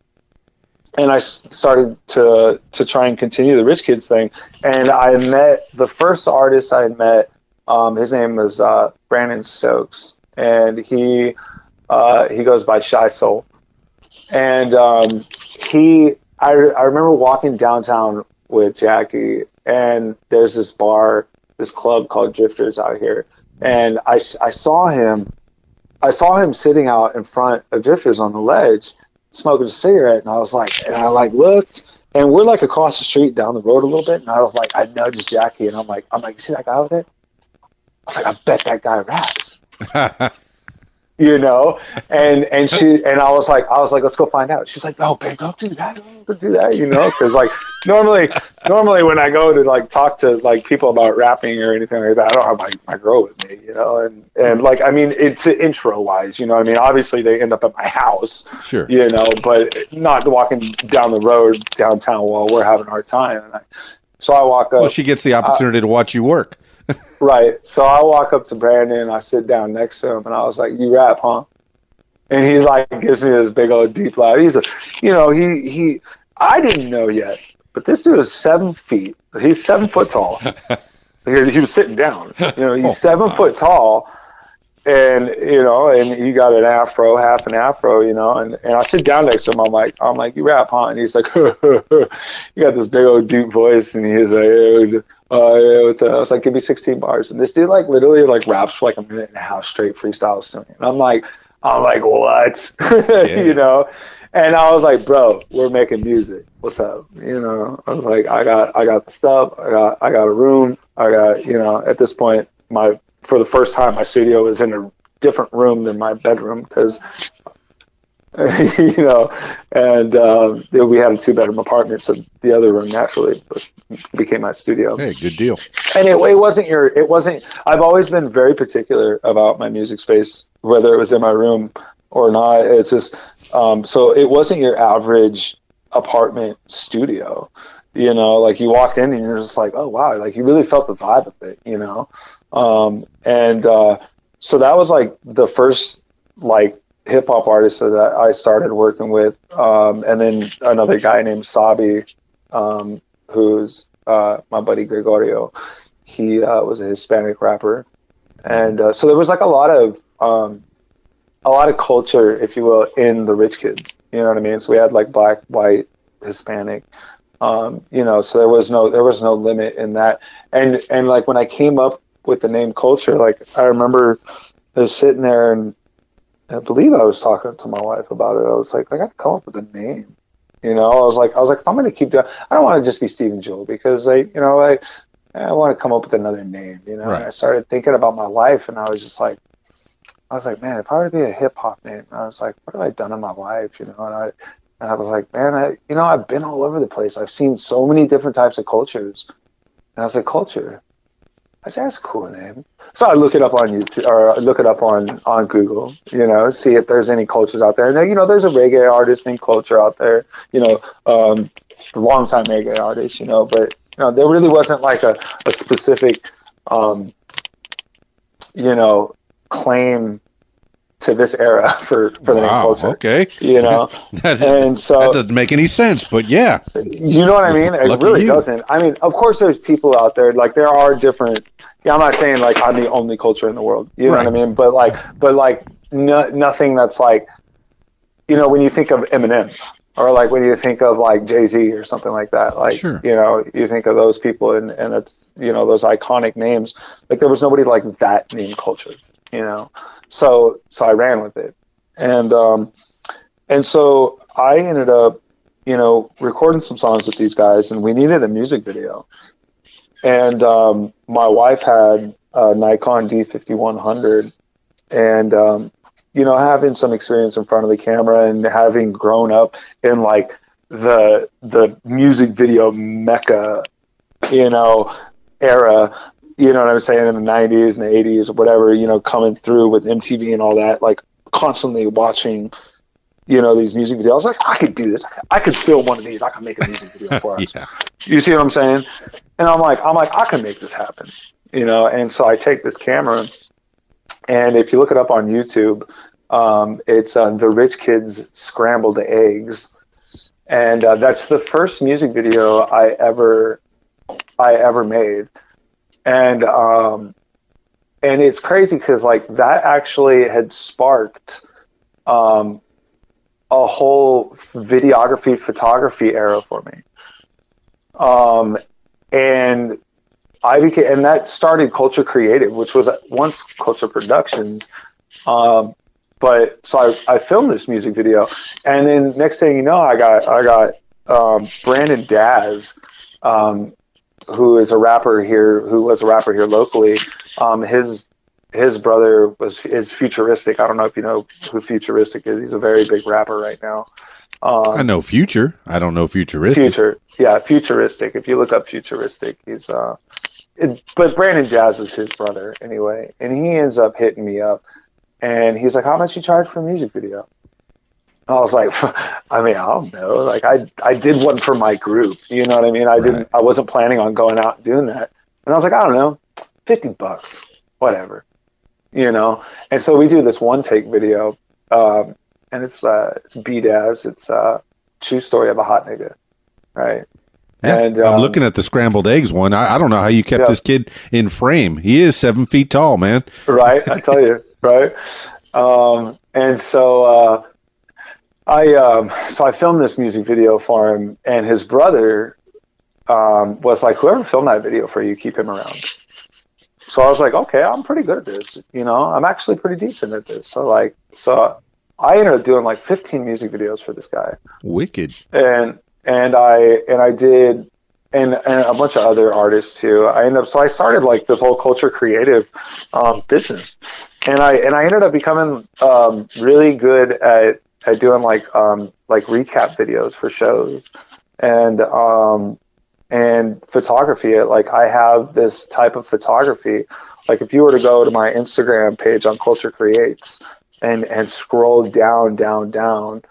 and I started to to try and continue the Rich Kids thing. And I met the first artist I met. Um, his name was uh, Brandon Stokes, and he uh, he goes by Shy Soul. And um, he, I, I remember walking downtown with Jackie, and there's this bar, this club called Drifters out here, and I, I saw him. I saw him sitting out in front of Drifters on the ledge, smoking a cigarette, and I was like, and I like looked, and we're like across the street down the road a little bit, and I was like, I nudged Jackie, and I'm like, I'm like, see that guy over there? I was like, I bet that guy raps, you know, and and she and I was like, I was like, let's go find out. She's like, no, babe, don't do that, don't do that, you know, because like normally, normally when I go to like talk to like people about rapping or anything like that, I don't have my, my girl with me, you know, and and mm-hmm. like I mean, it's intro wise, you know, I mean, obviously they end up at my house, Sure. you know, but not walking down the road downtown while we're having our time. And I, so I walk up, Well, she gets the opportunity to watch you work. Right? So I walk up to Brandon, and I sit down next to him, and I was like, "You rap, huh?" And he's like, gives me this big old deep laugh. He's a, you know, he he. I didn't know yet, but this dude is seven feet. He's seven foot tall, he was sitting down. You know, he's Oh, seven wow. foot tall, and you know, and he got an afro, half an afro, you know, and, and I sit down next to him. I'm like, I'm like, you rap, huh? And he's like, you got this big old deep voice, and he's like, hey, uh, yeah, what's up? I was like, give me 16 bars, and this dude like literally like raps for like a minute and a half straight freestyles to me, and I'm like, I'm like, what, you know. And I was like, bro, we're making music. What's up? You know, I was like, I got, I got the stuff. I got, I got a room. I got, you know, at this point, my for the first time, my studio was in a different room than my bedroom because, you know, and um, we had a two bedroom apartment, so the other room naturally became my studio Hey, good deal. and it, it wasn't your it wasn't i've always been very particular about my music space whether it was in my room or not it's just um, so it wasn't your average apartment studio you know like you walked in and you're just like oh wow like you really felt the vibe of it you know? Um, and uh, so that was like the first like hip hop artist that I started working with um, and then another guy named Sabi um, who's uh, my buddy Gregorio. He uh, was a Hispanic rapper, and uh, so there was like a lot of um, a lot of culture, if you will, in the rich kids. You know what I mean? So we had like black, white, Hispanic. Um, you know, so there was no there was no limit in that. And and like when I came up with the name culture, like I remember I was sitting there and I believe I was talking to my wife about it. I was like, I got to come up with a name. You know, I was like, I was like, I'm going to keep doing, I don't want to just be Steven Jewel because I, you know, I, I want to come up with another name. You know, Right. and I started thinking about my life, and I was just like, I was like, man, if I were to be a hip hop name, I was like, what have I done in my life? You know, and I, and I was like, man, I, you know, I've been all over the place. I've seen so many different types of cultures, and I was like, culture. I said, that's a cool name. So I look it up on YouTube or I look it up on on Google, you know, see if there's any cultures out there. And you know, there's a reggae artist named Culture out there, you know, um, long time reggae artist, you know, but you know, there really wasn't like a, a specific, um, you know, claim to this era for for the name Culture, Okay. you know, That, and so that doesn't make any sense, but yeah. you know what I mean? It Lucky really you. doesn't. I mean, of course, there's people out there. Like there are different. Yeah, I'm not saying like I'm the only culture in the world. You know what I mean? But like, but like, no, nothing that's like, you know, when you think of Eminem, or like when you think of like Jay Z or something like that. Like, Sure. you know, you think of those people, and and it's you know those iconic names. Like there was nobody like that name culture. You know, so so I ran with it, and um, and so I ended up you know, recording some songs with these guys, and we needed a music video. And um, my wife had a Nikon D5100, and um, you know, having some experience in front of the camera and having grown up in like the the music video mecca, you know, era. You know what I'm saying in the '90s and the '80s or whatever. You know, coming through with MTV and all that, like constantly watching you know these music videos. Like, I could do this. I could, film one of these. I could make a music video for us. Yeah. You see what I'm saying? And I'm like, I'm like, I can make this happen. You know. And so I take this camera, and if you look it up on YouTube, um, it's uh, the Rich Kids Scrambled Eggs, and uh, that's the first music video I ever I ever made, and um, and it's crazy because like that actually had sparked um, a whole videography photography era for me. Um, and I became, and that started Culture Creative, which was once Culture Productions. Um, but so I, I filmed this music video, and then next thing you know, I got I got um, Brandon Daz, um, who is a rapper here, who was a rapper here locally. Um, his his brother was is futuristic. I don't know if you know who futuristic is. He's a very big rapper right now. Um, I know future. I don't know futuristic. Future, yeah, futuristic. If you look up futuristic, he's uh, it, but Brandon Jazz is his brother anyway, and he ends up hitting me up, and he's like, "How much you charge for a music video?" I was like, I mean, I don't know. Like, I I did one for my group. You know what I mean? I didn't. I wasn't planning on going out and doing that, and I was like, I don't know, fifty bucks, whatever. You know, and so we do this one take video, um, and it's uh, it's B Daz. It's uh, true story of a hot nigga, right? Yeah, And, I'm um, looking at the scrambled eggs one. I, I don't know how you kept Yeah. this kid in frame. He is seven feet tall, man. right? I tell you, right? Um, and so uh, I um, so I filmed this music video for him, and his brother um, was like, "Whoever filmed that video for you, keep him around." So I was like, "Okay, I'm pretty good at this. You know, I'm actually pretty decent at this." So like, so I ended up doing like 15 music videos for this guy Wicked. and and I and I did and and a bunch of other artists too. I ended up so I started like this whole culture creative um, business, and I and I ended up becoming um, really good at at doing like um, like recap videos for shows, and um, and photography. Like I have this type of photography. Like if you were to go to my Instagram page on Culture Creates and and scroll down down down,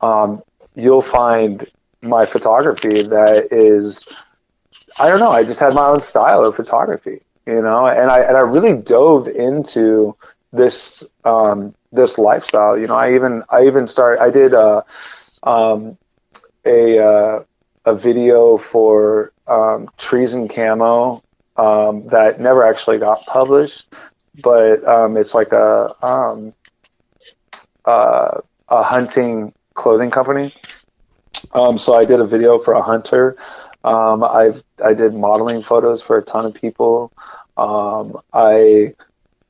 um, you'll find my photography that is I don't know, I just had my own style of photography, you know, and I and I really dove into this um this lifestyle. You know, I even I even started I did a um a uh, a video for um, trees and camo um, that never actually got published, but um, it's like a um, uh, a hunting clothing company. So I did a video for a hunter. I've I did modeling photos for a ton of people. I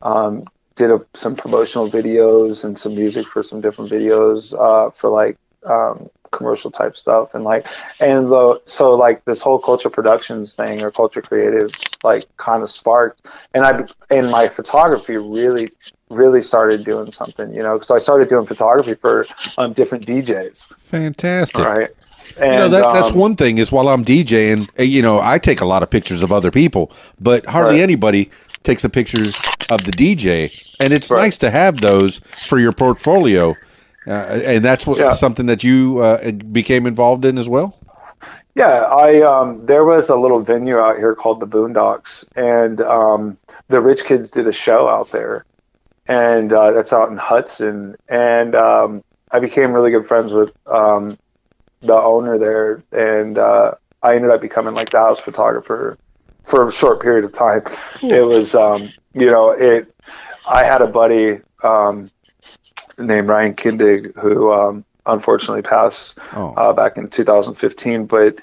um, did a, some promotional videos and some music for some different videos uh, for like um, commercial type stuff and like and the so like this whole culture productions thing or culture creative like kind of sparked and I and my photography really really started doing something you know because I started doing photography for um, different DJs Fantastic. right and You know that that's um, one thing is while I'm DJing, you know, I take a lot of pictures of other people, but hardly Right. anybody takes a picture of the DJ, and it's Right. nice to have those for your portfolio. Uh, and that's what Yeah. something that you uh, became involved in as well. Yeah, I um, there was a little venue out here called the Boondocks, and um, the rich kids did a show out there, and uh, that's out in Hudson. And um, I became really good friends with um, the owner there, and uh, I ended up becoming like the house photographer for a short period of time. It was, um, you know, it. I had a buddy um, named Ryan Kindig who um, unfortunately passed Oh, uh, back in 2015, but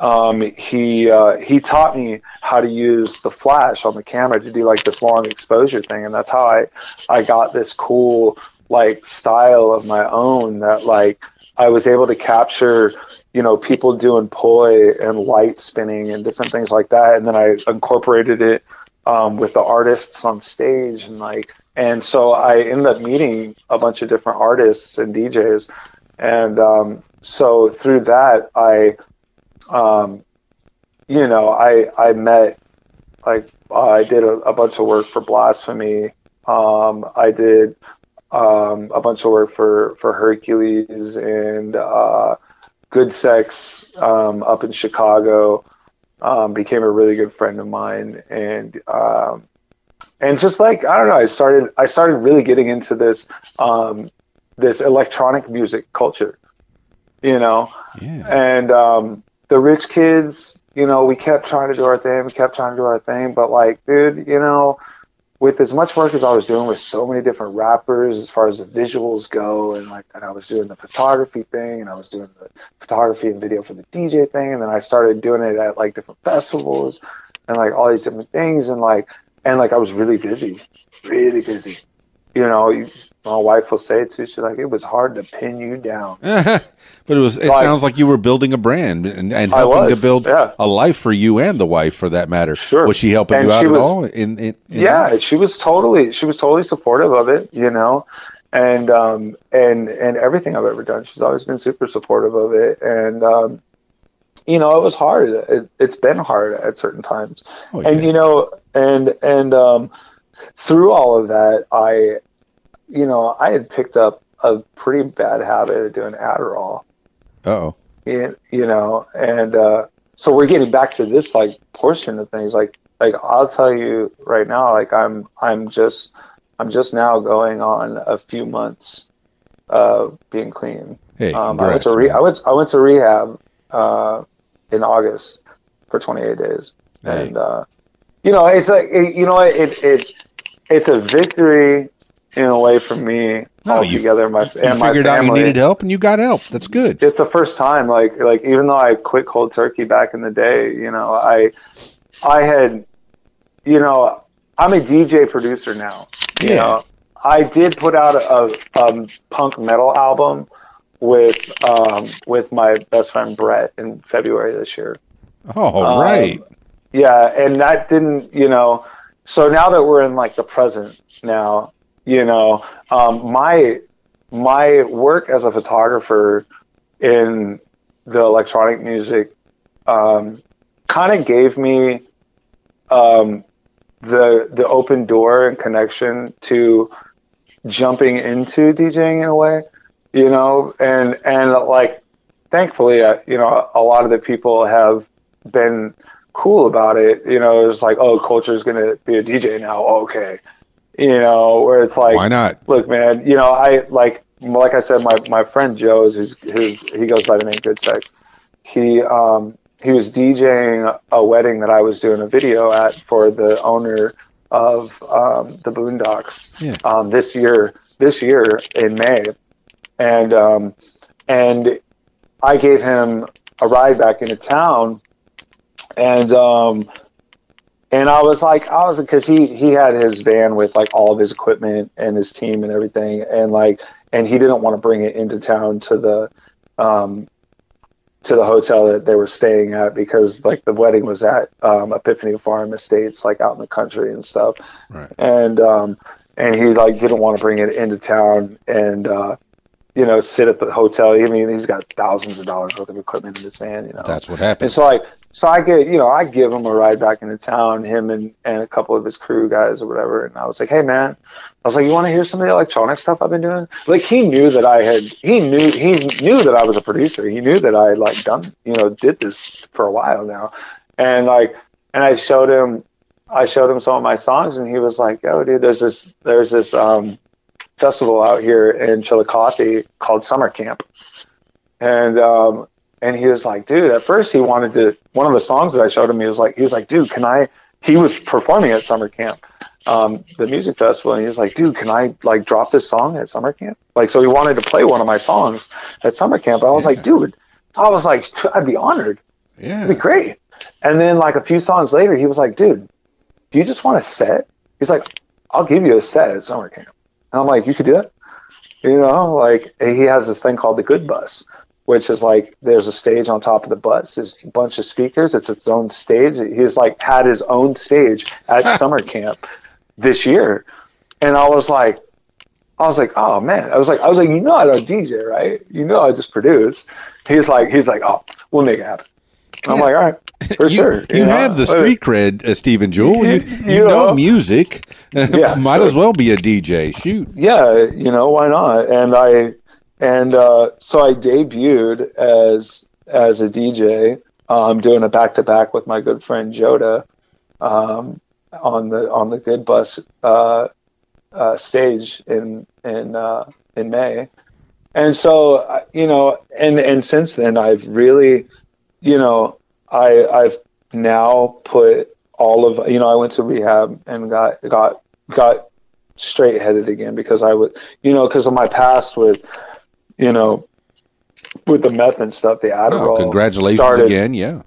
um, he uh, he taught me how to use the flash on the camera to do like this long exposure thing, and that's how I I got this cool like style of my own that like I was able to capture you know people doing poi and light spinning and different things like that, and then I incorporated it um, with the artists on stage and like and so I ended up meeting a bunch of different artists and DJs and um, so through that i um, you know i i met like i did a, a bunch of work for blasphemy. Um, i did um, a bunch of work for for hercules and uh, good sex um, up in chicago um, became a really good friend of mine and um, and just like i don't know i started i started really getting into this um, this electronic music culture, you know. yeah. And um, the rich kids, you know, we kept trying to do our thing, we kept trying to do our thing, but like, dude, you know, with as much work as I was doing with so many different rappers, as far as the visuals go, and like, and I was doing the photography thing, and I was doing the photography and video for the DJ thing, and then I started doing it at like different festivals, and like all these different things, and like, and like I was really busy, really busy. You know, you, my wife will say it too. She's like, it was hard to pin you down. but it was. It Like- sounds like you were building a brand and, and helping to build yeah. a life for you and the wife, for that matter. Sure. Was she helping And you out she at was- all? In, in, in yeah, that? she was totally she was totally supportive of it, you know, and um and and everything I've ever done, she's always been super supportive of it, and um, you know, it was hard. It, it's been hard at certain times, Oh, and you know, and and um, through all of that, I, you know, I had picked up a pretty bad habit of doing Adderall. Uh-oh. you, you know and uh so we're getting back to this like portion of things like like i'll tell you right now like i'm i'm just i'm just now going on a few months of being clean Hey, um i went to re- i went i went to rehab uh in August for 28 days, Hey. and uh, you know, it's like it, you know, it it it's a victory in a way for me No, you- my You and my figured out you needed help and you got help. That's good. It's the first time, like like even though I quit cold turkey back in the day, you know, I I had, you know, I'm a DJ producer now. You Yeah. know, I did put out a, a, punk metal album with um, with my best friend Brett in February this year. Oh, Um, right. Yeah, and that didn't, you know. So now that we're in like the present now, you know, um, my my work as a photographer in the electronic music um, kind of gave me um, the the open door and connection to jumping into DJing in a way, you know, and and like thankfully, uh, you know, a lot of the people have been cool about it. You know, it's like, oh, culture's gonna be a DJ now. Okay, you know, where it's like, Why not? look, man, you know, I like, like I said, my my friend Joe's, his, his he goes by the name Good Sex. He um he was DJing a wedding that I was doing a video at for the owner of um, the Boondocks Yeah. um, this year. This year in May, and um, and I gave him a ride back into town, and um, and I was like, I was because he he had his van with like all of his equipment and his team and everything, and like, and he didn't want to bring it into town to the um, to the hotel that they were staying at because like the wedding was at um, Epiphany Farm Estates, like out in the country and stuff, Right. and um, and he like didn't want to bring it into town and. Uh, you know, sit at the hotel. I mean, he's got thousands of dollars worth of equipment in his van. You know, That's what and happens. so like, so I get, you know, I give him a ride back into town, him and, and a couple of his crew guys or whatever. And I was like, hey man, I was like, you want to hear some of the electronic stuff I've been doing? Like he knew that I had, he knew, he knew that I was a producer. He knew that I had like done, you know, did this for a while now. And like, and I showed him, I showed him some of my songs and he was like, yo dude, there's this, there's this, um, festival out here in Chillicothe called Summer Camp. And, um, and he was like, dude, at first he wanted to, one of the songs that I showed him, he was like, he was like, dude, can I, he was performing at summer camp, um, the music festival. And he was like, dude, can I like drop this song at summer camp? Like, so he wanted to play one of my songs at summer camp. I was like, dude, I was like, I'd be honored. Yeah. It'd be great. And then like a few songs later, he was like, dude, do you just want a set? He's like, I'll give you a set at summer camp. And I'm like, you could do that? You know, like he has this thing called the good bus, which is like there's a stage on top of the bus. There's a bunch of speakers. It's its own stage. He's like had his own stage at summer camp this year. And I was like, I was like, oh man. I was like, I was like, you know I don't DJ, right? You know I just produce. He's like, he's like, oh, we'll make it happen. I'm Yeah. like, all right, for you, sure. You know? have the street cred, uh, Steven Jewel. You, you, You know, know. music. Yeah, Might sure. as well be a DJ. Shoot. yeah, you know, why not? And I and uh, so I debuted as as a DJ. I'm doing a back to back with my good friend Joda um, on the on the Good Bus uh, uh, stage in in uh, in May. And so uh, you know, and and since then I've really, you know, I I've now put all of you know I went to rehab and got got got straight headed again because I would, you know, because of my past with, you know, with the meth and stuff, the oh, Adderall. Oh, congratulations started, again. Yeah.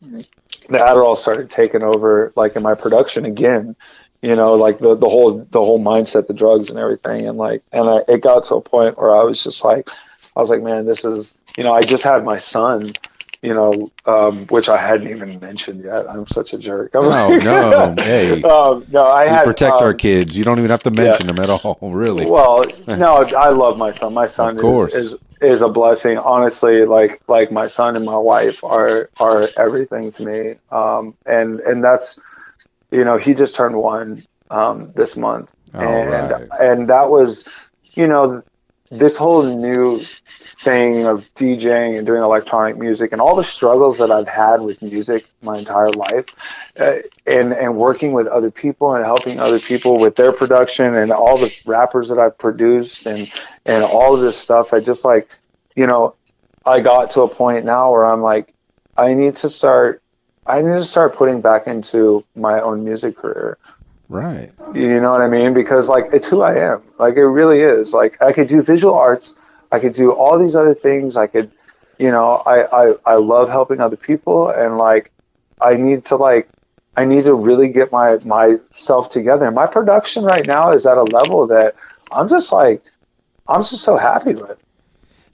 The Adderall started taking over, like in my production again. You know, like the the whole the whole mindset, the drugs and everything, and like, and I, it got to a point where I was just like, I was like, man, this is, you know, I just had my son. You know, um, which I hadn't even mentioned yet. I'm such a jerk. I'm No, like- no. Hey, um, no, I had protect our um, kids. You don't even have to mention them at all, really. Well, no, I love my son. My son Of course. is, is is a blessing. Honestly, like like my son and my wife are are everything to me. Um, and and that's you know he just turned one um, this month, All and right. and that was you know this whole new thing of DJing and doing electronic music and all the struggles that I've had with music my entire life uh, and and working with other people and helping other people with their production and all the rappers that I've produced and and all of this stuff I just like you know I got to a point now where I'm like I need to start. I need to start putting back into my own music career. Right. You know what I mean? Because like it's who I am. Like it really is. Like I could do visual arts. I could do all these other things. I could, you know, I I, I love helping other people and like I need to like I need to really get my myself together. My production right now is at a level that I'm just like I'm just so happy with.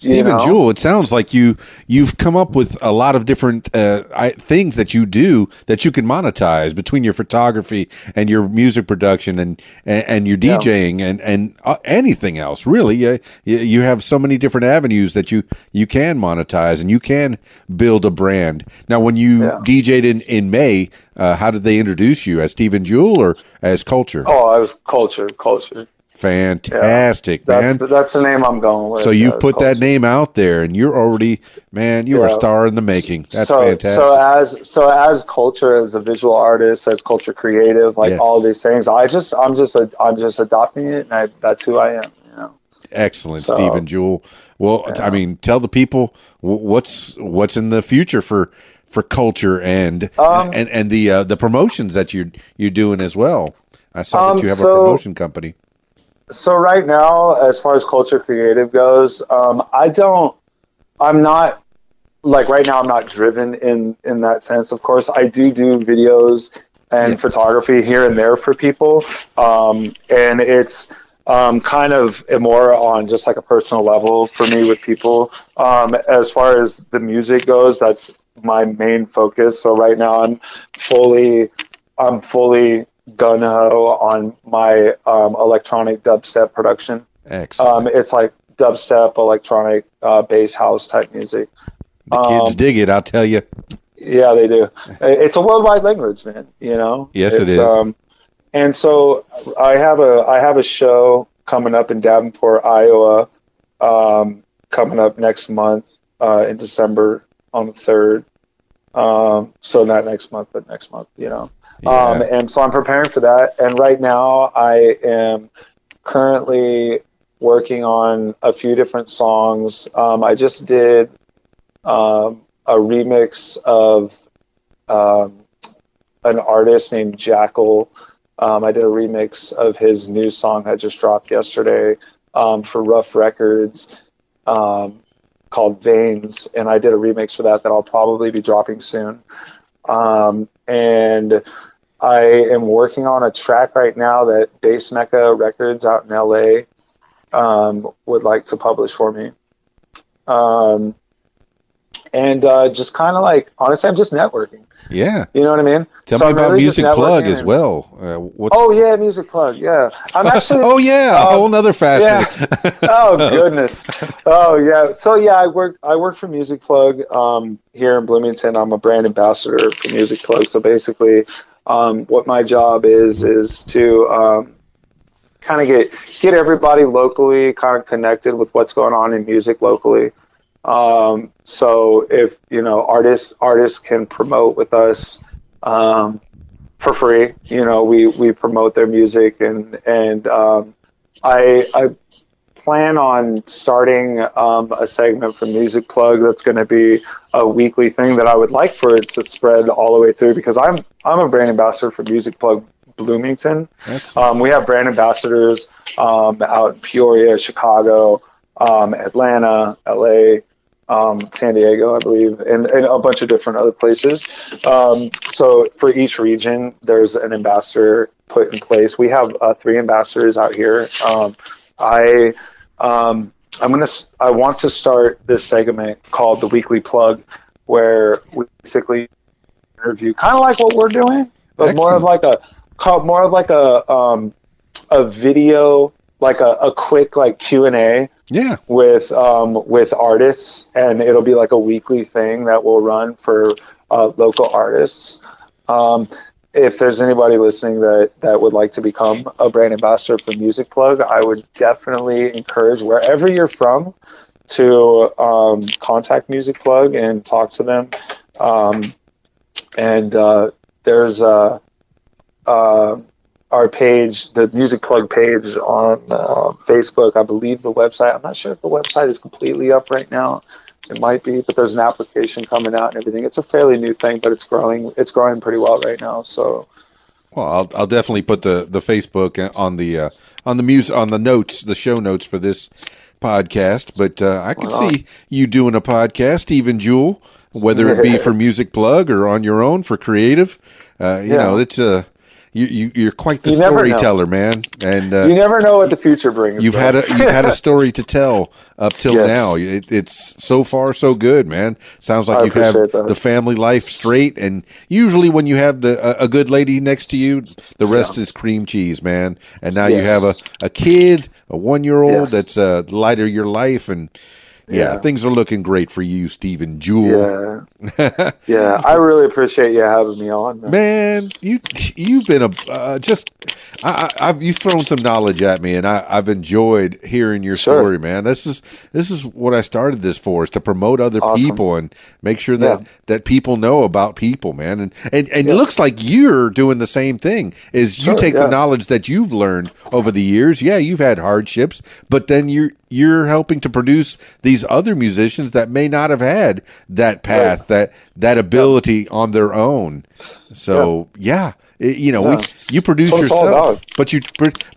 Steven know? Jewel, it sounds like you you've come up with a lot of different uh, I, things that you do that you can monetize between your photography and your music production and and, and your Yeah. DJing and and uh, anything else. Really, you, you have so many different avenues that you you can monetize and you can build a brand. Now, when you Yeah. DJ'd in in May, uh, how did they introduce you as Steven Jewel or as Culture? Oh, I was culture, culture. Fantastic, That's man. that's the name I'm going with. So you've put that name out there, and you're already, man, you're a star in the making. That's so, fantastic. So as so as culture, as a visual artist, as culture creative, like Yes. all these things, I just I'm just a, I'm just adopting it, and I, that's who I am. You know. Excellent, so- Steven Jewel. Well, I mean, tell the people what's what's in the future for for culture and Um, and and the uh, the promotions that you're you're doing as well. I saw Um, that you have so- a promotion company. So right now, as far as culture creative goes, um, I don't. I'm not like right now. I'm not driven in in that sense. Of course, I do do videos and Yeah. photography here and there for people, um, and it's um, kind of more on just like a personal level for me with people. Um, as far as the music goes, that's my main focus. So right now, I'm fully, I'm fully gun ho on my um, electronic dubstep production. Excellent. Um, it's like dubstep, electronic, uh, bass house type music. the kids um, dig it. I'll tell you. Yeah, they do. It's a worldwide language, man. You know. Yes, it It's. Um, and so I have a I have a show coming up in Davenport, Iowa, um, coming up next month uh, in December on the third. Um, so not next month, but next month. You know. Um, and so I'm preparing for that. And right now, I am currently working on a few different songs. Um, I just did um, a remix of um, an artist named Jackal. Um, I did a remix of his new song that just dropped yesterday um, for Rough Records um, called Veins. And I did a remix for that that I'll probably be dropping soon. Um, and I am working on a track right now that Bass Mecca Records out in LA um, would like to publish for me. Um, and uh, just kind of like, honestly, I'm just networking. Yeah. You know what I mean? Tell So me I'm about really Music Plug as well. Uh, Oh yeah, music plug. Yeah, I'm actually. oh yeah, a um, whole nother facet. oh goodness. Oh yeah. So yeah, I work. I work for Music Plug um, here in Bloomington. I'm a brand ambassador for Music Plug. So basically, um, what my job is is to um, kind of get get everybody locally kind of connected with what's going on in music locally. Um, so if you know artists artists can promote with us um, for free. You know, we we promote their music and and um, I I plan on starting um, a segment for Music Plug that's going to be a weekly thing that I would like for it to spread all the way through because I'm I'm a brand ambassador for Music Plug Bloomington. Um, we have brand ambassadors um, out in Peoria, Chicago, um, Atlanta, LA, um, San Diego, I believe, and, and a bunch of different other places. Um, so for each region, there's an ambassador put in place. We have uh, three ambassadors out here. Um, I um, I'm gonna I want to start this segment called the Weekly Plug, where we basically interview kind of like what we're doing, but more of like a called more of like a um, a video, like a, a quick like Q and A yeah. with um, with artists, and it'll be like a weekly thing that will run for uh, local artists. Um, if there's anybody listening that that would like to become a brand ambassador for Music Plug, I would definitely encourage wherever you're from to um, contact Music Plug and talk to them. Um, and uh, there's uh, uh, our page, the Music Plug page on uh, Facebook. I believe the website. I'm not sure if the website is completely up right now, it might be, but there's an application coming out and everything. It's a fairly new thing, but it's growing. It's growing pretty well right now. So Well, I'll, I'll definitely put the, the Facebook on the uh, on the music on the notes, the show notes for this podcast. But uh, I could see you doing a podcast, Steven Jewel, whether it be for Music Plug or on your own for creative. Uh, you Yeah. know, it's uh, you, you you're quite the You storyteller, man, and uh, you never know what the future brings. You've bro. had a you've had a story to tell up till Yes. now. It, it's so far so good, man. Sounds like I you have that. the family life straight, and usually when you have the a, a good lady next to you, the rest is cream cheese, man. And now you have a, a kid, a one year old Yes. that's uh, of your life, and yeah, Yeah. things are looking great for you, Steven Jewel. Yeah, yeah. I really appreciate you having me on. man. Man, you you've been a uh, just I, I, I've you've thrown some knowledge at me, and I, I've enjoyed hearing your Sure. story, man. This is this is what I started this for, is to promote other Awesome. people and make sure that Yeah. that people know about people, man. And and, and it looks like you're doing the same thing. Is you Sure, take the knowledge that you've learned over the years. Yeah, you've had hardships, but then you're you're helping to produce these other musicians that may not have had that path, that that ability on their own. So yeah, it- you know, Yeah. we you produce That's what it's all yourself, but you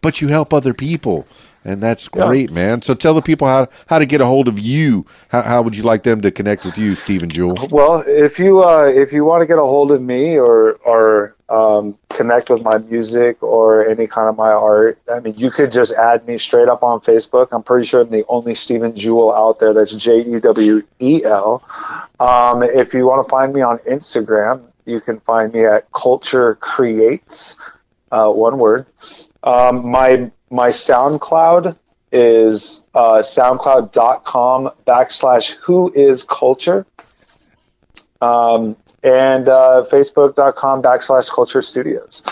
but you help other people, and that's Yeah. great, man. So tell the people how how to get a hold of you. How how would you like them to connect with you, Steven Jewel? Well, if you uh, if you want to get a hold of me or or um, connect with my music or any kind of my art, I mean, you could just add me straight up on Facebook. I'm pretty sure I'm the only Steven Jewel out there. That's J E W E L. Um, if you want to find me on Instagram, you can find me at Culture Creates, uh, one word. Um, my my SoundCloud is uh, soundcloud.com backslash who is culture um, and uh, facebook.com backslash culture studios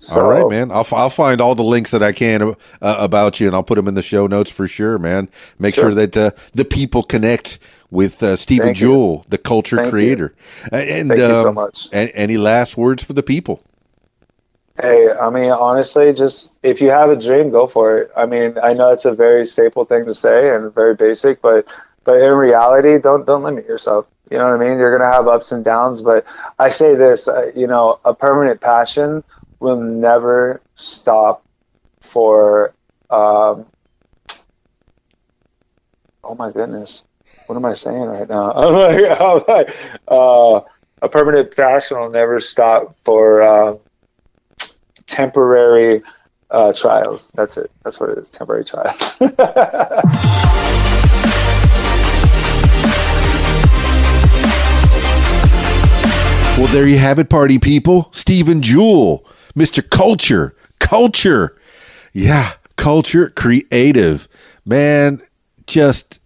so, all right, man. I'll, I'll find all the links that I can uh, about you, and I'll put them in the show notes for sure, man. Make sure, Sure. that uh, the people connect with uh, Steven you. Jewel, the culture Thank creator. Uh, And Thank you so um, much. a- any last words for the people? Hey i mean honestly just if you have a dream go for it. I mean i know it's a very staple thing to say and very basic but but in reality don't don't limit yourself. You know what i mean? You're gonna have ups and downs but i say this uh, you know a permanent passion will never stop for um oh my goodness. What am i saying right now? I'm like, I'm like uh a permanent passion will never stop for uh, temporary uh, trials. That's it. That's what it is. Temporary trials. Well, there you have it, party people. Steven Jewel, Mr. Culture, Culture. Yeah, Culture Creative. Man, just,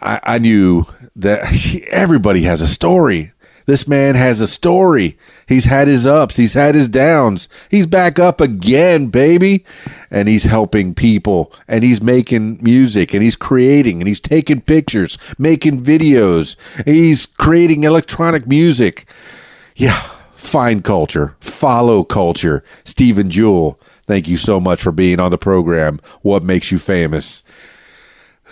I, I knew that everybody has a story. This man has a story. He's had his ups, he's had his downs. He's back up again, baby. And he's helping people and he's making music and he's creating and he's taking pictures, making videos. He's creating electronic music. Yeah, find culture, follow culture. Steven Jewel, thank you so much for being on the program. What makes you famous?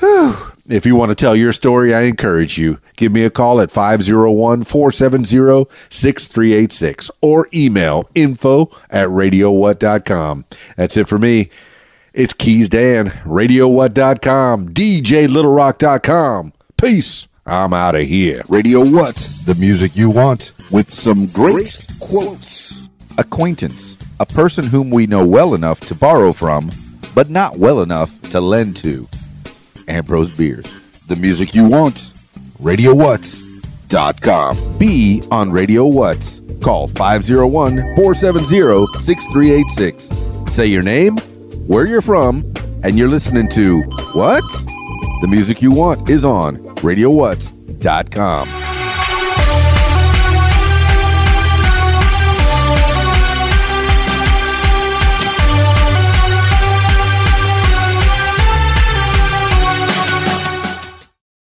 Whew. If you want to tell your story, I encourage you. Give me a call at 501 470 6386 or email info at radiowhat.com. That's it for me. It's Keys Dan, radiowhat.com, DJLittleRock.com. Peace. I'm out of here. Radio What? The music you want with some great quotes. Acquaintance. A person whom we know well enough to borrow from, but not well enough to lend to. Ambrose Bierce. The music you want. RadioWhat.com. Be on Radio What. Call 501 470 6386. Say your name, where you're from, and you're listening to what? The music you want is on RadioWhat.com.